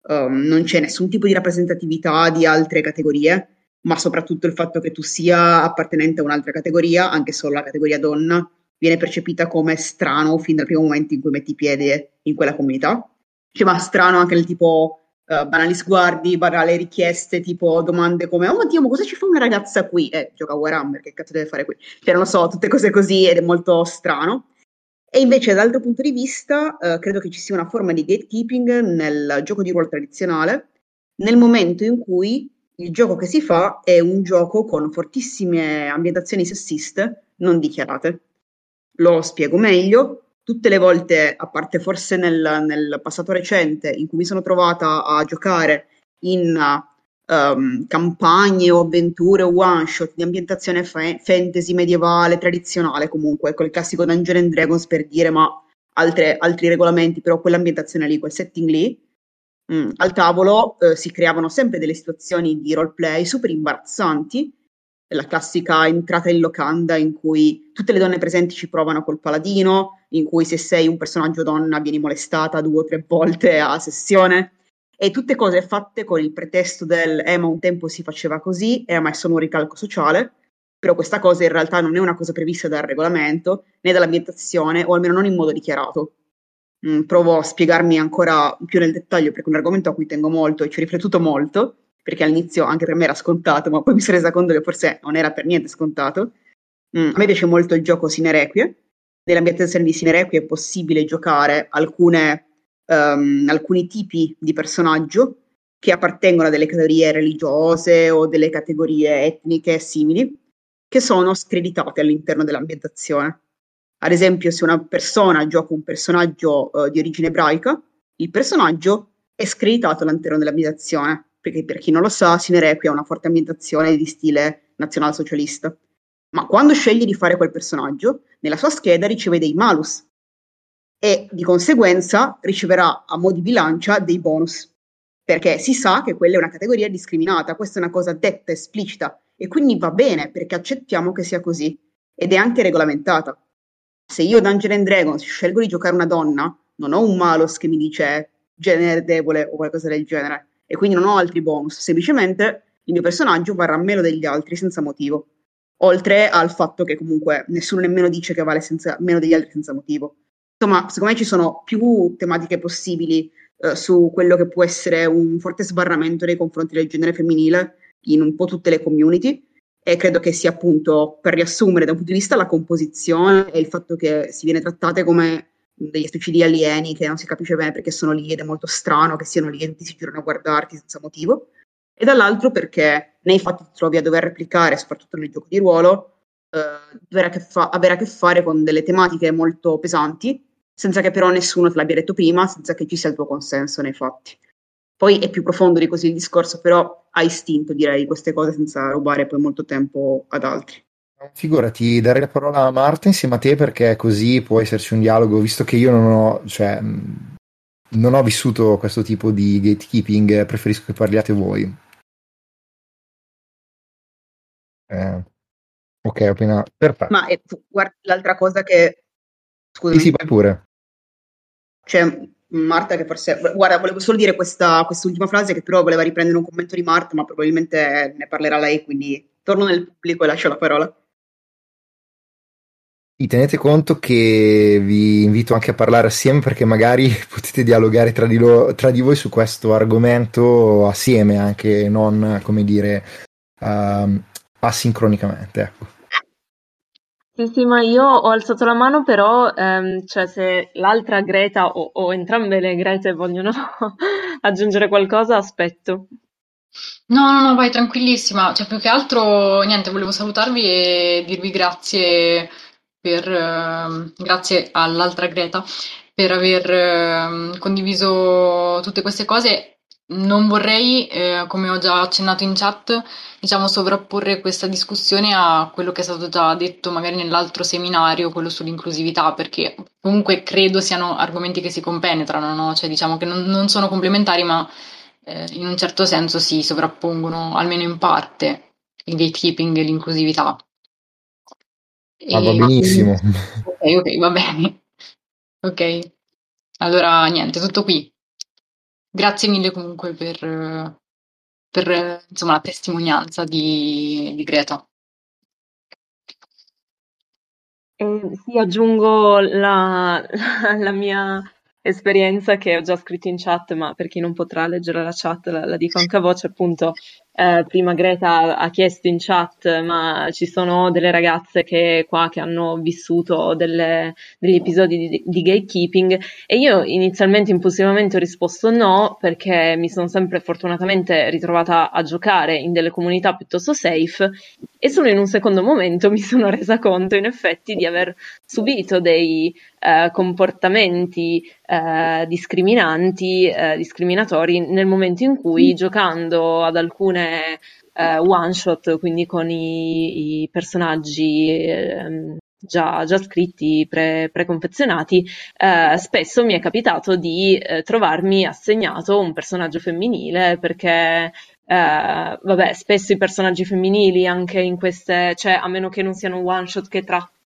um, non c'è nessun tipo di rappresentatività di altre categorie, ma soprattutto il fatto che tu sia appartenente a un'altra categoria, anche solo la categoria donna, viene percepita come strano fin dal primo momento in cui metti piede in quella comunità. Cioè, ma strano anche nel tipo uh, banali sguardi, banali richieste, tipo domande come oh mio Dio, ma cosa ci fa una ragazza qui? Eh, gioca a Warhammer, che cazzo deve fare qui? Cioè, non lo so, tutte cose così ed è molto strano. E invece, dall'altro punto di vista, eh, credo che ci sia una forma di gatekeeping nel gioco di ruolo tradizionale, nel momento in cui il gioco che si fa è un gioco con fortissime ambientazioni sessiste non dichiarate. Lo spiego meglio. Tutte le volte, a parte forse nel, nel passato recente, in cui mi sono trovata a giocare in um, campagne o avventure o one shot di ambientazione fa- fantasy medievale tradizionale comunque col classico Dungeon and Dragons per dire ma altre, altri regolamenti però quell'ambientazione lì quel setting lì mm, al tavolo eh, si creavano sempre delle situazioni di roleplay super imbarazzanti la classica entrata in locanda in cui tutte le donne presenti ci provano col paladino in cui se sei un personaggio donna vieni molestata due o tre volte a sessione e tutte cose fatte con il pretesto del eh ma un tempo si faceva così, eh ma è solo un ricalco sociale, però questa cosa in realtà non è una cosa prevista dal regolamento né dall'ambientazione o almeno non in modo dichiarato. Mm, provo a spiegarmi ancora più nel dettaglio perché è un argomento a cui tengo molto e ci ho riflettuto molto perché all'inizio anche per me era scontato ma poi mi sono resa conto che forse non era per niente scontato. Mm, a me piace molto il gioco Sinerequie. Nell'ambientazione di Sinerequie è possibile giocare alcune um, alcuni tipi di personaggio che appartengono a delle categorie religiose o delle categorie etniche simili, che sono screditate all'interno dell'ambientazione. Ad esempio, se una persona gioca un personaggio uh, di origine ebraica, il personaggio è screditato all'interno dell'ambientazione, perché per chi non lo sa, Sinerequi ha una forte ambientazione di stile nazionalsocialista. Ma quando sceglie di fare quel personaggio, nella sua scheda riceve dei malus, e di conseguenza riceverà a mo' di bilancia dei bonus, perché si sa che quella è una categoria discriminata, questa è una cosa detta, esplicita, e quindi va bene perché accettiamo che sia così, ed è anche regolamentata. Se io Dungeon and Dragons scelgo di giocare una donna, non ho un malus che mi dice genere debole o qualcosa del genere, e quindi non ho altri bonus, semplicemente il mio personaggio varrà meno degli altri senza motivo, oltre al fatto che comunque nessuno nemmeno dice che vale senza, meno degli altri senza motivo insomma, secondo me ci sono più tematiche possibili eh, su quello che può essere un forte sbarramento nei confronti del genere femminile in un po' tutte le community e credo che sia appunto, per riassumere da un punto di vista la composizione e il fatto che si viene trattate come degli specie alieni che non si capisce bene perché sono lì ed è molto strano che siano lì e tutti si girano a guardarti senza motivo e dall'altro perché nei fatti ti trovi a dover replicare, soprattutto nel gioco di ruolo, eh, avere, a fa- avere a che fare con delle tematiche molto pesanti senza che però nessuno te l'abbia detto prima, senza che ci sia il tuo consenso nei fatti. Poi è più profondo di così il discorso, però ha istinto direi queste cose senza rubare poi molto tempo ad altri. Figurati, dare la parola a Marta insieme a te perché così può esserci un dialogo, visto che io non ho, cioè, non ho vissuto questo tipo di gatekeeping, preferisco che parliate voi. Eh, ok, appena... Perfetto. Ma eh, guarda, l'altra cosa che... Scusami. Sì, sì, vai pure. C'è Marta che forse... Guarda, volevo solo dire questa quest'ultima frase che però voleva riprendere un commento di Marta, ma probabilmente ne parlerà lei, quindi torno nel pubblico e lascio la parola. Tenete conto che vi invito anche a parlare assieme perché magari <laughs> potete dialogare tra di, lo, tra di voi su questo argomento assieme, anche non, come dire, uh, asincronicamente. Ecco. Sì, sì, ma io ho alzato la mano, però ehm, cioè, se l'altra Greta o, o entrambe le Grete vogliono <laughs> aggiungere qualcosa, aspetto. No, no, no, vai tranquillissima. Cioè, più che altro, niente, volevo salutarvi e dirvi grazie per, eh, grazie all'altra Greta per aver eh, condiviso tutte queste cose. Non vorrei, eh, come ho già accennato in chat, diciamo, sovrapporre questa discussione a quello che è stato già detto magari nell'altro seminario, quello sull'inclusività, perché comunque credo siano argomenti che si compenetrano, no? Cioè diciamo che non, non sono complementari, ma eh, in un certo senso si sovrappongono, almeno in parte, il gatekeeping e l'inclusività. Ah, va benissimo. Ok, ok, va bene. Ok, allora niente, tutto qui. Grazie mille comunque per, per insomma, la testimonianza di, di Greta. Eh, sì, aggiungo la, <laughs> la, mia esperienza che ho già scritto in chat, ma per chi non potrà leggere la chat la, la dico anche a voce, appunto, eh, prima Greta ha chiesto in chat, ma ci sono delle ragazze che qua che hanno vissuto delle, degli episodi di, di, gatekeeping? E io inizialmente impulsivamente ho risposto no perché mi sono sempre fortunatamente ritrovata a giocare in delle comunità piuttosto safe e solo in un secondo momento <laughs> mi sono resa conto in effetti di aver subito dei eh, comportamenti eh, discriminanti, eh, discriminatori nel momento in cui giocando ad alcune eh, one shot, quindi con i, i personaggi ehm, Già, già, scritti, pre, preconfezionati, eh, spesso mi è capitato di eh, trovarmi assegnato un personaggio femminile perché, eh, vabbè, spesso i personaggi femminili anche in queste, cioè a meno che non siano one shot che trattano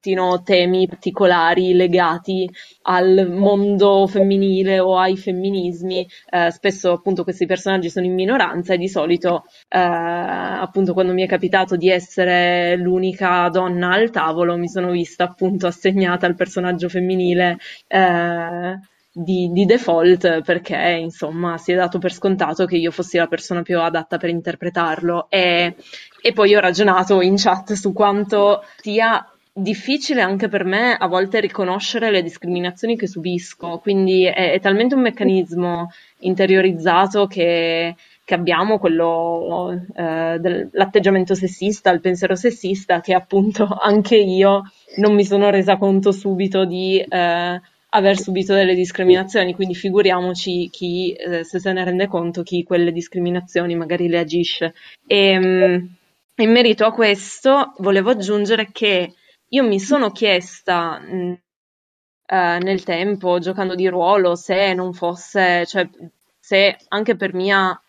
temi particolari legati al mondo femminile o ai femminismi. Eh, spesso appunto questi personaggi sono in minoranza e di solito eh, appunto quando mi è capitato di essere l'unica donna al tavolo mi sono vista appunto assegnata al personaggio femminile. Eh, di, di, default perché insomma si è dato per scontato che io fossi la persona più adatta per interpretarlo e, e poi ho ragionato in chat su quanto sia difficile anche per me a volte riconoscere le discriminazioni che subisco, quindi è, è talmente un meccanismo interiorizzato che, che abbiamo, quello eh, dell'atteggiamento sessista, il pensiero sessista, che appunto <laughs> anche io non mi sono resa conto subito di eh, aver subito delle discriminazioni, quindi figuriamoci chi, eh, se se ne rende conto, chi quelle discriminazioni magari le agisce. E, ehm, in merito a questo volevo aggiungere che io mi sono chiesta mh, mm, eh, nel tempo, giocando di ruolo, se non fosse, cioè, se anche per mia,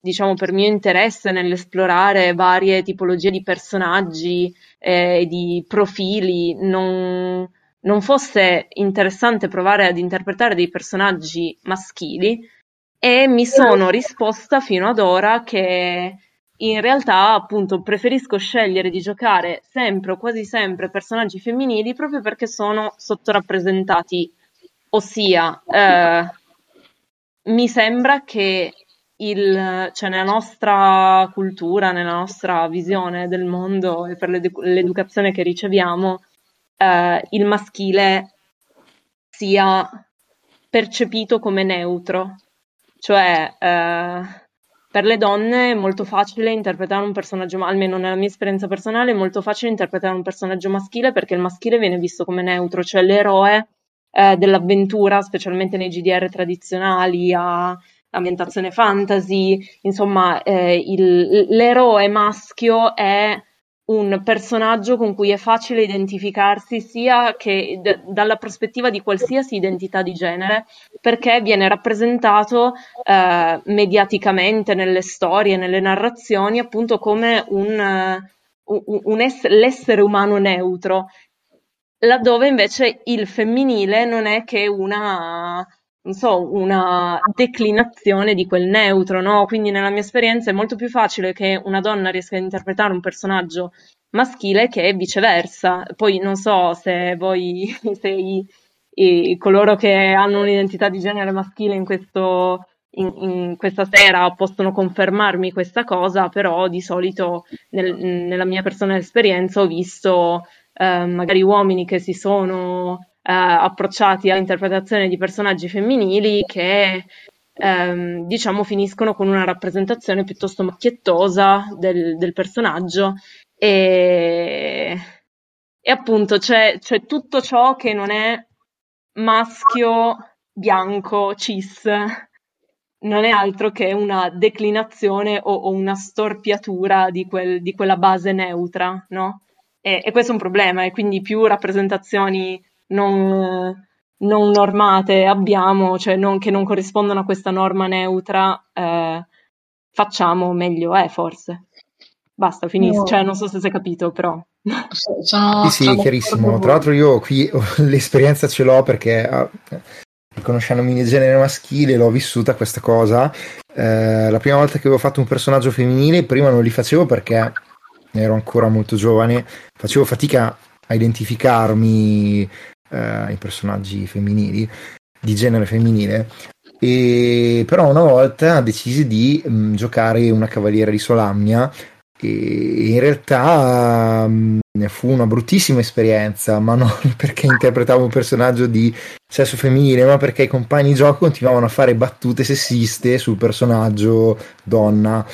diciamo, per mio interesse nell'esplorare varie tipologie di personaggi e eh, di profili, non, non fosse interessante provare ad interpretare dei personaggi maschili. E mi sono risposta fino ad ora che in realtà appunto preferisco scegliere di giocare sempre o quasi sempre personaggi femminili proprio perché sono sottorappresentati, ossia eh, mi sembra che il, cioè nella nostra cultura, nella nostra visione del mondo e per l'edu- l'educazione che riceviamo, eh, il maschile sia percepito come neutro, cioè eh, per le donne è molto facile interpretare un personaggio, almeno nella mia esperienza personale, è molto facile interpretare un personaggio maschile perché il maschile viene visto come neutro, cioè l'eroe eh, dell'avventura, specialmente nei GDR tradizionali, a ambientazione fantasy, insomma, eh, il, l'eroe maschio è un personaggio con cui è facile identificarsi sia che d- dalla prospettiva di qualsiasi identità di genere, perché viene rappresentato eh, mediaticamente nelle storie, nelle narrazioni, appunto come un, uh, un ess- l'essere umano neutro, laddove invece il femminile non è che una non so, una declinazione di quel neutro, no? Quindi nella mia esperienza è molto più facile che una donna riesca a interpretare un personaggio maschile che viceversa. Poi non so se voi, <laughs> se i, coloro che hanno un'identità di genere maschile in questo in, in, questa sera possono confermarmi questa cosa, però di solito nel, nella mia personale esperienza ho visto eh, magari uomini che si sono approcciati all'interpretazione di personaggi femminili che ehm, diciamo finiscono con una rappresentazione piuttosto macchiettosa del, del personaggio e, e appunto c'è, c'è tutto ciò che non è maschio bianco cis non è altro che una declinazione o, o una storpiatura di, quel, di, quella base neutra, no? E, e, questo è un problema, e quindi più rappresentazioni non, non normate abbiamo, cioè non, che non corrispondono a questa norma neutra, eh, facciamo meglio è forse. Basta, finisco. No. Cioè, non so se si è capito, però. Sono, sì, sì, chiarissimo. Tra l'altro, io qui <laughs> l'esperienza ce l'ho perché, conoscendomi il genere maschile, l'ho vissuta questa cosa. Uh, la prima volta che avevo fatto un personaggio femminile, prima non li facevo perché ero ancora molto giovane, facevo fatica a identificarmi eh, i personaggi femminili, di genere femminile. E però una volta decisi di mh, mm, giocare una cavaliera di Solamnia e in realtà mh, mm, fu una bruttissima esperienza, ma non <laughs> perché interpretavo un personaggio di sesso femminile, ma perché i compagni di gioco continuavano a fare battute sessiste sul personaggio donna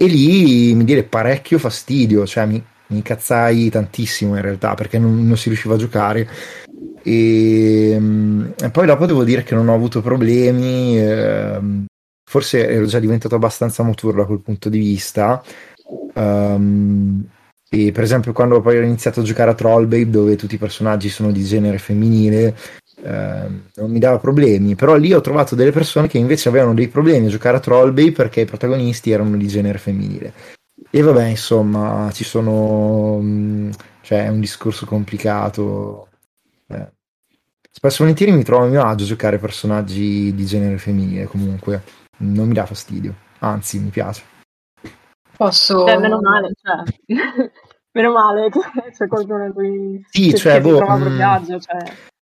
e lì mi diede parecchio fastidio, cioè mi, mi incazzai tantissimo in realtà perché non, non si riusciva a giocare e, ehm, e, poi dopo devo dire che non ho avuto problemi, eh, forse ero già diventato abbastanza maturo da quel punto di vista. Um, e per esempio, quando poi ho iniziato a giocare a Trollbabe, dove tutti i personaggi sono di genere femminile, eh, non mi dava problemi. Però lì ho trovato delle persone che invece avevano dei problemi a giocare a Trollbabe perché i protagonisti erano di genere femminile. E vabbè, insomma, ci sono. Mm, cioè, è un discorso complicato. Eh, Spesso e volentieri mi trovo a mio agio a giocare personaggi di genere femminile, comunque non mi dà fastidio, anzi mi piace. Posso... Eh, meno male, cioè... <laughs> meno male che <laughs> c'è qualcuno in cui sì, cioè, che boh, trova proprio mm, agio, cioè...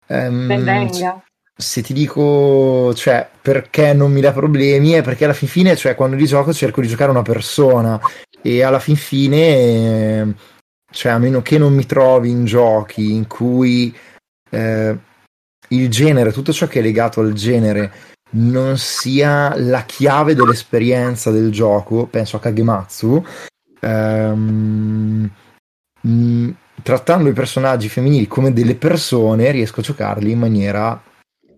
Um, ben venga. Se ti dico, cioè, perché non mi dà problemi è perché alla fin fine, cioè, quando li gioco cerco di giocare una persona e alla fin fine, cioè, a meno che non mi trovi in giochi in cui... Eh, il genere, tutto ciò che è legato al genere non sia la chiave dell'esperienza del gioco, penso a Kagematsu, ehm, mh, mm, trattando i personaggi femminili come delle persone, riesco a giocarli in maniera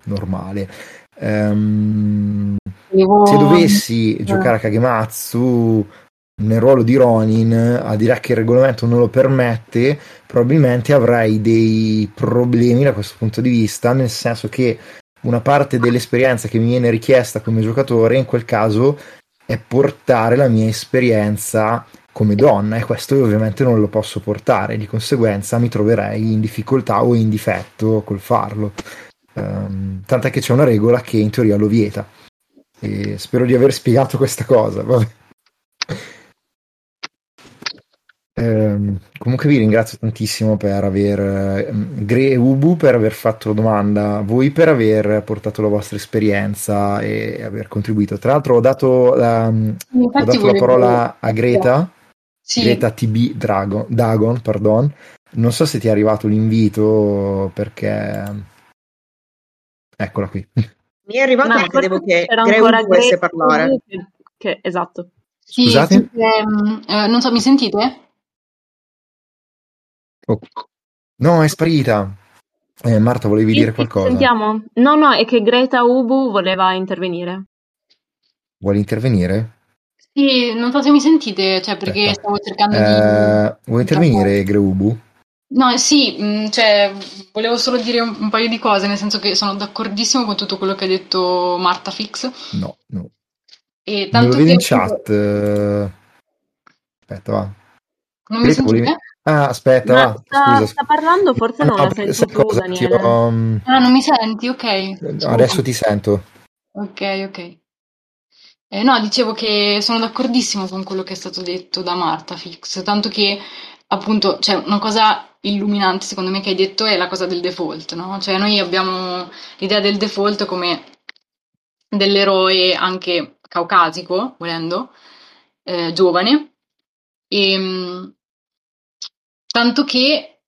normale. Um, se dovessi giocare a Kagematsu nel ruolo di Ronin, a dire che il regolamento non lo permette, probabilmente avrei dei problemi da questo punto di vista, nel senso che una parte dell'esperienza che mi viene richiesta come giocatore in quel caso è portare la mia esperienza come donna e questo ovviamente non lo posso portare, di conseguenza mi troverei in difficoltà o in difetto col farlo. Um, tant'è che c'è una regola che in teoria lo vieta. E spero di aver spiegato questa cosa. Vabbè. Eh, comunque vi ringrazio tantissimo per aver eh, Gre e Ubu per aver fatto la domanda, voi per aver portato la vostra esperienza e aver contribuito. Tra l'altro ho dato la, ho dato la parola a Greta, sì. Greta TB Dragon, Dagon, pardon. Non so se ti è arrivato l'invito perché eccola qui. Mi è arrivato, ma credevo che Greta volesse parlare. Che, che, esatto. Sì, Scusate? sì, ehm, eh, non so, mi sentite? Oh. No, è sparita. Eh, Marta, volevi Sì, dire qualcosa? sentiamo. No, no, è che Greta Ubu voleva intervenire. Vuoi intervenire? Sì, non so se mi sentite, cioè perché Aspetta. stavo cercando di... Eh, vuoi intervenire, Greubu? No, eh, sì, mh, cioè, volevo solo dire un, un paio di cose, nel senso che sono d'accordissimo con tutto quello che ha detto Marta Fix. No, no. E tanto lo vedo che in chat. eh. Aspetta, va. Non mi Greta, volevi- sentite? Ah, aspetta, Ma va. sta, Scusa. sta parlando, forse non No, la perché senti sai tu, cosa? Daniele. ho- mm, Ah, non mi senti? Ok. Adesso ti sento. Ok, ok. Eh, no, dicevo che sono d'accordissimo con quello che è stato detto da Marta Fix, tanto che appunto, cioè, una cosa illuminante secondo me che hai detto è la cosa del default, no? Cioè noi abbiamo l'idea del default come dell'eroe anche caucasico, volendo, eh, giovane, e, mh, tanto che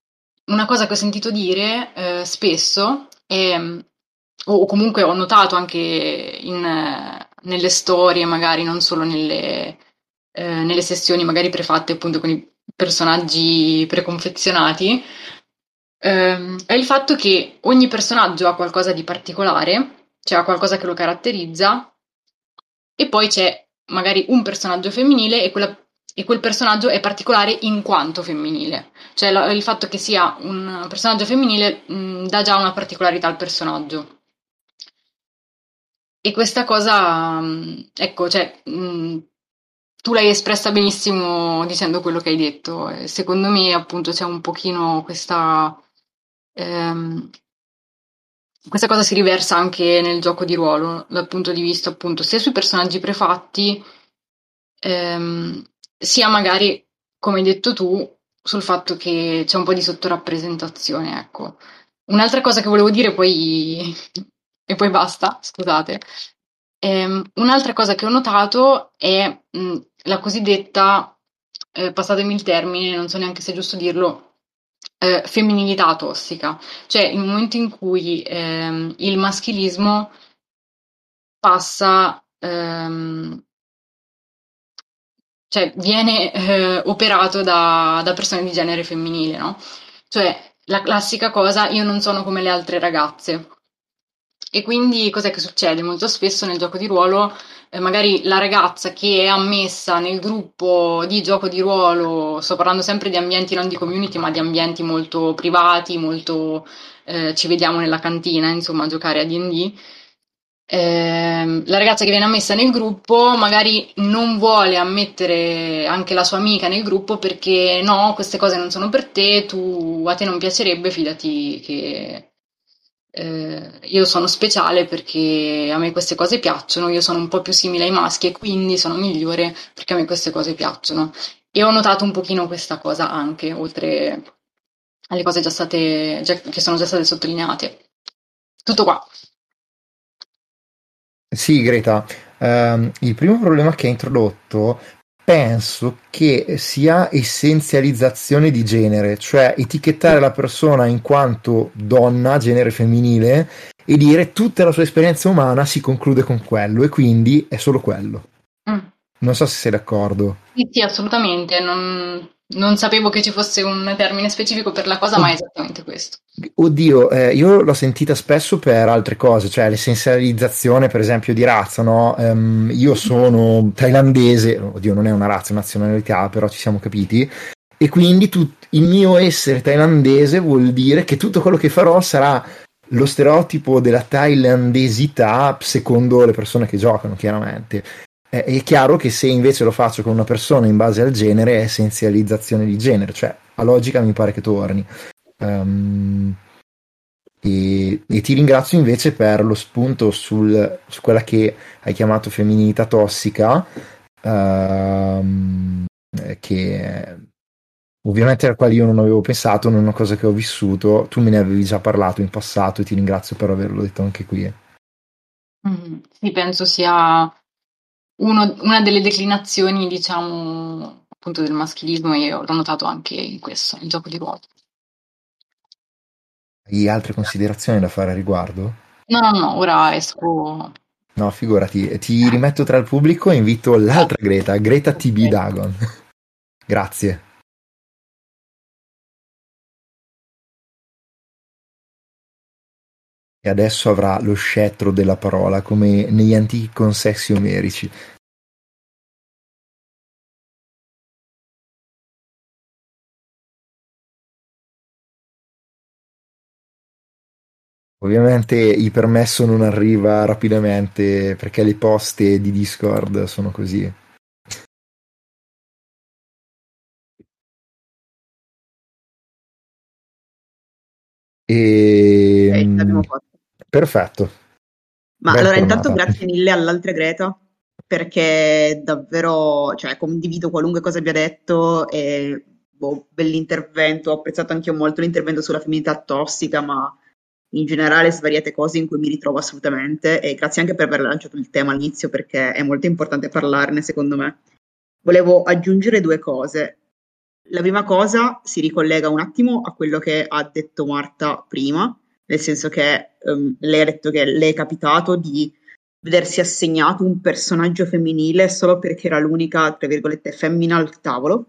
una cosa che ho sentito dire eh, spesso è, o o comunque ho notato anche in, eh, nelle storie, magari non solo nelle, eh, nelle sessioni magari prefatte appunto con i personaggi preconfezionati, ehm, è il fatto che ogni personaggio ha qualcosa di particolare, cioè ha qualcosa che lo caratterizza, e poi c'è magari un personaggio femminile e, quella- e quel personaggio è particolare in quanto femminile. Cioè la- il fatto che sia un personaggio femminile mh, dà già una particolarità al personaggio. E questa cosa, mh, ecco, cioè, mh, tu l'hai espressa benissimo dicendo quello che hai detto. Secondo me, appunto, c'è un pochino questa, ehm, questa cosa si riversa anche nel gioco di ruolo, dal punto di vista, appunto, sia sui personaggi prefatti, ehm, sia magari, come hai detto tu, sul fatto che c'è un po' di sottorappresentazione, ecco. Un'altra cosa che volevo dire poi, e poi basta, scusate. Ehm, un'altra cosa che ho notato è mh, la cosiddetta, eh, passatemi il termine, non so neanche se è giusto dirlo, eh, femminilità tossica. Cioè il momento in cui ehm, il maschilismo passa, ehm, cioè viene eh, operato da, da persone di genere femminile, no? Cioè la classica cosa, io non sono come le altre ragazze. E quindi cos'è che succede? Molto spesso nel gioco di ruolo, eh, magari la ragazza che è ammessa nel gruppo di gioco di ruolo, sto parlando sempre di ambienti non di community, ma di ambienti molto privati, molto eh, ci vediamo nella cantina, insomma, a giocare a D&D. Ehm, la ragazza che viene ammessa nel gruppo magari non vuole ammettere anche la sua amica nel gruppo perché no, queste cose non sono per te, tu, a te non piacerebbe, fidati che eh, io sono speciale perché a me queste cose piacciono, io sono un po' più simile ai maschi e quindi sono migliore perché a me queste cose piacciono. E ho notato un pochino questa cosa anche, oltre alle cose già state, già- che sono già state sottolineate. Tutto qua. Sì, Greta, ehm, il primo problema che hai introdotto penso che sia essenzializzazione di genere, cioè etichettare la persona in quanto donna, genere femminile, e dire tutta la sua esperienza umana si conclude con quello e quindi è solo quello. Mm. Non so se sei d'accordo. Sì, sì, assolutamente. Non, non sapevo che ci fosse un termine specifico per la cosa, ma è esattamente questo. Oddio, eh, io l'ho sentita spesso per altre cose, cioè l'essenzializzazione per esempio di razza, no? Ehm, io sono thailandese, oddio non è una razza, è una nazionalità, però ci siamo capiti, e quindi tut- il mio essere thailandese vuol dire che tutto quello che farò sarà lo stereotipo della thailandesità secondo le persone che giocano, chiaramente. Eh, È chiaro che se invece lo faccio con una persona in base al genere è essenzializzazione di genere, cioè a logica mi pare che torni. Ehm, e, e ti ringrazio invece per lo spunto sul- su quella che hai chiamato femminilità tossica, eh, che ovviamente alla quale io non avevo pensato, non è una cosa che ho vissuto. Tu me ne avevi già parlato in passato e ti ringrazio per averlo detto anche qui. Mm, Sì, penso sia uno- una delle declinazioni, diciamo, appunto del maschilismo e l'ho notato anche in questo, nel gioco di ruolo. Hai altre considerazioni da fare a riguardo? No, no, no, ora esco No, figurati, ti rimetto tra il pubblico e invito l'altra Greta, Greta TB Dagon. <laughs> Grazie. Adesso avrà lo scettro della parola, come negli antichi consessi omerici. Ovviamente il permesso non arriva rapidamente perché le poste di Discord sono così. E... Ok, l'abbiamo fatto. Perfetto. Ma Ben allora, formata. intanto grazie mille all'altra Greta, perché davvero, cioè, condivido qualunque cosa abbia detto e boh, bell'intervento. Ho apprezzato anche io molto l'intervento sulla femminilità tossica, ma in generale svariate cose in cui mi ritrovo assolutamente. E grazie anche per aver lanciato il tema all'inizio, perché è molto importante parlarne, secondo me. Volevo aggiungere due cose. La prima cosa si ricollega un attimo a quello che ha detto Marta prima, nel senso che ehm, lei ha detto che le è capitato di vedersi assegnato un personaggio femminile solo perché era l'unica, tra virgolette, femmina al tavolo.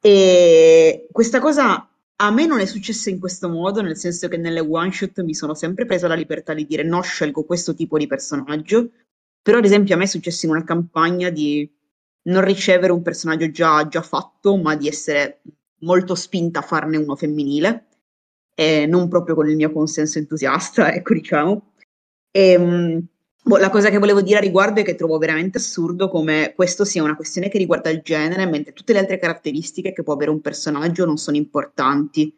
E questa cosa a me non è successa in questo modo, nel senso che nelle one shot mi sono sempre presa la libertà di dire no, scelgo questo tipo di personaggio. Però, ad esempio, a me è successo in una campagna di non ricevere un personaggio già, già fatto, ma di essere molto spinta a farne uno femminile, e non proprio con il mio consenso entusiasta, <laughs> ecco diciamo. E, mh, boh, la cosa che volevo dire a riguardo è che trovo veramente assurdo come questo sia una questione che riguarda il genere, mentre tutte le altre caratteristiche che può avere un personaggio non sono importanti.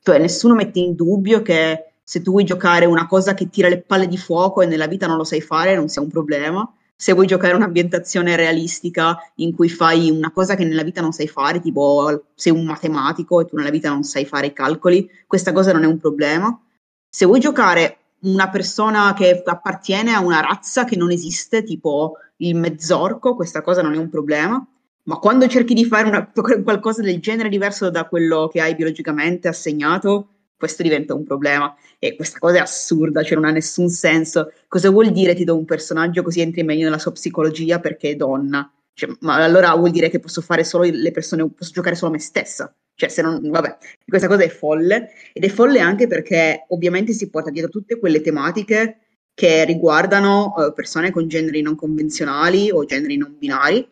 Cioè, nessuno mette in dubbio che se tu vuoi giocare una cosa che tira le palle di fuoco e nella vita non lo sai fare, non sia un problema. Se vuoi giocare un'ambientazione realistica in cui fai una cosa che nella vita non sai fare, tipo sei un matematico e tu nella vita non sai fare i calcoli, questa cosa non è un problema. Se vuoi giocare una persona che appartiene a una razza che non esiste, tipo il mezzorco, questa cosa non è un problema. Ma quando cerchi di fare una- <laughs> qualcosa del genere diverso da quello che hai biologicamente assegnato, questo diventa un problema. E questa cosa è assurda, cioè non ha nessun senso. Cosa vuol dire ti do un personaggio così entri meglio nella sua psicologia perché è donna? Cioè, ma allora vuol dire che posso fare solo le persone, posso giocare solo me stessa. Cioè, se non, vabbè, questa cosa è folle. Ed è folle anche perché ovviamente si porta dietro tutte quelle tematiche che riguardano eh, persone con generi non convenzionali o generi non binari.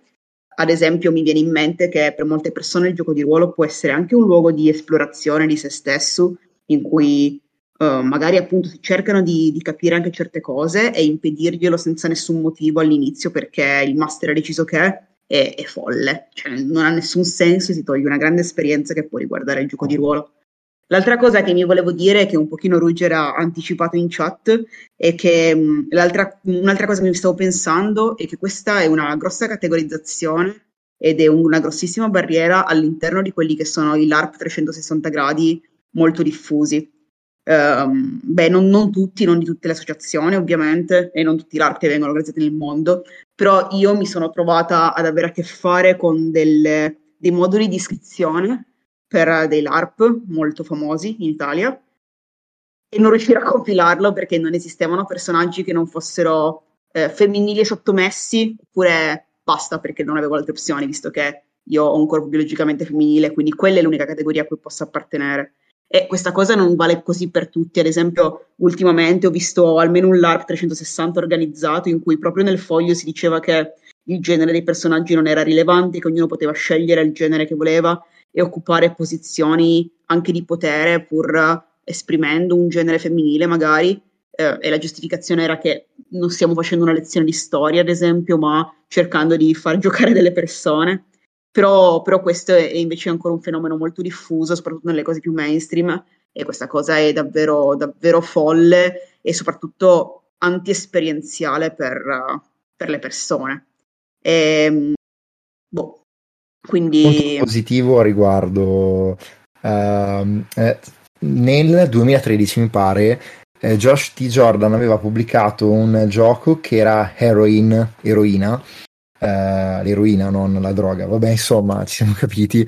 Ad esempio, mi viene in mente che per molte persone il gioco di ruolo può essere anche un luogo di esplorazione di se stesso, in cui eh, magari appunto si cercano di, di capire anche certe cose e impedirglielo senza nessun motivo all'inizio perché il master ha deciso che è, è folle, cioè non ha nessun senso e si toglie una grande esperienza che può riguardare il gioco di ruolo. L'altra cosa che mi volevo dire, che un pochino Ruger ha anticipato in chat, è che mh, l'altra, un'altra cosa che mi stavo pensando è che questa è una grossa categorizzazione ed è una grossissima barriera all'interno di quelli che sono i LARP 360 gradi molto diffusi. Ehm, beh, non, non tutti, non di tutte le associazioni ovviamente, e non tutti che vengono organizzati nel mondo, però io mi sono trovata ad avere a che fare con delle- dei moduli di iscrizione per dei LARP molto famosi in Italia e non riuscire a compilarlo perché non esistevano personaggi che non fossero eh, femminili e sottomessi, oppure basta perché non avevo altre opzioni, visto che io ho un corpo biologicamente femminile, quindi quella è l'unica categoria a cui posso appartenere. E questa cosa non vale così per tutti. Ad esempio, ultimamente ho visto almeno un LARP 360 organizzato in cui proprio nel foglio si diceva che il genere dei personaggi non era rilevante, che ognuno poteva scegliere il genere che voleva e occupare posizioni anche di potere pur esprimendo un genere femminile magari. Eh, e la giustificazione era che non stiamo facendo una lezione di storia, ad esempio, ma cercando di far <laughs> giocare delle persone. Però, però questo è invece ancora un fenomeno molto diffuso, soprattutto nelle cose più mainstream, e questa cosa è davvero, davvero folle e soprattutto anti-esperienziale per, uh, per le persone. E, boh, quindi... Punto positivo a riguardo. ehm, eh, nel 2013, mi pare, eh, Josh T. Jordan aveva pubblicato un gioco che era Heroin, eroina, eh, l'eroina, non la droga. Vabbè, insomma, ci siamo capiti.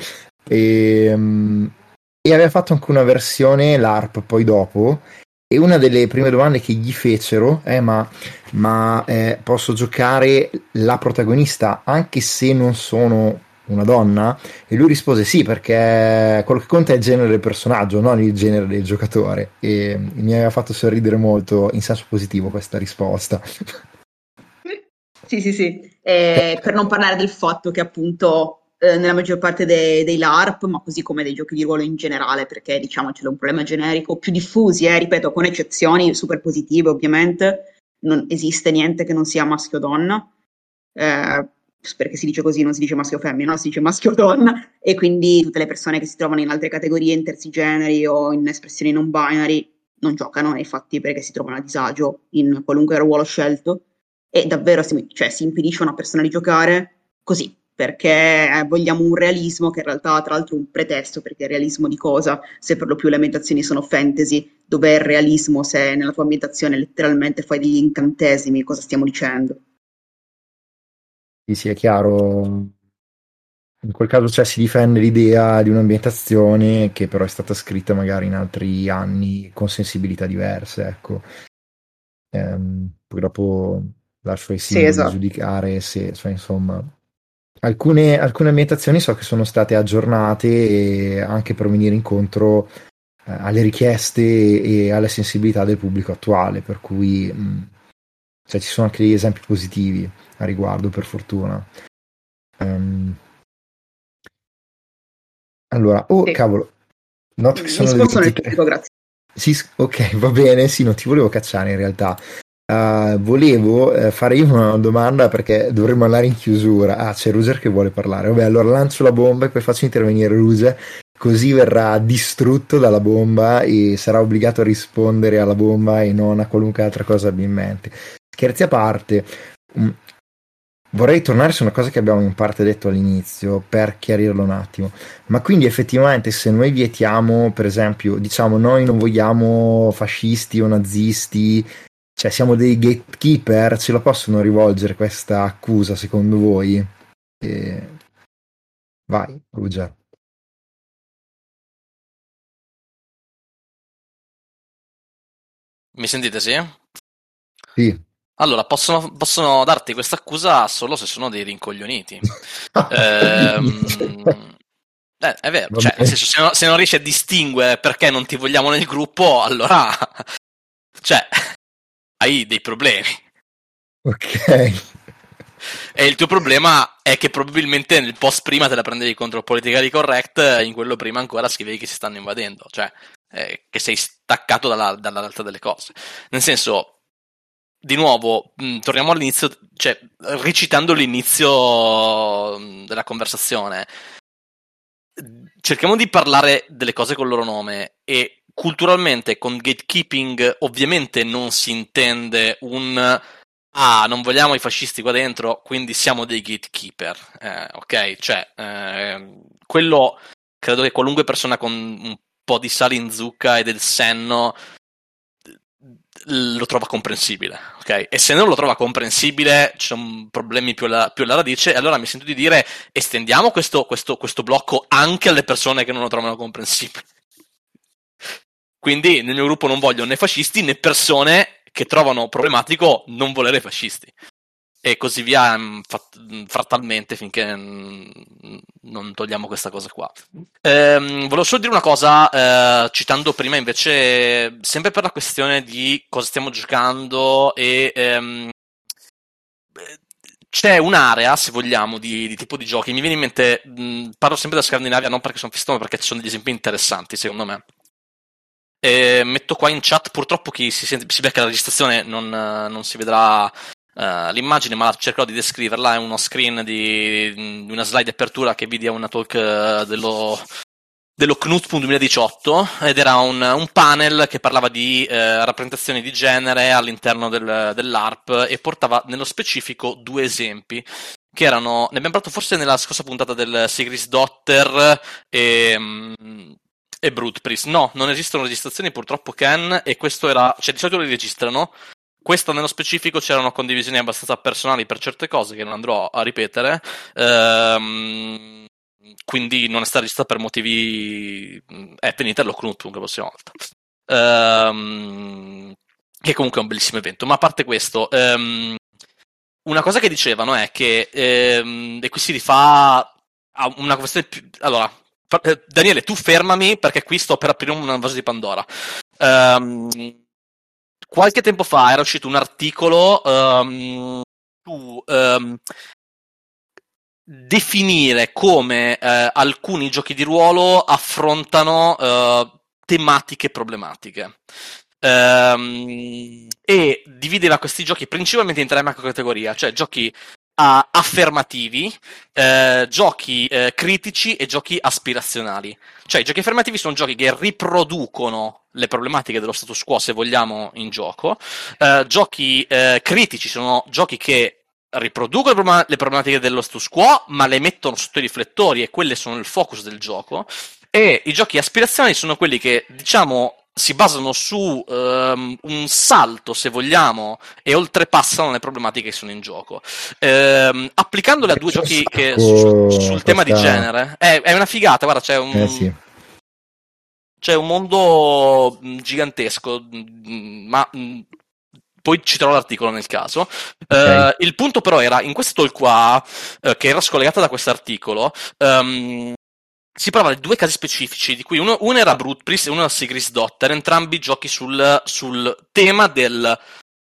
E, mm, e aveva fatto anche una versione LARP poi dopo. E una delle prime domande che gli fecero è: Ma, ma eh, posso giocare la protagonista anche se non sono una donna? E lui rispose: Sì, perché quello che conta è il genere del personaggio, non il genere del giocatore. E mi aveva fatto sorridere molto in senso positivo questa risposta. Sì, sì, sì. Eh, per non parlare del fatto che appunto eh, nella maggior parte dei, dei LARP, ma così come dei giochi di ruolo in generale, perché diciamo c'è un problema generico, più diffusi, eh, ripeto, con eccezioni super positive ovviamente, non esiste niente che non sia maschio o donna, eh, perché si dice così, non si dice maschio o femmina, no? si dice maschio o donna, e quindi tutte le persone che si trovano in altre categorie intersigeneri o in espressioni non binary non giocano, infatti perché si trovano a disagio in qualunque ruolo scelto, e davvero si, cioè, si impedisce a una persona di giocare così, perché eh, vogliamo un realismo che in realtà tra l'altro è un pretesto, perché il realismo di cosa? Se per lo più le ambientazioni sono fantasy, dov'è il realismo se nella tua ambientazione letteralmente fai degli incantesimi, cosa stiamo dicendo? Sì, sì, è chiaro. In quel caso cioè, si difende l'idea di un'ambientazione che però è stata scritta magari in altri anni con sensibilità diverse, ecco. Ehm, dopo lascio ai singoli sì, esatto. giudicare se, cioè, insomma, Alcune, alcune, ambientazioni so che sono state aggiornate anche per venire incontro eh, alle richieste e alle sensibilità del pubblico attuale, per cui mh, mm, cioè, ci sono anche degli esempi positivi a riguardo, per fortuna. Um, allora, oh sì. cavolo, noto che sono le 23. grazie. Sì, ok, va bene, sì, non ti volevo cacciare in realtà. Uh, volevo uh, fare io una domanda perché dovremmo andare in chiusura. Ah, c'è Ruger che vuole parlare. Vabbè, allora lancio la bomba e poi faccio intervenire Ruger, così verrà distrutto dalla bomba e sarà obbligato a rispondere alla bomba e non a qualunque altra cosa abbia in mente. Scherzi a parte, um, vorrei tornare su una cosa che abbiamo in parte detto all'inizio per chiarirlo un attimo. Ma quindi effettivamente se noi vietiamo, per esempio, diciamo noi non vogliamo fascisti o nazisti cioè, siamo dei gatekeeper, ce la possono rivolgere questa accusa secondo voi? E... Vai, Rugia. Mi sentite, sì? Sì. Allora, possono, possono darti questa accusa solo se sono dei rincoglioniti. <laughs> ehm, <laughs> eh, è vero, cioè, nel senso, se, no, se non riesci a distinguere perché non ti vogliamo nel gruppo, allora... <laughs> cioè, hai dei problemi. Ok. E il tuo problema è che probabilmente nel post prima te la prendevi contro politically correct, in quello prima ancora scrivevi che si stanno invadendo, cioè eh, che sei staccato dalla, realtà delle cose. Nel senso, di nuovo, mh, mm, torniamo all'inizio, cioè recitando l'inizio mm, della conversazione, cerchiamo di parlare delle cose col loro nome e culturalmente con gatekeeping ovviamente non si intende un ah, non vogliamo i fascisti qua dentro, quindi siamo dei gatekeeper. Eh, ok, cioè, eh, quello credo che qualunque persona con un po' di sale in zucca e del senno lo trova comprensibile, ok? E se non lo trova comprensibile, ci sono problemi più alla, più alla radice, allora mi sento di dire estendiamo questo, questo, questo blocco anche alle persone che non lo trovano comprensibile. Quindi nel mio gruppo non voglio né fascisti né persone che trovano problematico non volere fascisti. E così via mm, mm, frattalmente finché mm, non togliamo questa cosa qua. Ehm, volevo solo dire una cosa, eh, citando prima invece, sempre per la questione di cosa stiamo giocando e ehm, c'è un'area, se vogliamo, di, di, tipo di giochi. Mi viene in mente, mh, parlo sempre della Scandinavia, non perché sono fistone, ma perché ci sono degli esempi interessanti, secondo me. E metto qua in chat, purtroppo chi si, sente, si becca la registrazione non, non si vedrà uh, l'immagine, ma cercherò di descriverla. È uno screen di, di una slide apertura che vidi a una talk uh, dello, dello Knutpunkt 2018 ed era un, un, panel che parlava di eh, rappresentazioni di genere all'interno del, dell'ARP e portava nello specifico due esempi che erano, ne abbiamo parlato forse nella scorsa puntata del Sigris Dotter e, mm, e Brute Priest. No, non esistono registrazioni purtroppo Ken e questo era, cioè di solito li registrano. Questo nello specifico c'erano condivisioni abbastanza personali per certe cose che non andrò a ripetere. Ehm, quindi non è stata registrata per motivi. È finita lo Knut la prossima volta. ehm, che comunque è un bellissimo evento. Ma a parte questo, ehm, una cosa che dicevano è che, ehm, e qui si rifà a una questione più... Allora, eh, Daniele, tu fermami perché qui sto per aprire un vaso di Pandora. Um, qualche tempo fa era uscito un articolo um, su um, definire come uh, alcuni giochi di ruolo affrontano uh, tematiche problematiche. Um, e divideva questi giochi principalmente in tre macro categorie, cioè giochi uh, affermativi, uh, giochi uh, critici e giochi aspirazionali. Cioè, i giochi affermativi sono giochi che riproducono le problematiche dello status quo, se vogliamo, in gioco. Eh, giochi critici sono giochi che riproducono le problematiche dello status quo, ma le mettono sotto i riflettori e quelle sono il focus del gioco. E i giochi aspirazionali sono quelli che, diciamo, si basano su um, un salto, se vogliamo, e oltrepassano le problematiche che sono in gioco. Um, applicandole a due giochi che, su, sul tema di genere, è, è, una figata, guarda, c'è un... Eh sì. C'è un mondo gigantesco, ma poi citerò l'articolo nel caso. Okay. Uh, il punto però era, in questo talk qua, uh, che era scollegata da questo articolo, um, si di due casi specifici, di cui uno, uno era Brutpris e uno era Sigris Dotter, entrambi giochi sul, sul tema del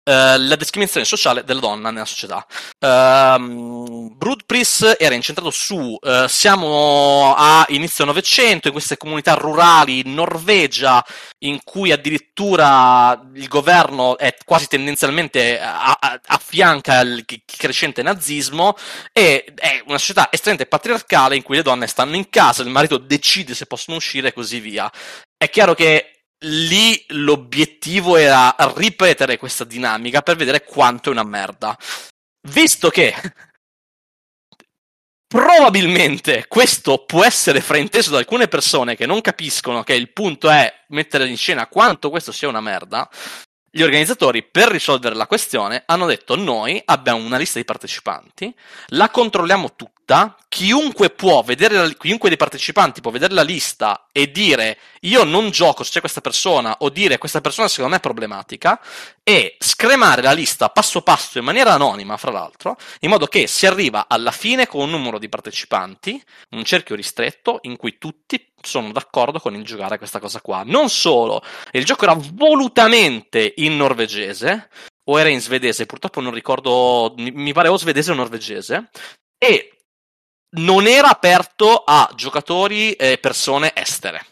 Uh, la discriminazione sociale della donna nella società. Uh, Broodpris era incentrato su uh, siamo a inizio Novecento in queste comunità rurali in Norvegia in cui addirittura il governo è quasi tendenzialmente a, affianca il crescente nazismo e è una società estremamente patriarcale in cui le donne stanno in casa, il marito decide se possono uscire e così via. È chiaro che lì l'obiettivo era ripetere questa dinamica per vedere quanto è una merda. Visto che probabilmente questo può essere frainteso da alcune persone che non capiscono che il punto è mettere in scena quanto questo sia una merda, gli organizzatori, per risolvere la questione, hanno detto noi abbiamo una lista di partecipanti, la controlliamo tutta, chiunque può vedere, la, chiunque dei partecipanti può vedere la lista e dire io non gioco se c'è questa persona o dire questa persona secondo me è problematica e scremare la lista passo passo in maniera anonima, fra l'altro, in modo che si arriva alla fine con un numero di partecipanti, un cerchio ristretto in cui tutti sono d'accordo con il giocare a questa cosa qua. Non solo, il gioco era volutamente in norvegese, o era in svedese, purtroppo non ricordo, mi pare o svedese o norvegese, e non era aperto a giocatori e persone estere.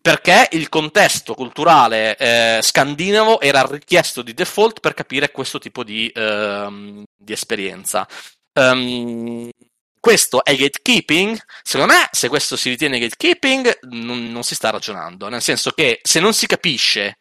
Perché il contesto culturale eh, scandinavo era richiesto di default per capire questo tipo di, ehm, di esperienza. Um, questo è gatekeeping? Secondo me, se questo si ritiene gatekeeping, non, non si sta ragionando. Nel senso che se non si capisce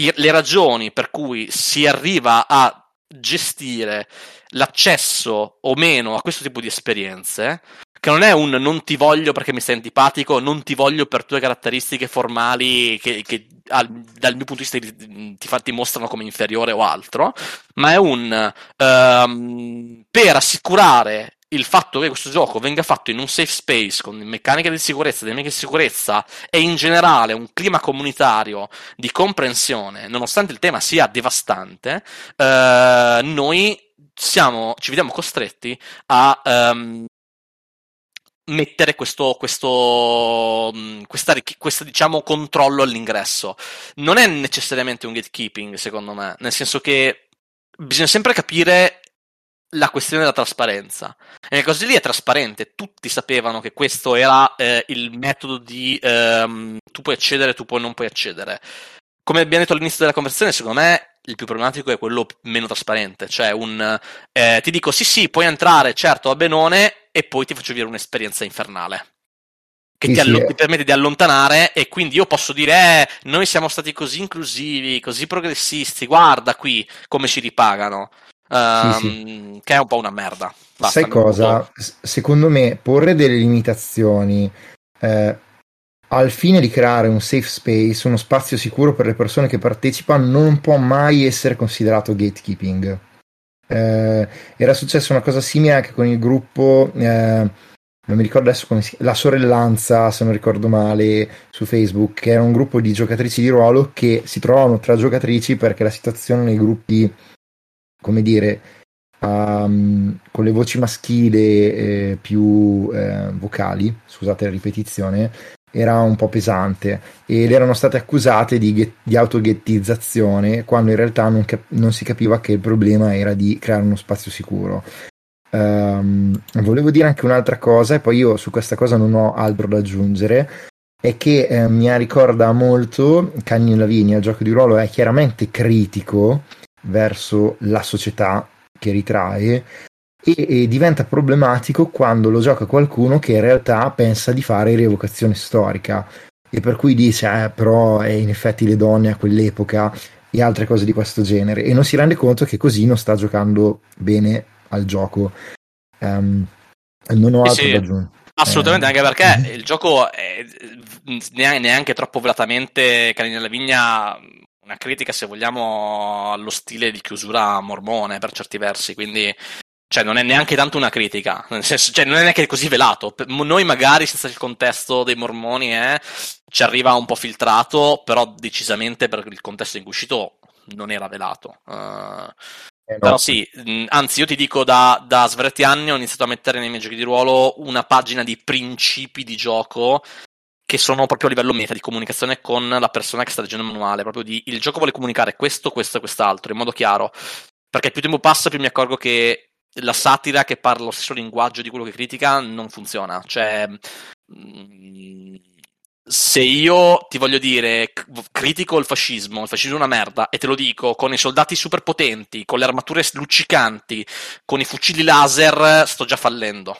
i, le ragioni per cui si arriva a gestire l'accesso o meno a questo tipo di esperienze, che non è un non ti voglio perché mi stai antipatico, non ti voglio per tue caratteristiche formali che, che al, dal mio punto di vista ti, ti, ti, mostrano come inferiore o altro, ma è un um, per assicurare il fatto che questo gioco venga fatto in un safe space con meccaniche di sicurezza, dinamiche di sicurezza e in generale un clima comunitario di comprensione, nonostante il tema sia devastante, eh, noi siamo, ci vediamo costretti a um, mettere questo, questo mm, questa, questa, diciamo, controllo all'ingresso. Non è necessariamente un gatekeeping, secondo me, nel senso che bisogna sempre capire la questione della trasparenza. E nel caso lì è trasparente, tutti sapevano che questo era eh, il metodo di ehm, tu puoi accedere, tu puoi non puoi accedere. Come abbiamo detto all'inizio della conversazione, secondo me il più problematico è quello meno trasparente, cioè un eh, ti dico sì sì, puoi entrare, certo, a benone e poi ti faccio vivere un'esperienza infernale. Che sì, ti, allo- sì. ti, permette di allontanare e quindi io posso dire eh, noi siamo stati così inclusivi, così progressisti, guarda qui come ci ripagano. Um, sì, ehm, che è un po' una merda. Basta, Sai cosa? Secondo me porre delle limitazioni eh, al fine di creare un safe space, uno spazio sicuro per le persone che partecipano, non può mai essere considerato gatekeeping. Eh, era successa una cosa simile anche con il gruppo eh, non mi ricordo adesso come si la sorellanza, se non ricordo male, su Facebook, che era un gruppo di giocatrici di ruolo che si trovavano tra giocatrici perché la situazione nei gruppi, come dire, um, con le voci maschili eh, più eh, vocali, scusate la ripetizione, era un po' pesante ed erano state accusate di, di autoghettizzazione quando in realtà non, cap- non, si capiva che il problema era di creare uno spazio sicuro. Um, volevo dire anche un'altra cosa, e poi io su questa cosa non ho altro da aggiungere, è che eh, mi ricorda molto Cagni Lavinia, il gioco di ruolo è chiaramente critico verso la società che ritrae, e, e, diventa problematico quando lo gioca qualcuno che in realtà pensa di fare rievocazione storica. E per cui dice eh, però eh, in effetti le donne a quell'epoca e altre cose di questo genere. E non si rende conto che così non sta giocando bene al gioco. Um, non ho altro sì, da aggiungere. Assolutamente, eh, anche perché il gioco è neanche troppo velatamente Canina della Vigna una critica, se vogliamo, allo stile di chiusura mormone per certi versi, quindi cioè non è neanche tanto una critica, nel senso, cioè non è neanche così velato. Noi magari senza il contesto dei mormoni eh, ci arriva un po' filtrato, però decisamente per il contesto in cui è uscito non era velato. Uh, eh no. Però sì, anzi io ti dico da, da svariati anni ho iniziato a mettere nei miei giochi di ruolo una pagina di principi di gioco che sono proprio a livello meta di comunicazione con la persona che sta leggendo il manuale, proprio di il gioco vuole comunicare questo, questo e quest'altro in modo chiaro. Perché più tempo passa, più mi accorgo che la satira che parla lo stesso linguaggio di quello che critica non funziona. Cioè, mm, se io ti voglio dire critico il fascismo, il fascismo è una merda, e te lo dico con i soldati super potenti, con le armature luccicanti, con i fucili laser, sto già fallendo.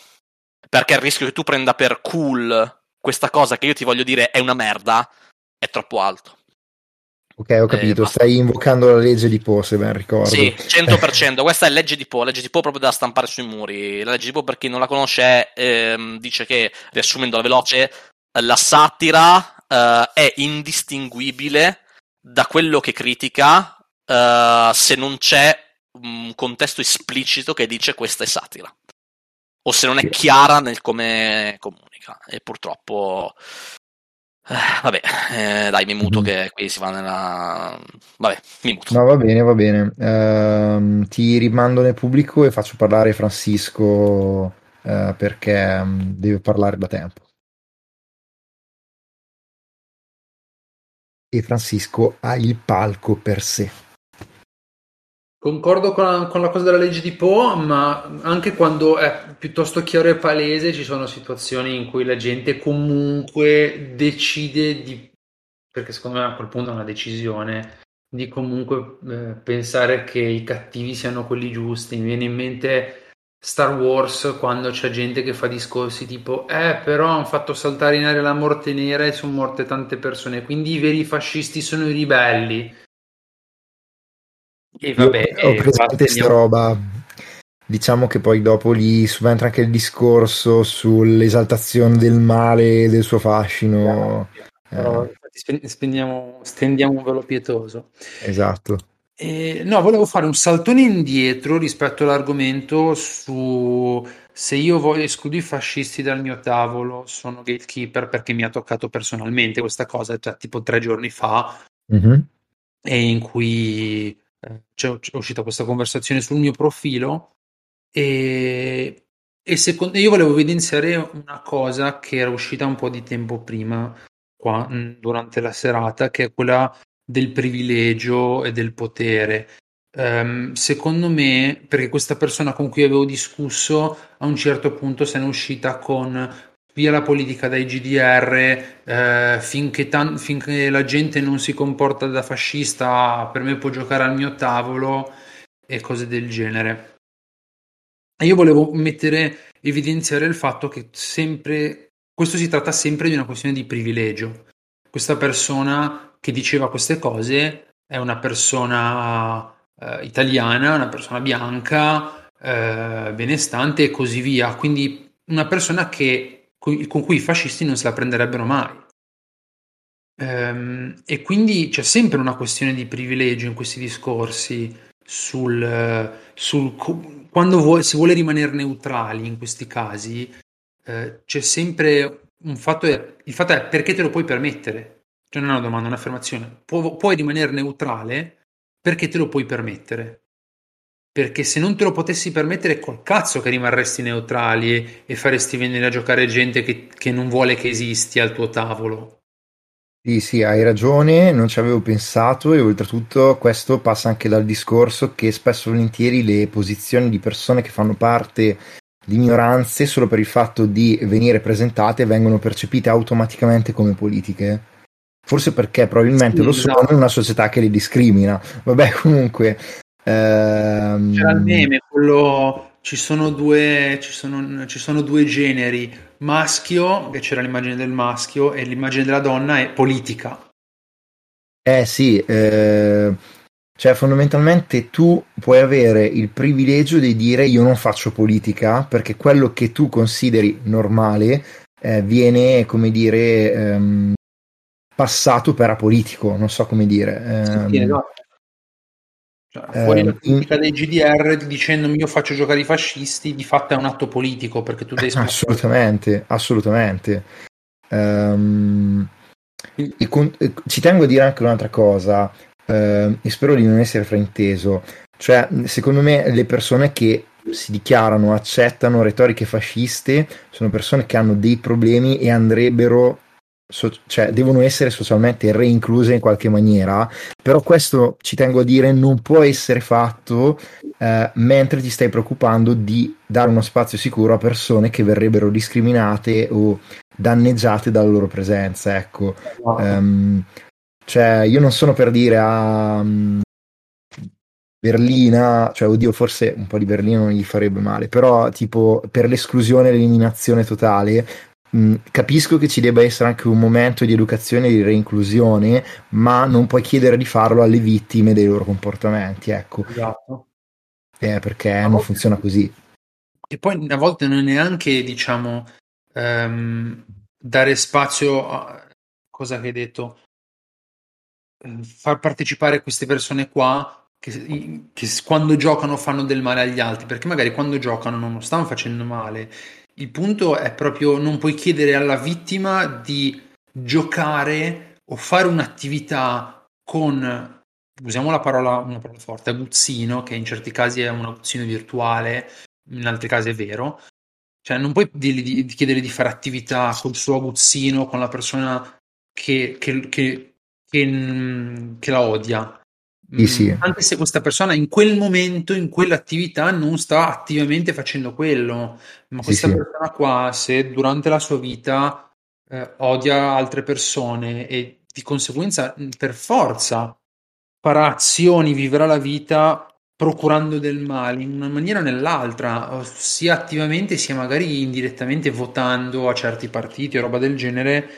Perché il rischio che tu prenda per cool questa cosa che io ti voglio dire è una merda è troppo alto. Ok, ho capito, eh, stai invocando la legge di Po, se ben ricordo. Sì, <laughs> 100%. Questa è legge di Po, legge di Po proprio da stampare sui muri. La legge di Po, per chi non la conosce, ehm, dice che, riassumendola veloce, la satira eh, è indistinguibile da quello che critica eh, se non c'è un contesto esplicito che dice questa è satira. O se non è chiara nel come comunica. E purtroppo eh, vabbè, eh, dai, mi muto mm. che qui si va nella... Vabbè, mi muto. No, va bene, va bene. Uh, ti rimando nel pubblico e faccio parlare Francisco uh, perché um, deve parlare da tempo. E Francisco ha il palco per sé. Concordo con la, con la, cosa della legge di Poe, ma anche quando è piuttosto chiaro e palese ci sono situazioni in cui la gente comunque decide di, perché secondo me a quel punto è una decisione, di comunque eh, pensare che i cattivi siano quelli giusti. Mi viene in mente Star Wars quando c'è gente che fa discorsi tipo eh però hanno fatto saltare in aria la morte nera e sono morte tante persone, quindi i veri fascisti sono i ribelli e vabbè, ho presente questa roba. Diciamo che poi dopo lì subentra anche il discorso sull'esaltazione del male e del suo fascino. Però, eh. spendiamo, stendiamo un velo pietoso. Esatto. Eh, no, volevo fare un saltone indietro rispetto all'argomento su se io voglio escludo i fascisti dal mio tavolo, sono gatekeeper perché mi ha toccato personalmente questa cosa, cioè, tipo tre giorni fa, mm-hmm. e in cui c'è, c'è uscita questa conversazione sul mio profilo e, e secondo, io volevo evidenziare una cosa che era uscita un po' di tempo prima qua, durante la serata, che è quella del privilegio e del potere. Um, secondo me, perché questa persona con cui avevo discusso a un certo punto se ne è uscita con via la politica dai GDR, eh, finché, tan- finché, la gente non si comporta da fascista, per me può giocare al mio tavolo e cose del genere. E io volevo mettere, evidenziare il fatto che sempre, questo si tratta sempre di una questione di privilegio. Questa persona che diceva queste cose è una persona eh, italiana, una persona bianca, eh, benestante e così via. Quindi una persona che con cui i fascisti non se la prenderebbero mai. Ehm, e quindi c'è sempre una questione di privilegio in questi discorsi sul, sul quando vuole, si vuole rimanere neutrali in questi casi. eh, c'è sempre un fatto, è, il fatto è perché te lo puoi permettere? Cioè non è una domanda, è un'affermazione. Pu- puoi rimanere neutrale perché te lo puoi permettere. Perché se non te lo potessi permettere, col cazzo che rimarresti neutrali e, e faresti venire a giocare gente che, che non vuole che esisti al tuo tavolo. Sì, sì, hai ragione, non ci avevo pensato e oltretutto questo passa anche dal discorso che spesso e volentieri le posizioni di persone che fanno parte di minoranze solo per il fatto di venire presentate vengono percepite automaticamente come politiche. Forse perché probabilmente sì, lo sono esatto. in una società che li discrimina. Vabbè, comunque. Ehm... C'era il meme, quello ci sono due, ci sono, ci sono due generi, maschio, che c'era l'immagine del maschio, e l'immagine della donna è politica. Eh sì, eh, cioè fondamentalmente tu puoi avere il privilegio di dire io non faccio politica perché quello che tu consideri normale eh, viene, come dire, ehm, passato per apolitico, non so come dire. Ehm, sì, esatto. Cioè, fuori eh, la critica in... dei GDR dicendomi io faccio giocare i fascisti, di fatto è un atto politico perché tu devi Assolutamente, assolutamente. Um, con... ci tengo a dire anche un'altra cosa, uh, e spero di non essere frainteso. Cioè, secondo me le persone che si dichiarano, accettano retoriche fasciste, sono persone che hanno dei problemi e andrebbero so, cioè, devono essere socialmente reincluse in qualche maniera, però questo ci tengo a dire non può essere fatto eh, mentre ti stai preoccupando di dare uno spazio sicuro a persone che verrebbero discriminate o danneggiate dalla loro presenza. Ecco, wow. um, cioè, io non sono per dire a um, Berlina, cioè oddio, forse un po' di Berlino non gli farebbe male, però tipo per l'esclusione e l'eliminazione totale Mm, capisco che ci debba essere anche un momento di educazione e di reinclusione, ma non puoi chiedere di farlo alle vittime dei loro comportamenti, ecco. Esatto. Eh, perché a non funziona così. E poi a volte non è neanche, diciamo, um, dare spazio a cosa che hai detto, ehm, far partecipare queste persone qua che, che quando giocano fanno del male agli altri, perché magari quando giocano non lo stanno facendo male il punto è proprio non puoi chiedere alla vittima di giocare o fare un'attività con, usiamo la parola, una parola forte, aguzzino, che in certi casi è un aguzzino virtuale, in altri casi è vero. Cioè non puoi di, di, di chiedere di fare attività col suo aguzzino, con la persona che, che, che, che la odia sì, sì. Mm, anche se questa persona in quel momento, in quell'attività, non sta attivamente facendo quello, ma questa sì, persona qua, se durante la sua vita eh, odia altre persone e di conseguenza mm, per forza farà azioni, vivrà la vita procurando del male in una maniera o nell'altra, sia attivamente sia magari indirettamente votando a certi partiti o roba del genere.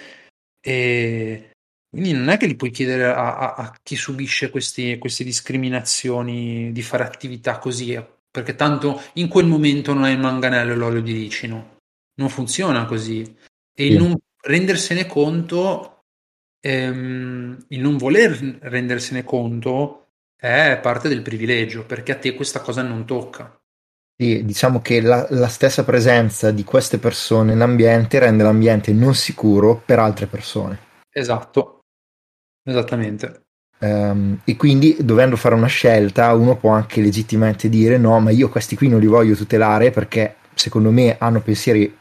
E quindi non è che li puoi chiedere a, a, a chi subisce questi, queste discriminazioni di fare attività così, perché tanto in quel momento non hai il manganello e l'olio di ricino. Non funziona così. E il non rendersene conto, ehm, il non voler rendersene conto è parte del privilegio, perché a te questa cosa non tocca. Sì, diciamo che la, la stessa presenza di queste persone nell'ambiente rende l'ambiente non sicuro per altre persone. Esatto, Esattamente. Um, e quindi dovendo fare una scelta uno può anche legittimamente dire no ma io questi qui non li voglio tutelare perché secondo me hanno pensieri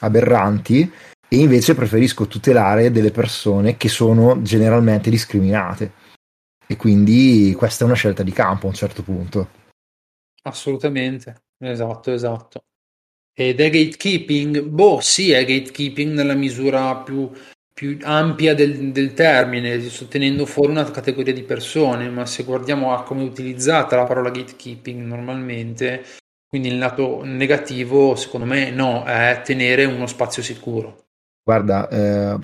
aberranti e invece preferisco tutelare delle persone che sono generalmente discriminate. E quindi questa è una scelta di campo a un certo punto. Assolutamente. Esatto esatto. Ed è gatekeeping? Boh sì è gatekeeping nella misura più più ampia del, del termine, tenendo fuori una categoria di persone, ma se guardiamo a come è utilizzata la parola gatekeeping normalmente, quindi il lato negativo, secondo me no, è tenere uno spazio sicuro. Guarda, eh,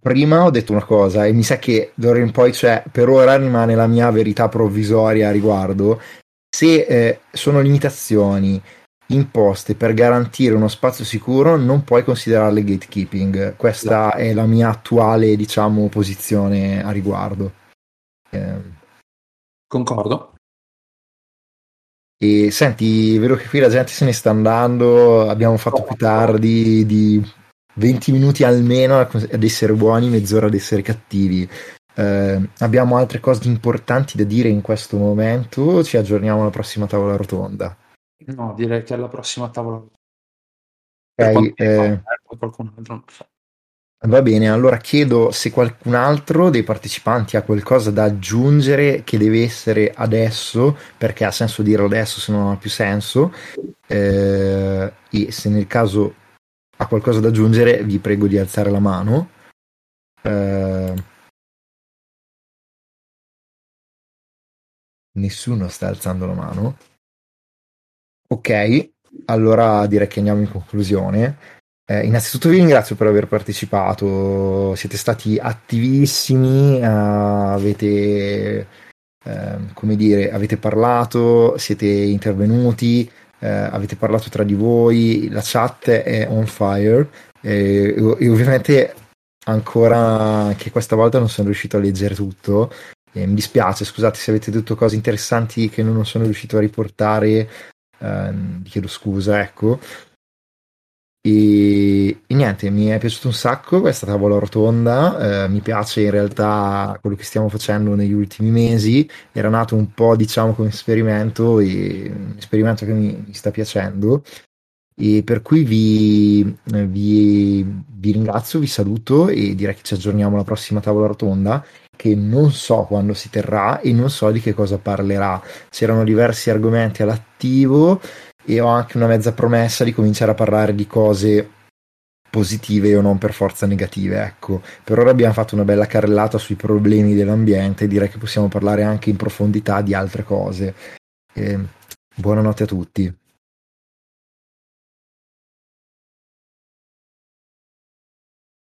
prima ho detto una cosa e mi sa che d'ora in poi, cioè, per ora rimane la mia verità provvisoria a riguardo. Se eh, sono limitazioni imposte per garantire uno spazio sicuro non puoi considerarle gatekeeping. Questa no. è la mia attuale, diciamo, posizione a riguardo. Eh. Concordo. E senti, vedo che qui la gente se ne sta andando, abbiamo fatto più tardi di 20 minuti almeno ad essere buoni, mezz'ora ad essere cattivi. Eh, abbiamo altre cose importanti da dire in questo momento, ci aggiorniamo alla prossima tavola rotonda. No, direi che alla prossima tavola. Ok, eh, qualcun altro non. Va bene, allora chiedo se qualcun altro dei partecipanti ha qualcosa da aggiungere che deve essere adesso, perché ha senso dirlo adesso se non ha più senso, eh, e se nel caso ha qualcosa da aggiungere vi prego di alzare la mano. Eh, nessuno sta alzando la mano. Ok, allora direi che andiamo in conclusione. Eh, innanzitutto vi ringrazio per aver partecipato, siete stati attivissimi, eh, avete, eh, come dire, avete parlato, siete intervenuti, eh, avete parlato tra di voi, la chat è on fire e, e ovviamente ancora anche questa volta non sono riuscito a leggere tutto. E mi dispiace, scusate se avete detto cose interessanti che non sono riuscito a riportare, ehm, chiedo scusa, ecco. E, e, niente, mi è piaciuto un sacco questa tavola rotonda, eh, mi piace in realtà quello che stiamo facendo negli ultimi mesi, era nato un po' diciamo come esperimento, e, un esperimento che mi, mi sta piacendo. E per cui vi, vi, vi, ringrazio, vi saluto e direi che ci aggiorniamo alla prossima tavola rotonda che non so quando si terrà e non so di che cosa parlerà. C'erano diversi argomenti all'attivo e ho anche una mezza promessa di cominciare a parlare di cose positive o non per forza negative, ecco. Per ora abbiamo fatto una bella carrellata sui problemi dell'ambiente e direi che possiamo parlare anche in profondità di altre cose. E buonanotte a tutti.